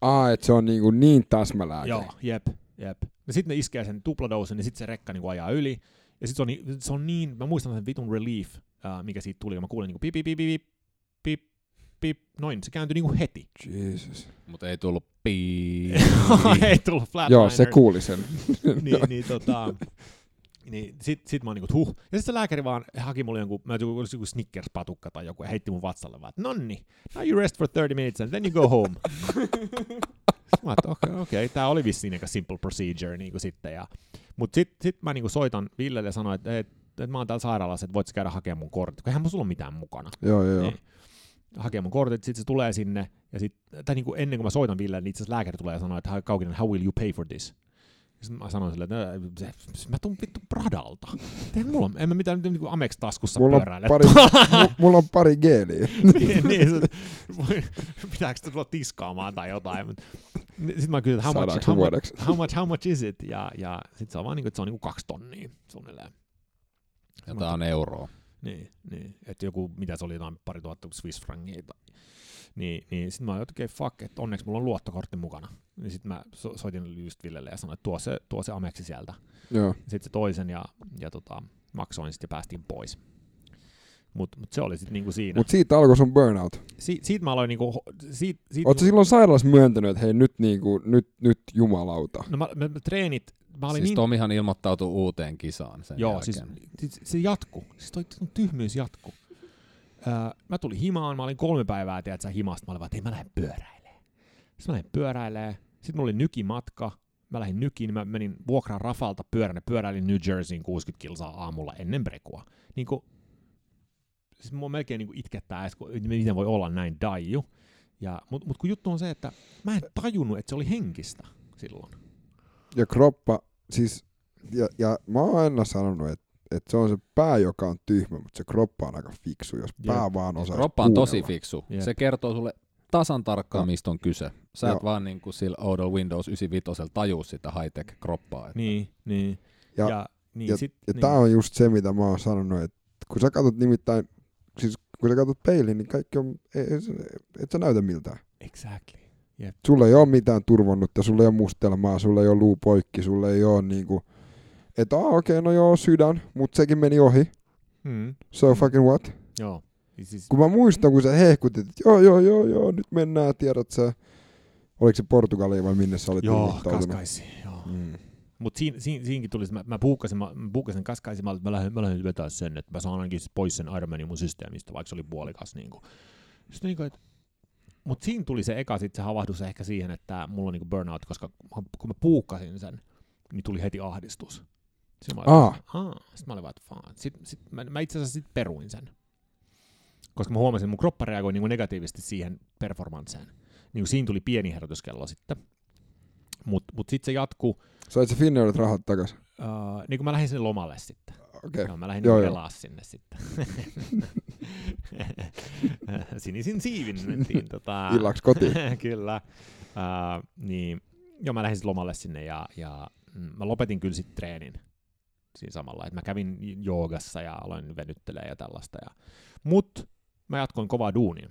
Aa, ah, että se on niinku niin, kuin niin täsmälääke.
Joo, jep jep. Ja sitten ne iskee sen tupladousen, niin sitten se rekka niin kuin ajaa yli. Ja sitten se on, se on niin, mä muistan sen vitun relief, uh, mikä siitä tuli, ja mä kuulin niin kuin pip, pip, pip, pip, pip, pip, noin, se kääntyi niinku heti.
Jesus.
Mutta ei tullut pii.
ei tullut flatliner.
Joo, se kuuli sen.
niin, niin, tota, niin sit, sit mä oon niinku, huh. Ja sitten se lääkäri vaan haki mulle jonkun, mä joku, joku Snickers-patukka tai joku, ja heitti mun vatsalle vaan, että nonni, now you rest for 30 minutes and then you go home. Mä okei, okay, okay, tää oli vissiin aika simple procedure niinku sitten. Ja, mut sit, sit mä niinku soitan Villelle ja sanoin, että, että, että mä oon täällä sairaalassa, että voit käydä hakemaan mun kortit, kun eihän mulla ole mitään mukana.
Joo, joo. Niin
hakee mun kortit, sitten se tulee sinne, ja sit, tai niin kuin ennen kuin mä soitan Ville, niin itse asiassa lääkäri tulee ja sanoo, että Kaukinen, how will you pay for this? Sitten mä sanoin sille, että mä tuun vittu Pradalta. Eihän mulla, en mä mitään niin kuin Amex taskussa
mulla
pyöräile.
Pari, mulla on pari geeliä.
niin, niin, se, pitääkö sitä tulla tiskaamaan tai jotain. Sitten mä kysyin, how much, how, much, how, much, how much is it? Ja, ja sitten se on vaan niin kuin, että se on niin kuin kaksi tonnia suunnilleen.
Ja tää on euroa.
Niin, niin. että joku, mitä se oli, jotain pari tuhatta Swiss frangia. Niin, niin sitten mä olin, että okay, fuck, että onneksi mulla on luottokortti mukana. Niin sitten mä so- soitin just Villelle ja sanoin, että tuo se, tuo se Ameksi sieltä.
Joo.
Sitten se toisen ja, ja tota, maksoin sitten ja päästiin pois. Mutta mut se oli sitten niinku siinä.
Mutta siitä alkoi sun burnout.
Si- siitä mä aloin niinku... Siitä, siitä
Oletko silloin sairaalassa myöntänyt, että hei nyt, niinku, nyt, nyt jumalauta?
No mä, mä, mä treenit Mä olin
siis
niin...
Tomihan ilmoittautui uuteen kisaan sen
Joo,
jälkeen.
siis se, se jatku. Siis toi tyhmyys jatku. Öö, mä tulin himaan, mä olin kolme päivää, tiedätkö, himasta. Mä olin vaan, että hei, mä lähden pyöräilemään. Sitten mä lähdin pyöräilemään. Sitten mulla oli nykimatka. Mä lähdin nykiin, mä menin vuokraan Rafalta pyörän ja pyöräilin New Jerseyin 60 kilsaa aamulla ennen brekua. Niin kuin, siis mua melkein niin itkettää edes, miten voi olla näin daiju. Ja, Mutta mut kun juttu on se, että mä en tajunnut, että se oli henkistä silloin.
Ja kroppa, siis, ja, ja mä oon aina sanonut, että että se on se pää, joka on tyhmä, mutta se kroppa on aika fiksu, jos Jep. pää vaan osaa
Kroppa on tosi fiksu. Jep. Se kertoo sulle tasan tarkkaan, mistä on kyse. Sä Joo. et vaan niin kuin sillä oudolla Windows 95 tajuu sitä high-tech-kroppaa. Että...
Niin, niin.
Ja, ja, niin, ja, sit, ja niin. tää on just se, mitä mä oon sanonut, että kun sä katsot nimittäin, siis kun sä katsot peiliin, niin kaikki on, et, et sä näytä miltään.
Exactly. Yep.
Sulla ei ole mitään turvonnutta, sulla ei ole mustelmaa, sulla ei ole luu poikki, sulla ei ole niinku, että ah, okei, okay, no joo, sydän, mutta sekin meni ohi. Mm. So fucking what?
Joo. Siis...
Kun mä muistan, kun sä hehkutit, että joo, joo, joo, joo, nyt mennään, tiedät sä, oliko se Portugalia vai minne sä olit
Joo, Kaskaisi, joo. Mm. Mutta siinä, siinä, siinäkin tuli, mä, mä puukkasin, mä, mä puukkasin Kaskaisi, mä, mä, lähdin, mä lähdin vetää sen, että mä saan ainakin pois sen Ironmanin mun systeemistä, vaikka se oli puolikas. Niin kuin. Sitten niin kuin, että mutta siinä tuli se eka sit se havahdus ehkä siihen, että mulla on niinku burnout, koska kun mä puukkasin sen, niin tuli heti ahdistus. Sitten mä olin, Aa. Sitten mä olin vaan, että Sitten, sit, mä, mä itse asiassa sit peruin sen. Koska mä huomasin, että mun kroppa reagoi niinku negatiivisesti siihen performansseen. Niin siinä tuli pieni herätyskello sitten. Mutta mut sitten se jatkuu.
Sait se Finnairit rahat takas?
Uh, niin kun mä lähdin sinne lomalle sitten.
Okay.
No, mä lähdin joo, joo. sinne sitten. Sinisin siivin mentiin. Tota...
Illaksi kotiin.
kyllä. Uh, niin, joo, mä lähdin sitten lomalle sinne ja, ja mm, mä lopetin kyllä sitten treenin siinä samalla. Et mä kävin joogassa ja aloin venyttelemään ja tällaista. Ja... Mut mä jatkoin kovaa duunia.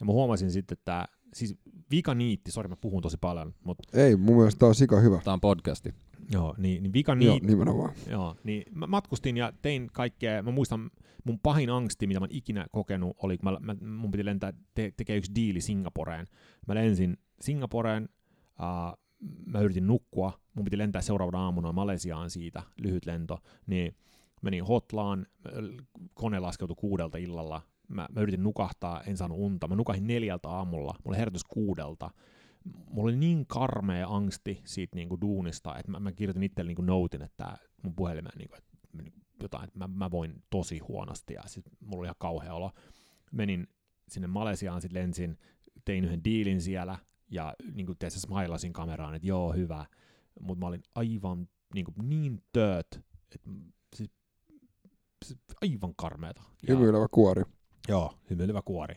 Ja mä huomasin sitten, että siis vika niitti, sori mä puhun tosi paljon. Mutta...
Ei, mun mielestä tää on sika hyvä.
Tää on podcasti.
Joo, niin, niin vika niitti.
Joo, nimenomaan.
Joo, niin mä matkustin ja tein kaikkea, mä muistan mun pahin angsti, mitä mä ikinä kokenut, oli, kun mä, mä, mun piti lentää te, tekee yksi diili Singaporeen. Mä lensin Singaporeen, uh, mä yritin nukkua, mun piti lentää seuraavana aamuna Malesiaan siitä, lyhyt lento, niin menin hotlaan, kone laskeutui kuudelta illalla, mä, mä yritin nukahtaa, en saanut unta, mä nukahin neljältä aamulla, mulla herätys kuudelta, mulla oli niin karmea angsti siitä niin kuin duunista, että mä, mä kirjoitin itselle niin kuin notin, että mun puhelimeen, niin kuin, että jotain, että mä, mä voin tosi huonosti. Ja sit mulla oli ihan kauhea olo. Menin sinne Malesiaan, sitten lensin, tein yhden diilin siellä, ja niin kuin tein smailasin kameraan, että joo, hyvä, mutta mä olin aivan niin, kuin, niin tööt, että siis aivan karmeeta.
Hymyilevä kuori.
Joo, hymyilevä kuori.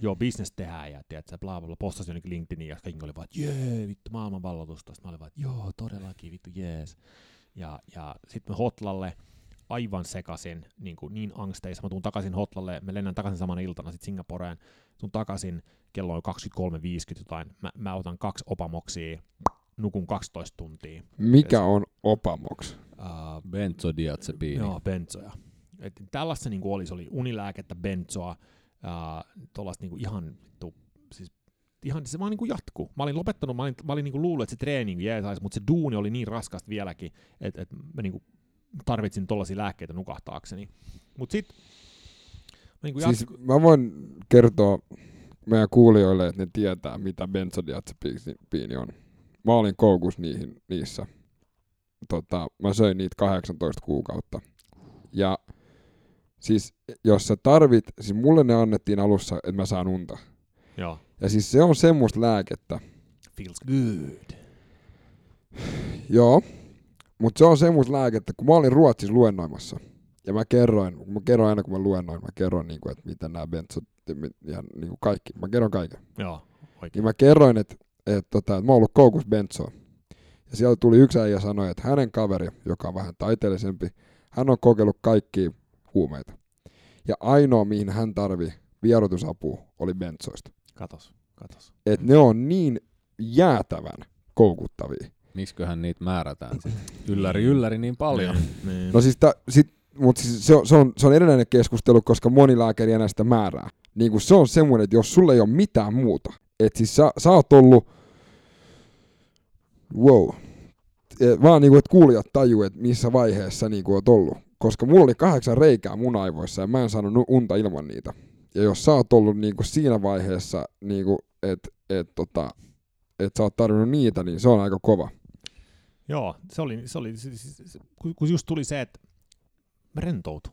Joo, business tehdään ja tiedätkö, bla bla bla, postasin jonnekin LinkedIniin ja kaikki oli vaan, että jee, vittu maailman vallotusta. Sitten mä olin vaan, että joo, todellakin, vittu jees. Ja, ja sitten me Hotlalle aivan sekasin, niin, kuin, niin angsteissa. Mä tuun takaisin Hotlalle, me lennän takaisin samana iltana sitten Singaporeen, tuun takaisin, kello on 23.50 jotain, mä, mä otan kaksi opamoksia, nukun 12 tuntia.
Mikä on opamox?
Uh, benzodiazepiini.
Joo, benzoja. Et tällaista niin oli, se oli unilääkettä, benzoa, tuollaista niin ihan vittu, siis ihan se vaan niin kuin jatkuu. Mä olin lopettanut, mä olin, mä olin niin kuin luullut, että se treeni jeesaisi, mutta se duuni oli niin raskasta vieläkin, että, että mä niin kuin tarvitsin tollaisia lääkkeitä nukahtaakseni. Mut sit, mä, niin
siis jatku... mä voin kertoa meidän kuulijoille, että ne tietää, mitä benzodiazepiini on. Mä olin koukus niihin, niissä. Tota, mä söin niitä 18 kuukautta. Ja siis jos sä tarvit, siis mulle ne annettiin alussa, että mä saan unta.
Joo.
Ja siis se on semmoista lääkettä.
Feels good.
Joo, mutta se on semmoista lääkettä, kun mä olin Ruotsissa luennoimassa, ja mä kerroin, mä kerroin aina kun mä luennoin, mä kerroin, niin kuin, että mitä nämä benzot ja niin kuin kaikki, mä kerron kaiken.
Joo, oikein.
Niin mä kerroin, että, että, tota, että mä oon ollut koukus benzoa. Ja sieltä tuli yksi äijä sanoi, että hänen kaveri, joka on vähän taiteellisempi, hän on kokeillut kaikkia huumeita. Ja ainoa, mihin hän tarvii vierotusapua, oli benzoista.
Katos, katos.
Et ne on niin jäätävän koukuttavia.
Miksiköhän niitä määrätään sitten? Ylläri, ylläri niin paljon.
Niin, niin. No siis, ta, sit, mut siis se, on, se, on, se on edellinen keskustelu, koska moni lääkäri enää sitä määrää. Niin kuin se on semmoinen, että jos sulla ei ole mitään muuta, että siis sä, sä oot ollut, wow, vaan niin kuin, että kuulijat tajuu, että missä vaiheessa niin kuin oot ollut. Koska mulla oli kahdeksan reikää mun aivoissa ja mä en saanut unta ilman niitä. Ja jos sä oot ollut niin kuin siinä vaiheessa, niin kuin, että et, tota, et sä oot tarvinnut niitä, niin se on aika kova.
Joo, se oli, se oli se, se, se, kun just tuli se, että mä rentoutu.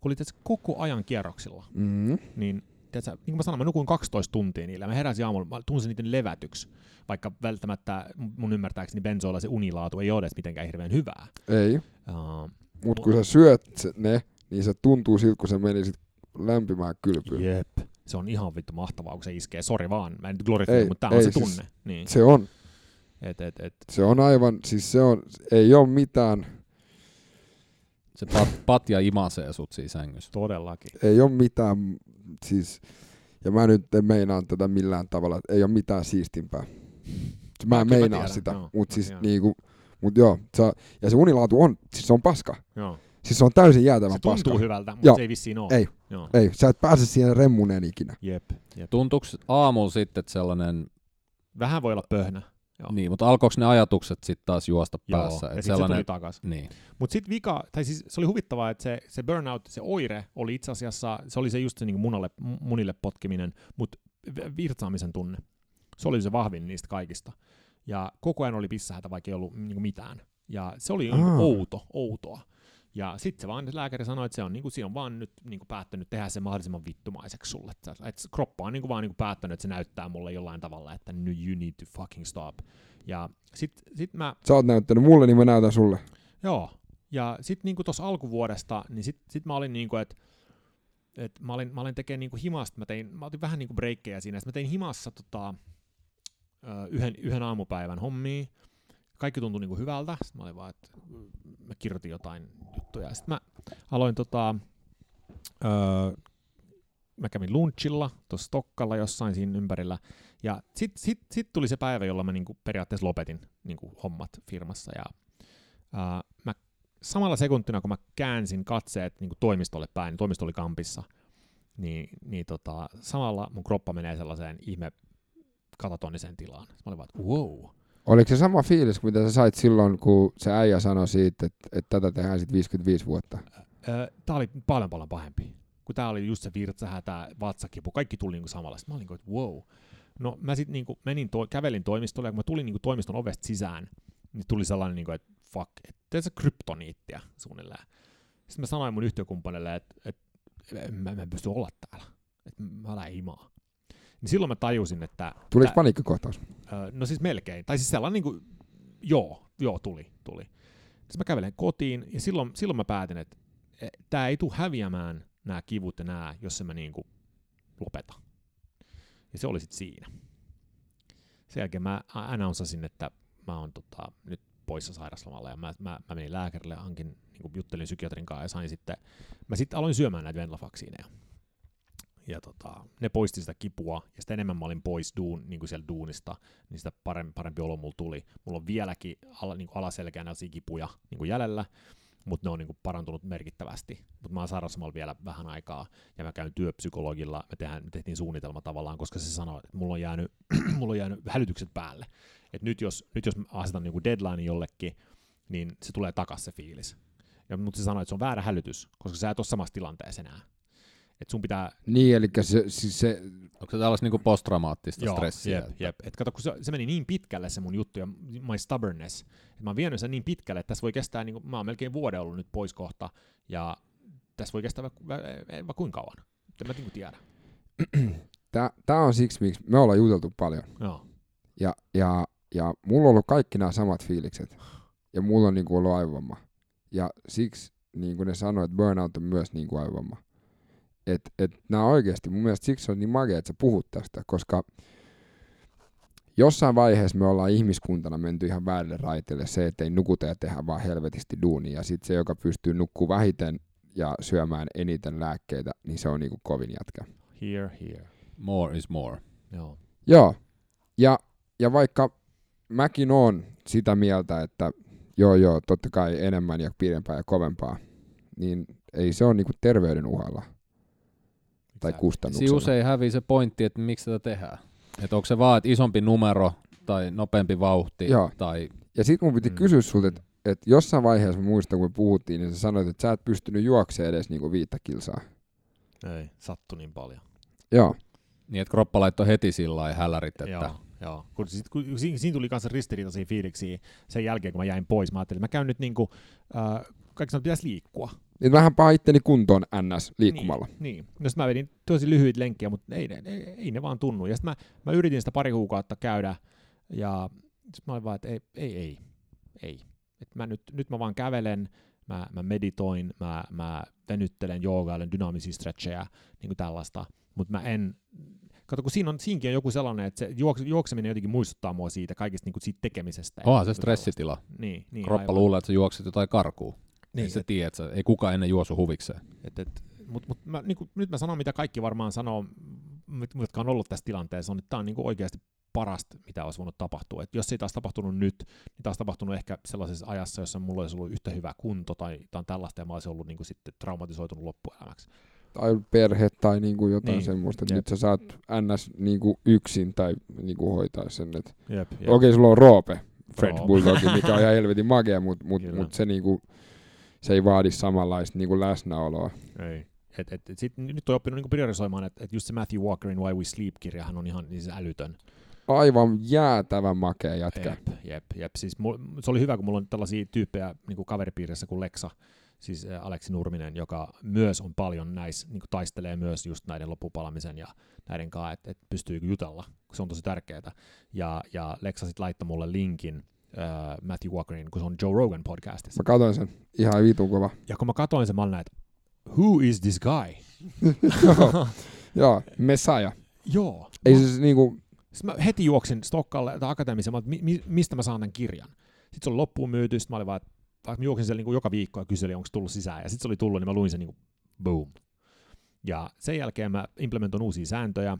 Kun oli tässä koko ajan kierroksilla,
mm.
niin tiedätkö, niin kuin mä sanoin, mä nukuin 12 tuntia niillä. Mä heräsin aamulla, mä tunsin niiden levätyksi, vaikka välttämättä mun ymmärtääkseni benzoilla se unilaatu ei ole edes mitenkään hirveän hyvää.
Ei. Uh, Mutta kun sä syöt ne, niin se tuntuu siltä, kun se meni sit lämpimään kylpyyn.
Jep. Se on ihan vittu mahtavaa, kun se iskee. Sori vaan, mä en glorifioida, mutta tämä on se
siis
tunne. Niin.
Se on.
Et, et, et.
Se on aivan, siis se on, ei ole mitään...
Se pat, patja imasee sut siinä sängyssä.
Todellakin.
Ei ole mitään, siis, ja mä nyt en meinaa tätä millään tavalla, ei ole mitään siistimpää. Mä en meinaa mä sitä, no, mutta siis niinku, mut joo, se, ja se unilaatu on, siis se on paska.
Joo.
Siis se on täysin jäätävän paska.
Se tuntuu paska. hyvältä, mutta se ei vissiin ole.
Ei, Joo. ei, sä et pääse siihen remmuneen ikinä.
Jep, jep.
Tuntuuko aamulla sitten sellainen...
Vähän voi olla pöhnä.
Joo. Niin, mutta alkoiko ne ajatukset sitten taas juosta
Joo,
päässä?
ja sitten sellainen... se tuli takaisin.
Niin.
Mutta sitten vika, tai siis se oli huvittavaa, että se, se burnout, se oire oli itse asiassa, se oli se just se niin munalle, munille potkiminen, mutta virtsaamisen tunne. Se oli se vahvin niistä kaikista. Ja koko ajan oli pissähätä, vaikka ei ollut niin mitään. Ja se oli niin outo, outoa. Ja sitten se vaan lääkäri sanoi, että se on, niinku, siinä on vaan nyt niinku, päättänyt tehdä se mahdollisimman vittumaiseksi sulle. Et kroppa on niinku, vaan niinku, päättänyt, että se näyttää mulle jollain tavalla, että no, you need to fucking stop. Ja sit, sit mä...
Sä oot näyttänyt mulle, niin mä näytän sulle.
Joo. Ja sitten niinku tuossa alkuvuodesta, niin sit, sit mä olin niinku, että et mä olin, mä olin tekemään niinku himasta, mä, tein, mä otin vähän niinku breikkejä siinä, mä tein himassa tota, yhden, yhden aamupäivän hommia, kaikki tuntui niinku hyvältä. Sitten mä olin vaan, että mä kirjoitin jotain juttuja. Sitten mä aloin tota, öö, mä kävin lunchilla tuossa Stokkalla jossain siinä ympärillä. Ja sitten sit, sit tuli se päivä, jolla mä niinku periaatteessa lopetin niinku hommat firmassa. Ja, öö, mä samalla sekuntina, kun mä käänsin katseet niinku toimistolle päin, niin toimisto oli kampissa, niin, niin tota, samalla mun kroppa menee sellaiseen ihme katatoniseen tilaan. Mä olin vaan, että wow,
Oliko se sama fiilis, mitä sä sait silloin, kun se äijä sanoi siitä, että, että tätä tehdään sitten 55 vuotta?
Tämä oli paljon paljon pahempi. Kun tämä oli just se virtsahätä, vatsakipu, kaikki tuli niinku samalla. Sitten mä olin niin että wow. No mä sitten niinku menin, to- kävelin toimistolle, ja kun mä tulin niinku toimiston ovesta sisään, niin tuli sellainen, niinku, että fuck, että se kryptoniittia suunnilleen. Sitten mä sanoin mun yhtiökumppanille, että, että mä, mä en pysty olla täällä. Että mä lähden imaa. Niin silloin mä tajusin, että...
Tuliko paniikkikohtaus?
no siis melkein. Tai siis sellainen niin kuin, joo, joo, tuli, tuli. Sitten mä kävelen kotiin, ja silloin, silloin mä päätin, että e, tämä ei tule häviämään nämä kivut ja nämä, jos se mä niin kuin lopeta. Ja se oli sitten siinä. Sen jälkeen mä announsasin, että mä oon tota, nyt poissa sairaslomalla ja mä, mä, mä menin lääkärille, hankin, niin juttelin psykiatrin kanssa ja sain sitten, mä sitten aloin syömään näitä venlafaksiineja. Ja tota, ne poisti sitä kipua, ja sitä enemmän mä olin pois duun, niin kuin siellä duunista, niin sitä parempi, parempi olo mulla tuli. Mulla on vieläkin ala, niin kuin alaselkeänä kipuja niin kuin jäljellä, mutta ne on niinku parantunut merkittävästi. Mutta mä oon sairauslomalla vielä vähän aikaa, ja mä käyn työpsykologilla, me, tehdään, me tehtiin suunnitelma tavallaan, koska se sanoi, että mulla on jäänyt, mulla on jäänyt hälytykset päälle. Et nyt jos, nyt jos mä asetan niinku deadline jollekin, niin se tulee takas se fiilis. Ja, mutta se sanoi, että se on väärä hälytys, koska sä et ole samassa tilanteessa enää. Et sun pitää...
Niin, eli se, siis se...
Onko se tällaista niinku posttraumaattista
Joo,
stressiä?
Jep, jep. Et kato, kun se, se, meni niin pitkälle se mun juttu ja my stubbornness, että mä oon vienyt sen niin pitkälle, että tässä voi kestää, niin kuin, mä oon melkein vuoden ollut nyt pois kohta, ja tässä voi kestää vaikka, vaikka kuinka kauan. En mä niin tiedä.
Tämä on siksi, miksi me ollaan juteltu paljon.
Joo.
Ja, ja, ja mulla on ollut kaikki nämä samat fiilikset. Ja mulla on niin kuin ollut aivovamma. Ja siksi, niin kuin ne sanoivat, että burnout on myös niin kuin aivovamma että et nämä oikeasti, mun mielestä siksi on niin makea, että sä puhut tästä, koska jossain vaiheessa me ollaan ihmiskuntana menty ihan väärille raiteille se, että ei nukuta ja tehdä vaan helvetisti duunia, ja sitten se, joka pystyy nukkuu vähiten ja syömään eniten lääkkeitä, niin se on niinku kovin jätkä.
Here, here.
More is more.
Joo.
Joo, ja, ja vaikka mäkin on sitä mieltä, että joo joo, totta kai enemmän ja pidempää ja kovempaa, niin ei se ole niinku terveyden uhalla tai kustannuksena.
Siinä usein hävii se pointti, että miksi tätä tehdään. Että onko se vaan, että isompi numero tai nopeampi vauhti.
Joo.
Tai...
Ja sitten mun piti mm. kysyä sulta, että et jossain vaiheessa mä muistan, kun me puhuttiin, niin sä sanoit, että sä et pystynyt juoksemaan edes niinku viittä kilsaa.
Ei, sattu niin paljon.
Joo.
Niin, että kroppa laittoi heti sillä lailla hälärit, että...
Joo, joo. Kun, sit, kun, siinä, siinä tuli kanssa ristiriitaisia fiiliksiä sen jälkeen, kun mä jäin pois. Mä ajattelin, että mä käyn nyt niinku, äh, kaikki pitäisi liikkua.
Niin vähän paha itteni kuntoon NS liikkumalla.
Niin, niin. No mä vedin tosi lyhyitä lenkkejä, mutta ei, ei, ei, ne vaan tunnu. Ja sitten mä, mä yritin sitä pari kuukautta käydä, ja sitten mä olin vaan, että ei, ei, ei. ei. Et mä nyt, nyt mä vaan kävelen, mä, mä meditoin, mä, mä venyttelen, joogailen, dynaamisia stretchejä, niin kuin tällaista. Mutta mä en, kato kun siinä on, siinkin on joku sellainen, että se juokse, juokseminen jotenkin muistuttaa mua siitä kaikista niin kuin siitä tekemisestä.
Onhan se stressitila.
Niin, niin,
Kroppa luulee, että sä juokset jotain karkuun. Niin, se tiedät, että ei kukaan ennen juosu huvikseen.
Et, et, mut, mut mä, niinku, nyt mä sanon, mitä kaikki varmaan sanoo, jotka on ollut tässä tilanteessa, on, että tämä on niinku oikeasti parasta, mitä olisi voinut tapahtua. Et jos ei taas tapahtunut nyt, niin taas tapahtunut ehkä sellaisessa ajassa, jossa mulla olisi ollut yhtä hyvä kunto tai, tai tällaista, ja mä olisin ollut niinku sitten traumatisoitunut loppuelämäksi.
Tai perhe tai niinku jotain niin. semmoista, että nyt sä saat ns. Niinku yksin tai niinku hoitaa sen. Et...
Jep, jep.
Okei, okay, sulla on Roope, Fred Bulldog, mikä on ihan helvetin magea, mutta mut, mut se niinku, se ei vaadi samanlaista niin kuin läsnäoloa.
Ei. Et, et, et sit, nyt on oppinut niin priorisoimaan, että et just se Matthew Walkerin Why We Sleep-kirjahan on ihan siis älytön.
Aivan jäätävän makea jätkä.
Jep, jep, jep. Siis mul, se oli hyvä, kun mulla on tällaisia tyyppejä niin kuin kaveripiirissä kuin Lexa, siis Aleksi Nurminen, joka myös on paljon näissä, niin kuin taistelee myös just näiden loppupalamisen ja näiden kanssa, että et pystyy jutella, se on tosi tärkeää. Ja, ja Lexa sitten laittoi mulle linkin uh, Matthew Walkerin, kun se on Joe Rogan podcastissa.
Mä katsoin sen, ihan vitun kova.
Ja kun mä katsoin sen, mä olin että who is this guy?
joo, joo, Messiah.
Joo.
Ei mä, siis niinku...
Sitten mä heti juoksin Stokkalle tai akateemiseen, että mi, mistä mä saan tämän kirjan. Sitten se oli loppuun myyty, sitten mä olin vaan, että mä juoksin siellä niin joka viikko ja kyselin, onko tullut sisään. Ja sitten se oli tullut, niin mä luin sen niin kuin, boom. Ja sen jälkeen mä implementoin uusia sääntöjä.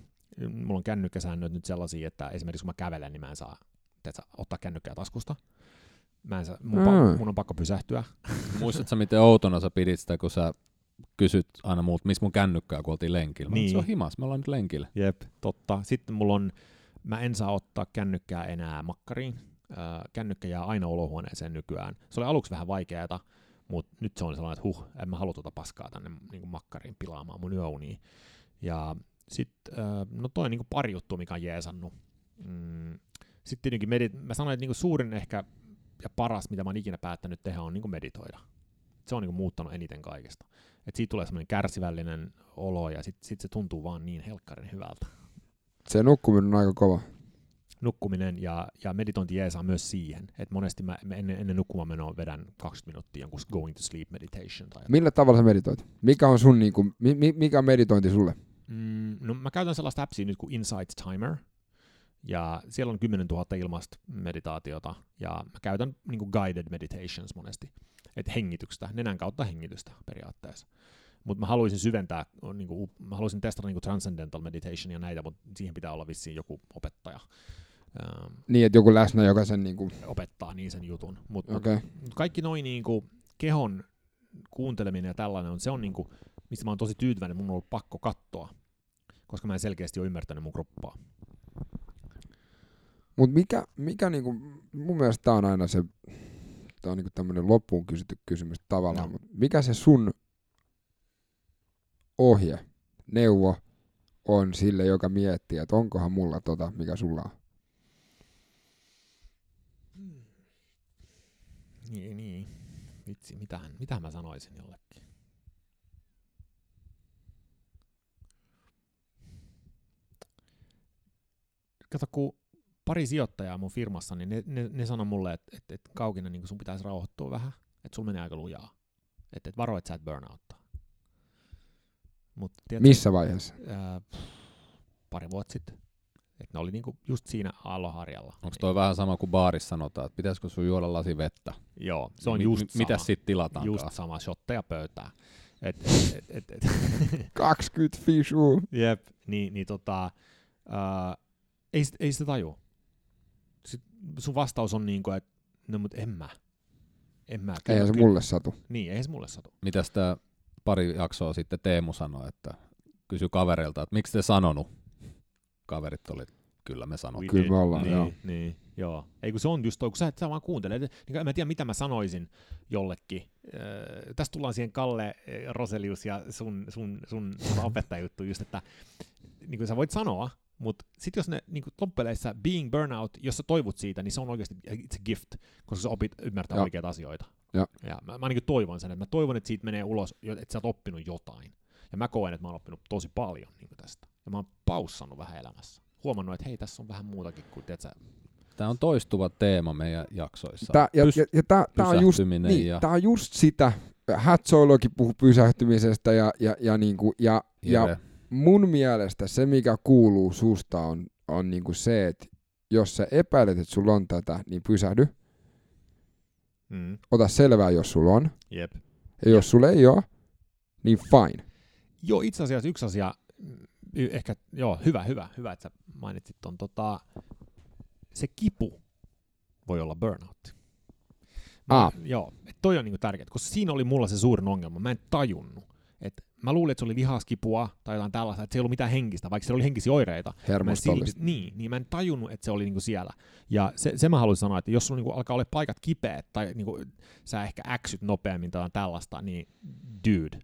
Mulla on kännykkäsäännöt nyt sellaisia, että esimerkiksi kun mä kävelen, niin mä en saa teetä, ottaa kännykkää taskusta. Mä en saa, mun, mm. pa- mun on pakko pysähtyä.
Muistatko, miten outona sä pidit sitä, kun sä kysyt aina muut, missä mun kännykkää, kun oltiin lenkillä. Niin. Se on himas, me ollaan nyt lenkillä.
Jep, totta. Sitten mulla on, mä en saa ottaa kännykkää enää makkariin. kännykkä jää aina olohuoneeseen nykyään. Se oli aluksi vähän vaikeaa, mutta nyt se on sellainen, että huh, en mä halua tuota paskaa tänne niin makkariin pilaamaan mun yöuniin. Ja sitten, no toi niin pari juttua, mikä on jeesannut. Mm, sitten tietenkin medit- mä sanoin, että niinku suurin ehkä ja paras, mitä mä oon ikinä päättänyt tehdä, on niinku meditoida. Se on niinku muuttanut eniten kaikesta. Et siitä tulee semmoinen kärsivällinen olo ja sitten sit se tuntuu vaan niin helkkarin hyvältä.
Se nukkuminen on aika kova.
Nukkuminen ja, ja meditointi jeesaa myös siihen. että monesti mä ennen, ennen nukkumaan vedän 20 minuuttia jonkun going to sleep meditation. Tai
Millä tavalla sä meditoit? Mikä on sun, niinku, mi, mikä on meditointi sulle?
Mm, no mä käytän sellaista appsia nyt kuin Insight Timer, ja siellä on 10 000 ilmasta meditaatiota, ja mä käytän niin kuin guided meditations monesti, että hengityksestä, nenän kautta hengitystä periaatteessa. Mutta mä haluaisin syventää, niin kuin, mä haluaisin testata niin kuin transcendental meditation ja näitä, mutta siihen pitää olla vissiin joku opettaja.
Ähm, niin, että joku läsnä, joka sen niin kuin...
opettaa niin sen jutun. Mutta
okay.
mut kaikki noin niin kuin, kehon kuunteleminen ja tällainen, on, se on niin kuin, mistä mä oon tosi tyytyväinen, mun on ollut pakko katsoa, koska mä en selkeästi ole ymmärtänyt mun kroppaa.
Mutta mikä, mikä niinku, mun mielestä tämä on aina se, tämä on niinku tämmöinen loppuun kysytty kysymys tavallaan, no. mutta mikä se sun ohje, neuvo on sille, joka miettii, että onkohan mulla tota, mikä sulla on?
Hmm. Niin, niin. Vitsi, mitähän, mitähän mä sanoisin jollekin? Kato, kun pari sijoittajaa mun firmassa, niin ne, ne, ne sanoi mulle, että et, et Kaukinen niin sun pitäisi rauhoittua vähän, että sulla menee aika lujaa. Että et varo, että sä et burnouttaa.
Mut, tiedätkö, Missä vaiheessa?
Ää, pari vuotta sitten. Et ne oli niinku just siinä aalloharjalla.
Onko toi niin. vähän sama kuin baarissa sanotaan, että pitäisikö sun juoda lasi vettä?
Joo, se on just m-
sama. Mitä sitten tilataan?
Just sama, shotteja pöytää. Et, et, et, et,
20 fishu.
Jep, niin, niin tota, ää, ei, ei sitä tajua sit sun vastaus on niin kuin, että no mut en mä. En mä.
Kyllä, eihän se kyllä. mulle satu.
Niin, ei se mulle satu.
Mitäs tää pari jaksoa sitten Teemu sanoi, että kysy kaverilta, että miksi te sanonut? Kaverit oli, kyllä me sanoin.
Kyllä me ollaan,
niin, joo. Niin, joo. Ei kun se on just toi, kun sä, et, sä vaan kuuntele. Niin, en mä tiedä, mitä mä sanoisin jollekin. Äh, tästä tullaan siihen Kalle Roselius ja sun, sun, sun, sun opettajuttu just, että niin kuin sä voit sanoa, mutta sitten jos ne niin loppupeleissä being burnout, jos sä toivot siitä, niin se on oikeasti it's a gift, koska sä opit ymmärtää ja. oikeita asioita.
Ja,
ja mä, mä niin toivon sen, että mä toivon, että siitä menee ulos, että sä oot oppinut jotain. Ja mä koen, että mä oon oppinut tosi paljon niin tästä. Ja mä oon paussannut vähän elämässä. Huomannut, että hei, tässä on vähän muutakin kuin, tiedätkö,
Tämä on toistuva teema meidän jaksoissa.
Tää, ja, Pys- ja, ja tämä on, just, niin, ja... on just sitä, Hatsoilokin puhuu pysähtymisestä ja, ja, ja, niin kuin, ja, ja mun mielestä se, mikä kuuluu susta, on, on niinku se, että jos sä epäilet, että sulla on tätä, niin pysähdy. Mm. Ota selvää, jos sulla on.
Jep.
Ja jos sulla ei ole, niin fine.
Joo, itse asiassa yksi asia, ehkä, joo, hyvä, hyvä, hyvä, että sä mainitsit ton, tota, se kipu voi olla burnout. Mä, ah. Joo, toi on niinku tärkeää, koska siinä oli mulla se suurin ongelma. Mä en tajunnut, että mä luulin, että se oli lihaskipua tai jotain tällaista, että se ei ollut mitään henkistä, vaikka se oli henkisiä oireita.
Hermostollista.
Niin, niin mä en tajunnut, että se oli niinku siellä. Ja se, se mä haluaisin sanoa, että jos sulla niinku alkaa olla paikat kipeät tai niinku, sä ehkä äksyt nopeammin tai tällaista, niin dude,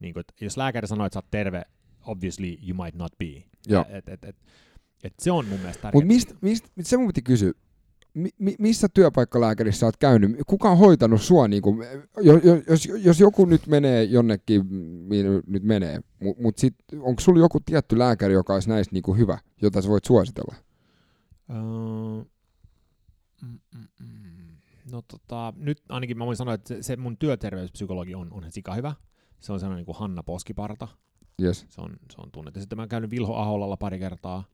niinku, jos lääkäri sanoo, että sä oot terve, obviously you might not be.
Joo.
Et, et, et, et se on mun mielestä tärkeää.
Mutta mistä, mistä, se mun piti kysyä, mi, missä työpaikkalääkärissä olet käynyt? Kuka on hoitanut sua? Niin kuin, jos, jos, jos joku nyt menee jonnekin, nyt menee, mutta mut onko sulla joku tietty lääkäri, joka olisi näistä niin kuin hyvä, jota sä voit suositella? Uh.
No tota, nyt ainakin mä voin sanoa, että se, se mun työterveyspsykologi on, on sika hyvä. Se on sellainen niin kuin Hanna Poskiparta.
Yes.
Se on, se on tunnettu. Sitten mä oon käynyt Vilho Aholalla pari kertaa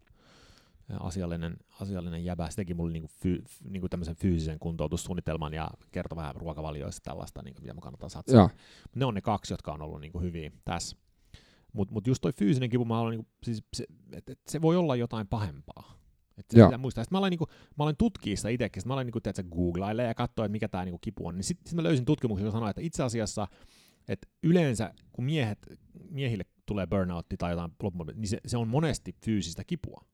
asiallinen, asiallinen jäbä. Se teki mulle niinku fy, niinku tämmöisen fyysisen kuntoutussuunnitelman ja kertoi vähän ruokavalioista tällaista, niinku, mitä mä kannattaa satsaa. Ne on ne kaksi, jotka on ollut niinku hyviä tässä. Mutta mut just toi fyysinen kipu, mä olen, niinku, siis se, et, et se voi olla jotain pahempaa. Et se pitää muistaa. Sitten mä aloin, niinku, mä aloin tutkia sitä itsekin. Sitten mä aloin niinku, teetä, googlaille ja katsoa, että mikä tämä niinku, kipu on. Niin sitten sit mä löysin tutkimuksen, joka sanoi, että itse asiassa että yleensä kun miehet, miehille tulee burnoutti tai jotain niin se, se on monesti fyysistä kipua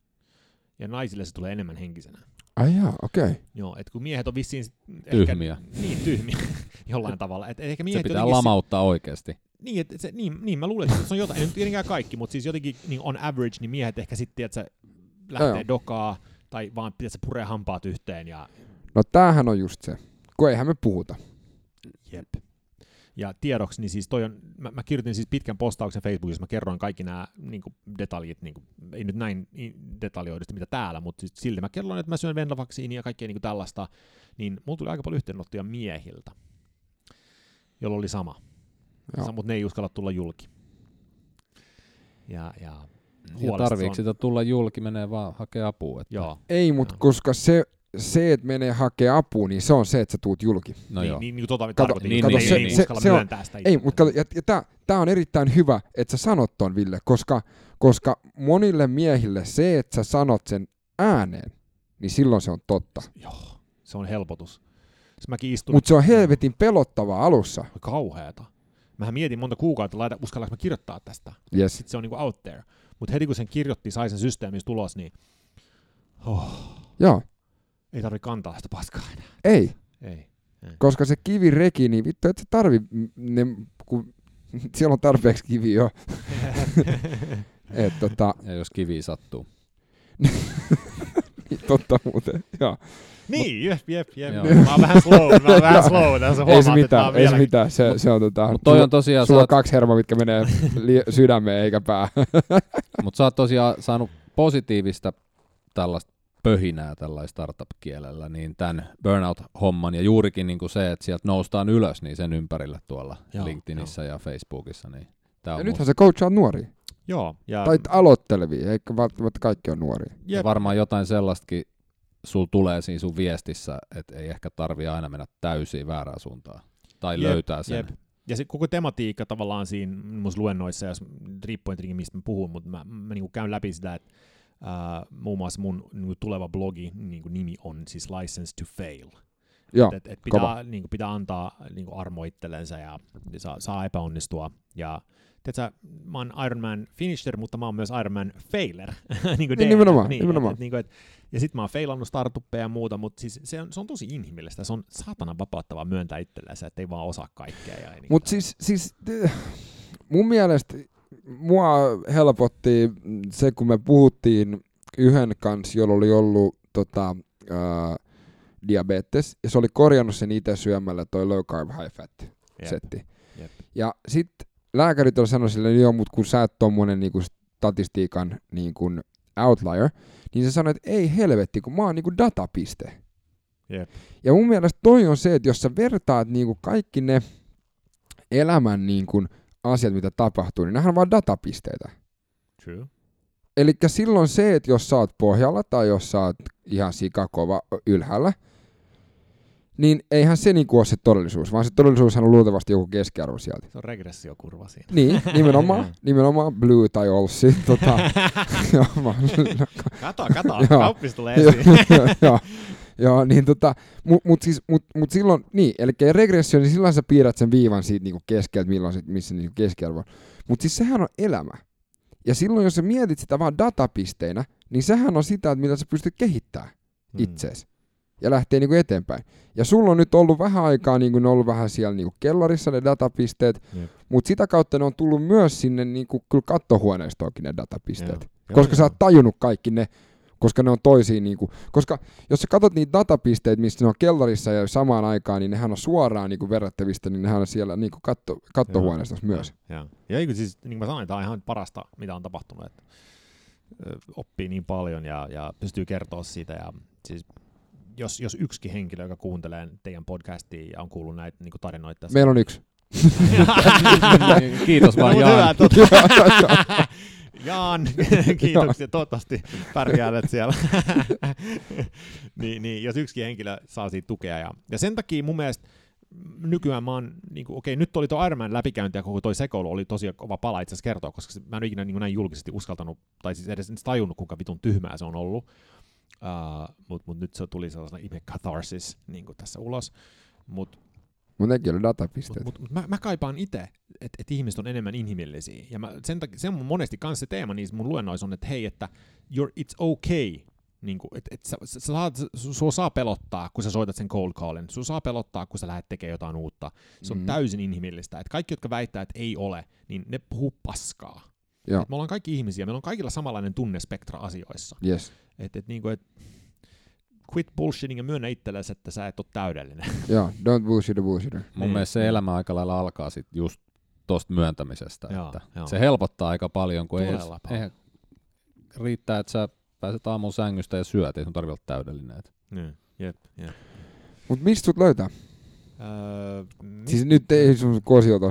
ja naisille se tulee enemmän henkisenä.
Ai jaa, okei. Okay.
Joo, että kun miehet on vissiin...
Tyhmiä.
Ehkä, niin, tyhmiä jollain tavalla. Et ehkä miehet
se pitää lamauttaa
se,
oikeasti.
Niin, et se, niin, niin, mä luulen, että se on jotain, ei nyt tietenkään kaikki, mutta siis jotenkin niin on average, niin miehet ehkä sitten, että se lähtee Joo. dokaa, tai vaan pitäisi puree hampaat yhteen. Ja...
No tämähän on just se, kun eihän me puhuta.
Jep. Ja tiedoksi, niin siis toi on, mä, mä kirjoitin siis pitkän postauksen Facebookissa, mä kerroin kaikki nämä niin detaljit, niin kuin, ei nyt näin detaljoidusti mitä täällä, mutta siis silti mä kerroin, että mä syön venlavaksiini ja kaikkea niin kuin tällaista, niin mulla tuli aika paljon yhteydenottoja miehiltä, jolla oli sama. Mutta ne ei uskalla tulla julki. Ja, ja,
ja tarviiko sitä tulla julki, menee vaan hakea apua. Että...
Joo.
Ei, mutta koska se, se, että menee hakea apua, niin se on se, että sä tuut julki.
No niin, joo. Niin, niin, tota, kato, niin, kato, niin,
se, niin, se, se on, sitä Ei, mutta ja, ja tämä on erittäin hyvä, että sä sanot ton, Ville, koska, koska monille miehille se, että sä sanot sen ääneen, niin silloin se on totta.
Joo, se on helpotus.
Mutta se on helvetin pelottavaa alussa.
Kauheeta. Mähän mietin monta kuukautta, laita, uskallanko mä kirjoittaa tästä.
Yes.
Sitten se on niinku out there. Mutta heti kun sen kirjoitti, sai sen systeemistä tulos, niin oh,
Joo.
Ei tarvi kantaa sitä paskaa enää.
Ei.
Ei. ei.
Koska se kivireki, niin vittu, et sä tarvi, ne, kun siellä on tarpeeksi kivi jo. Et, tota...
Ja jos kivi sattuu.
niin, totta muuten, joo.
Niin, jep, jep, jep. Mä oon vähän slow, mä oon vähän slow tässä
Ei se mitään, ei se mitään. Se, se on tota,
Mut toi on tosiaan,
sulla on kaksi hermoa, mitkä menee sydämeen eikä pää.
Mutta sä oot tosiaan saanut positiivista tällaista pöhinää tällä startup-kielellä, niin tämän burnout-homman ja juurikin niin kuin se, että sieltä noustaan ylös, niin sen ympärillä tuolla joo, LinkedInissä joo. ja Facebookissa. Niin
tää on ja nythän se coachaa nuoria.
Joo. Ja...
Tai aloittelevia, eikä välttämättä kaikki on nuoria.
Ja varmaan jotain sellaistakin sul tulee siinä sun viestissä, että ei ehkä tarvi aina mennä täysin väärään suuntaan. Tai jep, löytää sen. Jep.
Ja se koko tematiikka tavallaan siinä mun luennoissa, jos riippuen tietenkin mistä mä puhun, mutta mä, mä niin käyn läpi sitä, että uh, muun muassa mun niin tuleva blogi niin nimi on siis License to Fail.
Joo,
et, et pitää, niin kuin, pitää antaa niin kuin armo itsellensä ja saa, saa epäonnistua. Ja tiedätkö, mä oon Iron Man finisher, mutta mä oon myös Iron Man failer. niin kuin
niin, nimenomaan, niin, nimenomaan. Et, et,
niin kuin, et, ja sitten mä oon feilannut startuppeja ja muuta, mutta siis se, on, se on tosi inhimillistä. Se on saatana vapauttavaa myöntää itsellensä, että ei vaan osaa kaikkea. Ja niin
mutta siis, siis mun mielestä mua helpotti se, kun me puhuttiin yhden kanssa, jolla oli ollut tota, ää, diabetes, ja se oli korjannut sen itse syömällä toi low carb high fat yep. setti. Yep. Ja sitten lääkärit oli sanonut sille, joo, mutta kun sä et tommonen niinku statistiikan niinku outlier, niin se sanoi, että ei helvetti, kun mä oon niinku datapiste.
Yep.
Ja mun mielestä toi on se, että jos sä vertaat niinku kaikki ne elämän niinku asiat, mitä tapahtuu, niin nehän on vaan datapisteitä.
True.
Eli silloin se, että jos sä oot pohjalla tai jos sä oot ihan sikakova ylhäällä, niin eihän se niinku ole se todellisuus, vaan se todellisuushan on luultavasti joku keskiarvo sieltä.
Se on regressiokurva siinä.
Niin, nimenomaan, nimenomaan blue tai olsi. Tota,
kato, kato, kauppis tulee esiin.
joo, joo, niin tota, mut, mut, siis, mut, mut silloin, niin, eli regressio, niin silloin sä piirrät sen viivan siitä niinku keskeltä, milloin se, missä niinku keskiarvo on. Mutta siis sehän on elämä. Ja silloin, jos sä mietit sitä vaan datapisteinä, niin sehän on sitä, että mitä sä pystyt kehittämään mm. itseesi ja lähtee niin kuin eteenpäin. Ja sulla on nyt ollut vähän aikaa, niin kuin ne on ollut vähän siellä niin kuin kellarissa ne datapisteet, yep. mutta sitä kautta ne on tullut myös sinne niin kuin, kyllä kattohuoneistoonkin ne datapisteet. Joo. Koska joo, sä oot tajunnut kaikki ne, koska ne on toisiin, niin kuin, koska jos sä katsot niitä datapisteitä, missä ne on kellarissa ja samaan aikaan, niin nehän on suoraan niin kuin verrattavista, niin nehän on siellä niin kuin katto, kattohuoneistossa joo, myös.
Joo. Ja eikö siis, niin kuin mä sanoin, tämä on ihan parasta, mitä on tapahtunut, että oppii niin paljon ja, ja pystyy kertoa siitä ja siis jos, jos yksikin henkilö, joka kuuntelee teidän podcastia ja on kuullut näitä niin tarinoita tässä.
Meillä on yksi.
Kiitos vaan Jaan.
Jaan, kiitoksia. Toivottavasti pärjäälet siellä. niin, niin, jos yksikin henkilö saa siitä tukea. Ja, ja sen takia mun mielestä nykyään mä oon, niin kuin, okei, nyt oli tuo Iron Man läpikäynti ja koko toi sekoilu oli tosi kova pala itse asiassa kertoa, koska mä en ole ikinä niin näin julkisesti uskaltanut, tai siis edes tajunnut, kuinka vitun tyhmää se on ollut. Uh, Mutta mut nyt se tuli sellaisena ihme catharsis niin tässä ulos. Mutta
Mut nekin oli datapisteet.
Mut, mut, mut mä, mä kaipaan itse, että et ihmiset on enemmän inhimillisiä. Ja mä, sen takia, se on monesti kanssa se teema niissä mun luennoissa on, että hei, että you're, it's okay. Niin kuin, et, et sä, sä saat, sua saa pelottaa, kun sä soitat sen cold callin. Sua saa pelottaa, kun sä lähdet tekemään jotain uutta. Se on mm. täysin inhimillistä. Et kaikki, jotka väittää, että ei ole, niin ne puhuu paskaa.
Joo.
Me ollaan kaikki ihmisiä, meillä on kaikilla samanlainen tunnespektra asioissa.
Yes.
Et, et, niin kuin, et, quit bullshitting ja myönnä itsellesi, että sä et ole täydellinen.
Joo, don't bullshit the bullshitter.
Mun niin, mielestä se niin. elämä aika lailla alkaa sit just tosta myöntämisestä. Joo, että joo. Se helpottaa aika paljon, kun ei, ei, riittää, että sä pääset aamun sängystä ja syöt, ei sun tarvitse olla täydellinen.
Niin, jep, jep.
Mut mistä sut löytää? Öö, siis nyt ei sun kotiota,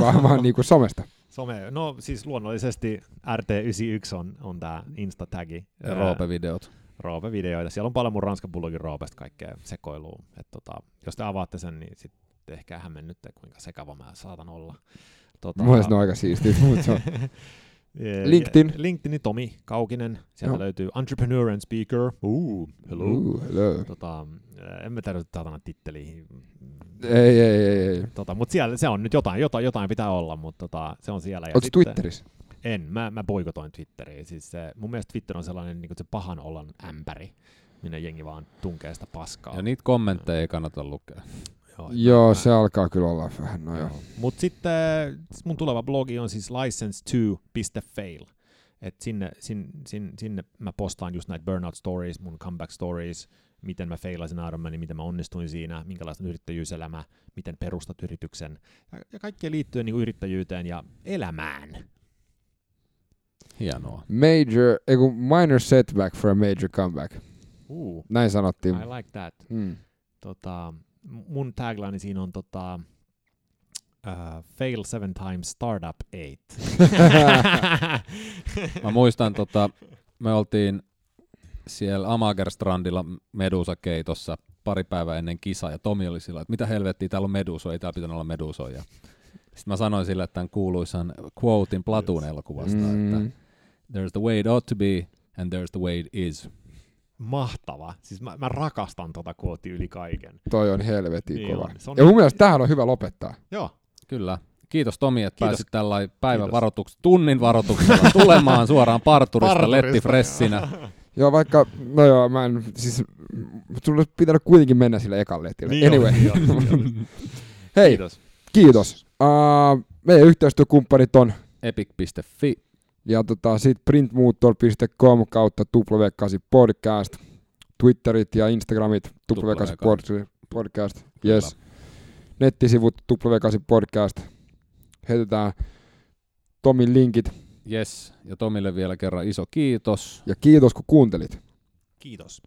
vaan, vaan niinku somesta.
Some, no siis luonnollisesti RT91 on, on tämä Insta-tagi.
Ja Roope-videot.
Roope-videoita. Siellä on paljon mun Ranskan bullogin Roopesta kaikkea sekoilua. Et tota, jos te avaatte sen, niin sitten ehkä hämmennytte, kuinka sekava mä saatan olla.
Tota, Mun mielestä ne on aika siistiä, mutta se on. LinkedIn.
LinkedIn, Tomi Kaukinen. Sieltä Joo. löytyy Entrepreneur and Speaker. Uh, hello. Uh,
hello.
Tota, en mä tiedä tätä titteliä.
Ei, ei, ei. ei.
Tota, mutta siellä se on nyt jotain, jotain, jotain pitää olla, mutta tota, se on siellä.
Oletko Twitterissä?
En, mä, mä boikotoin Twitteriä. Siis se, mun mielestä Twitter on sellainen niin se pahan ollan ämpäri, minne jengi vaan tunkee sitä paskaa.
Ja niitä kommentteja ei kannata lukea.
Joo, joo se alkaa kyllä olla vähän, no joo.
Mutta sitten mun tuleva blogi on siis license2.fail. Et sinne, sin, sin, sinne mä postaan just näitä burnout stories, mun comeback stories, miten mä feilasin Ironmanin, miten mä onnistuin siinä, minkälaista on yrittäjyyselämä, miten perustat yrityksen, ja, ja kaikkea liittyen niin yrittäjyyteen ja elämään.
Hienoa.
Major, ei minor setback for a major comeback.
Uh,
Näin sanottiin.
I like that. Mm. Tota, mun tagline siinä on tota, uh, fail seven times, startup eight.
Mä muistan, tota, me oltiin siellä Amagerstrandilla Medusa-keitossa pari päivää ennen kisaa, ja Tomi oli sillä, että mitä helvettiä, täällä on Meduso, ei täällä pitänyt olla Medusoja. Sitten mä sanoin sille, että tämän kuuluisan quotein Platoon elokuvasta, mm. että there's the way it ought to be, and there's the way it is
mahtava. Siis mä, mä rakastan tota kuotti yli kaiken.
Toi on helvetin niin kova. On, on ja mun mielestä tähän on hyvä lopettaa.
Joo.
Kyllä. Kiitos Tomi, että Kiitos. pääsit tällä päivän varoituksella, tunnin varoituksella tulemaan suoraan parturista, letti fressinä.
joo, vaikka, no joo, mä en, siis, sulle pitänyt kuitenkin mennä sille ekalle lettille. Niin anyway.
Joo,
Hei, kiitos. kiitos. Uh, meidän yhteistyökumppanit on
epic.fi
ja tota, sitten printmotor.com kautta W8 podcast, Twitterit ja Instagramit W8 podcast, yes. Nettisivut W8 podcast. Heitetään Tomin linkit.
Yes, ja Tomille vielä kerran iso kiitos.
Ja kiitos kun kuuntelit.
Kiitos.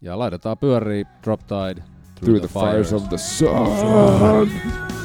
Ja laitetaan pyöriin Drop Tide
Through, through the, the fires. fires of the sun.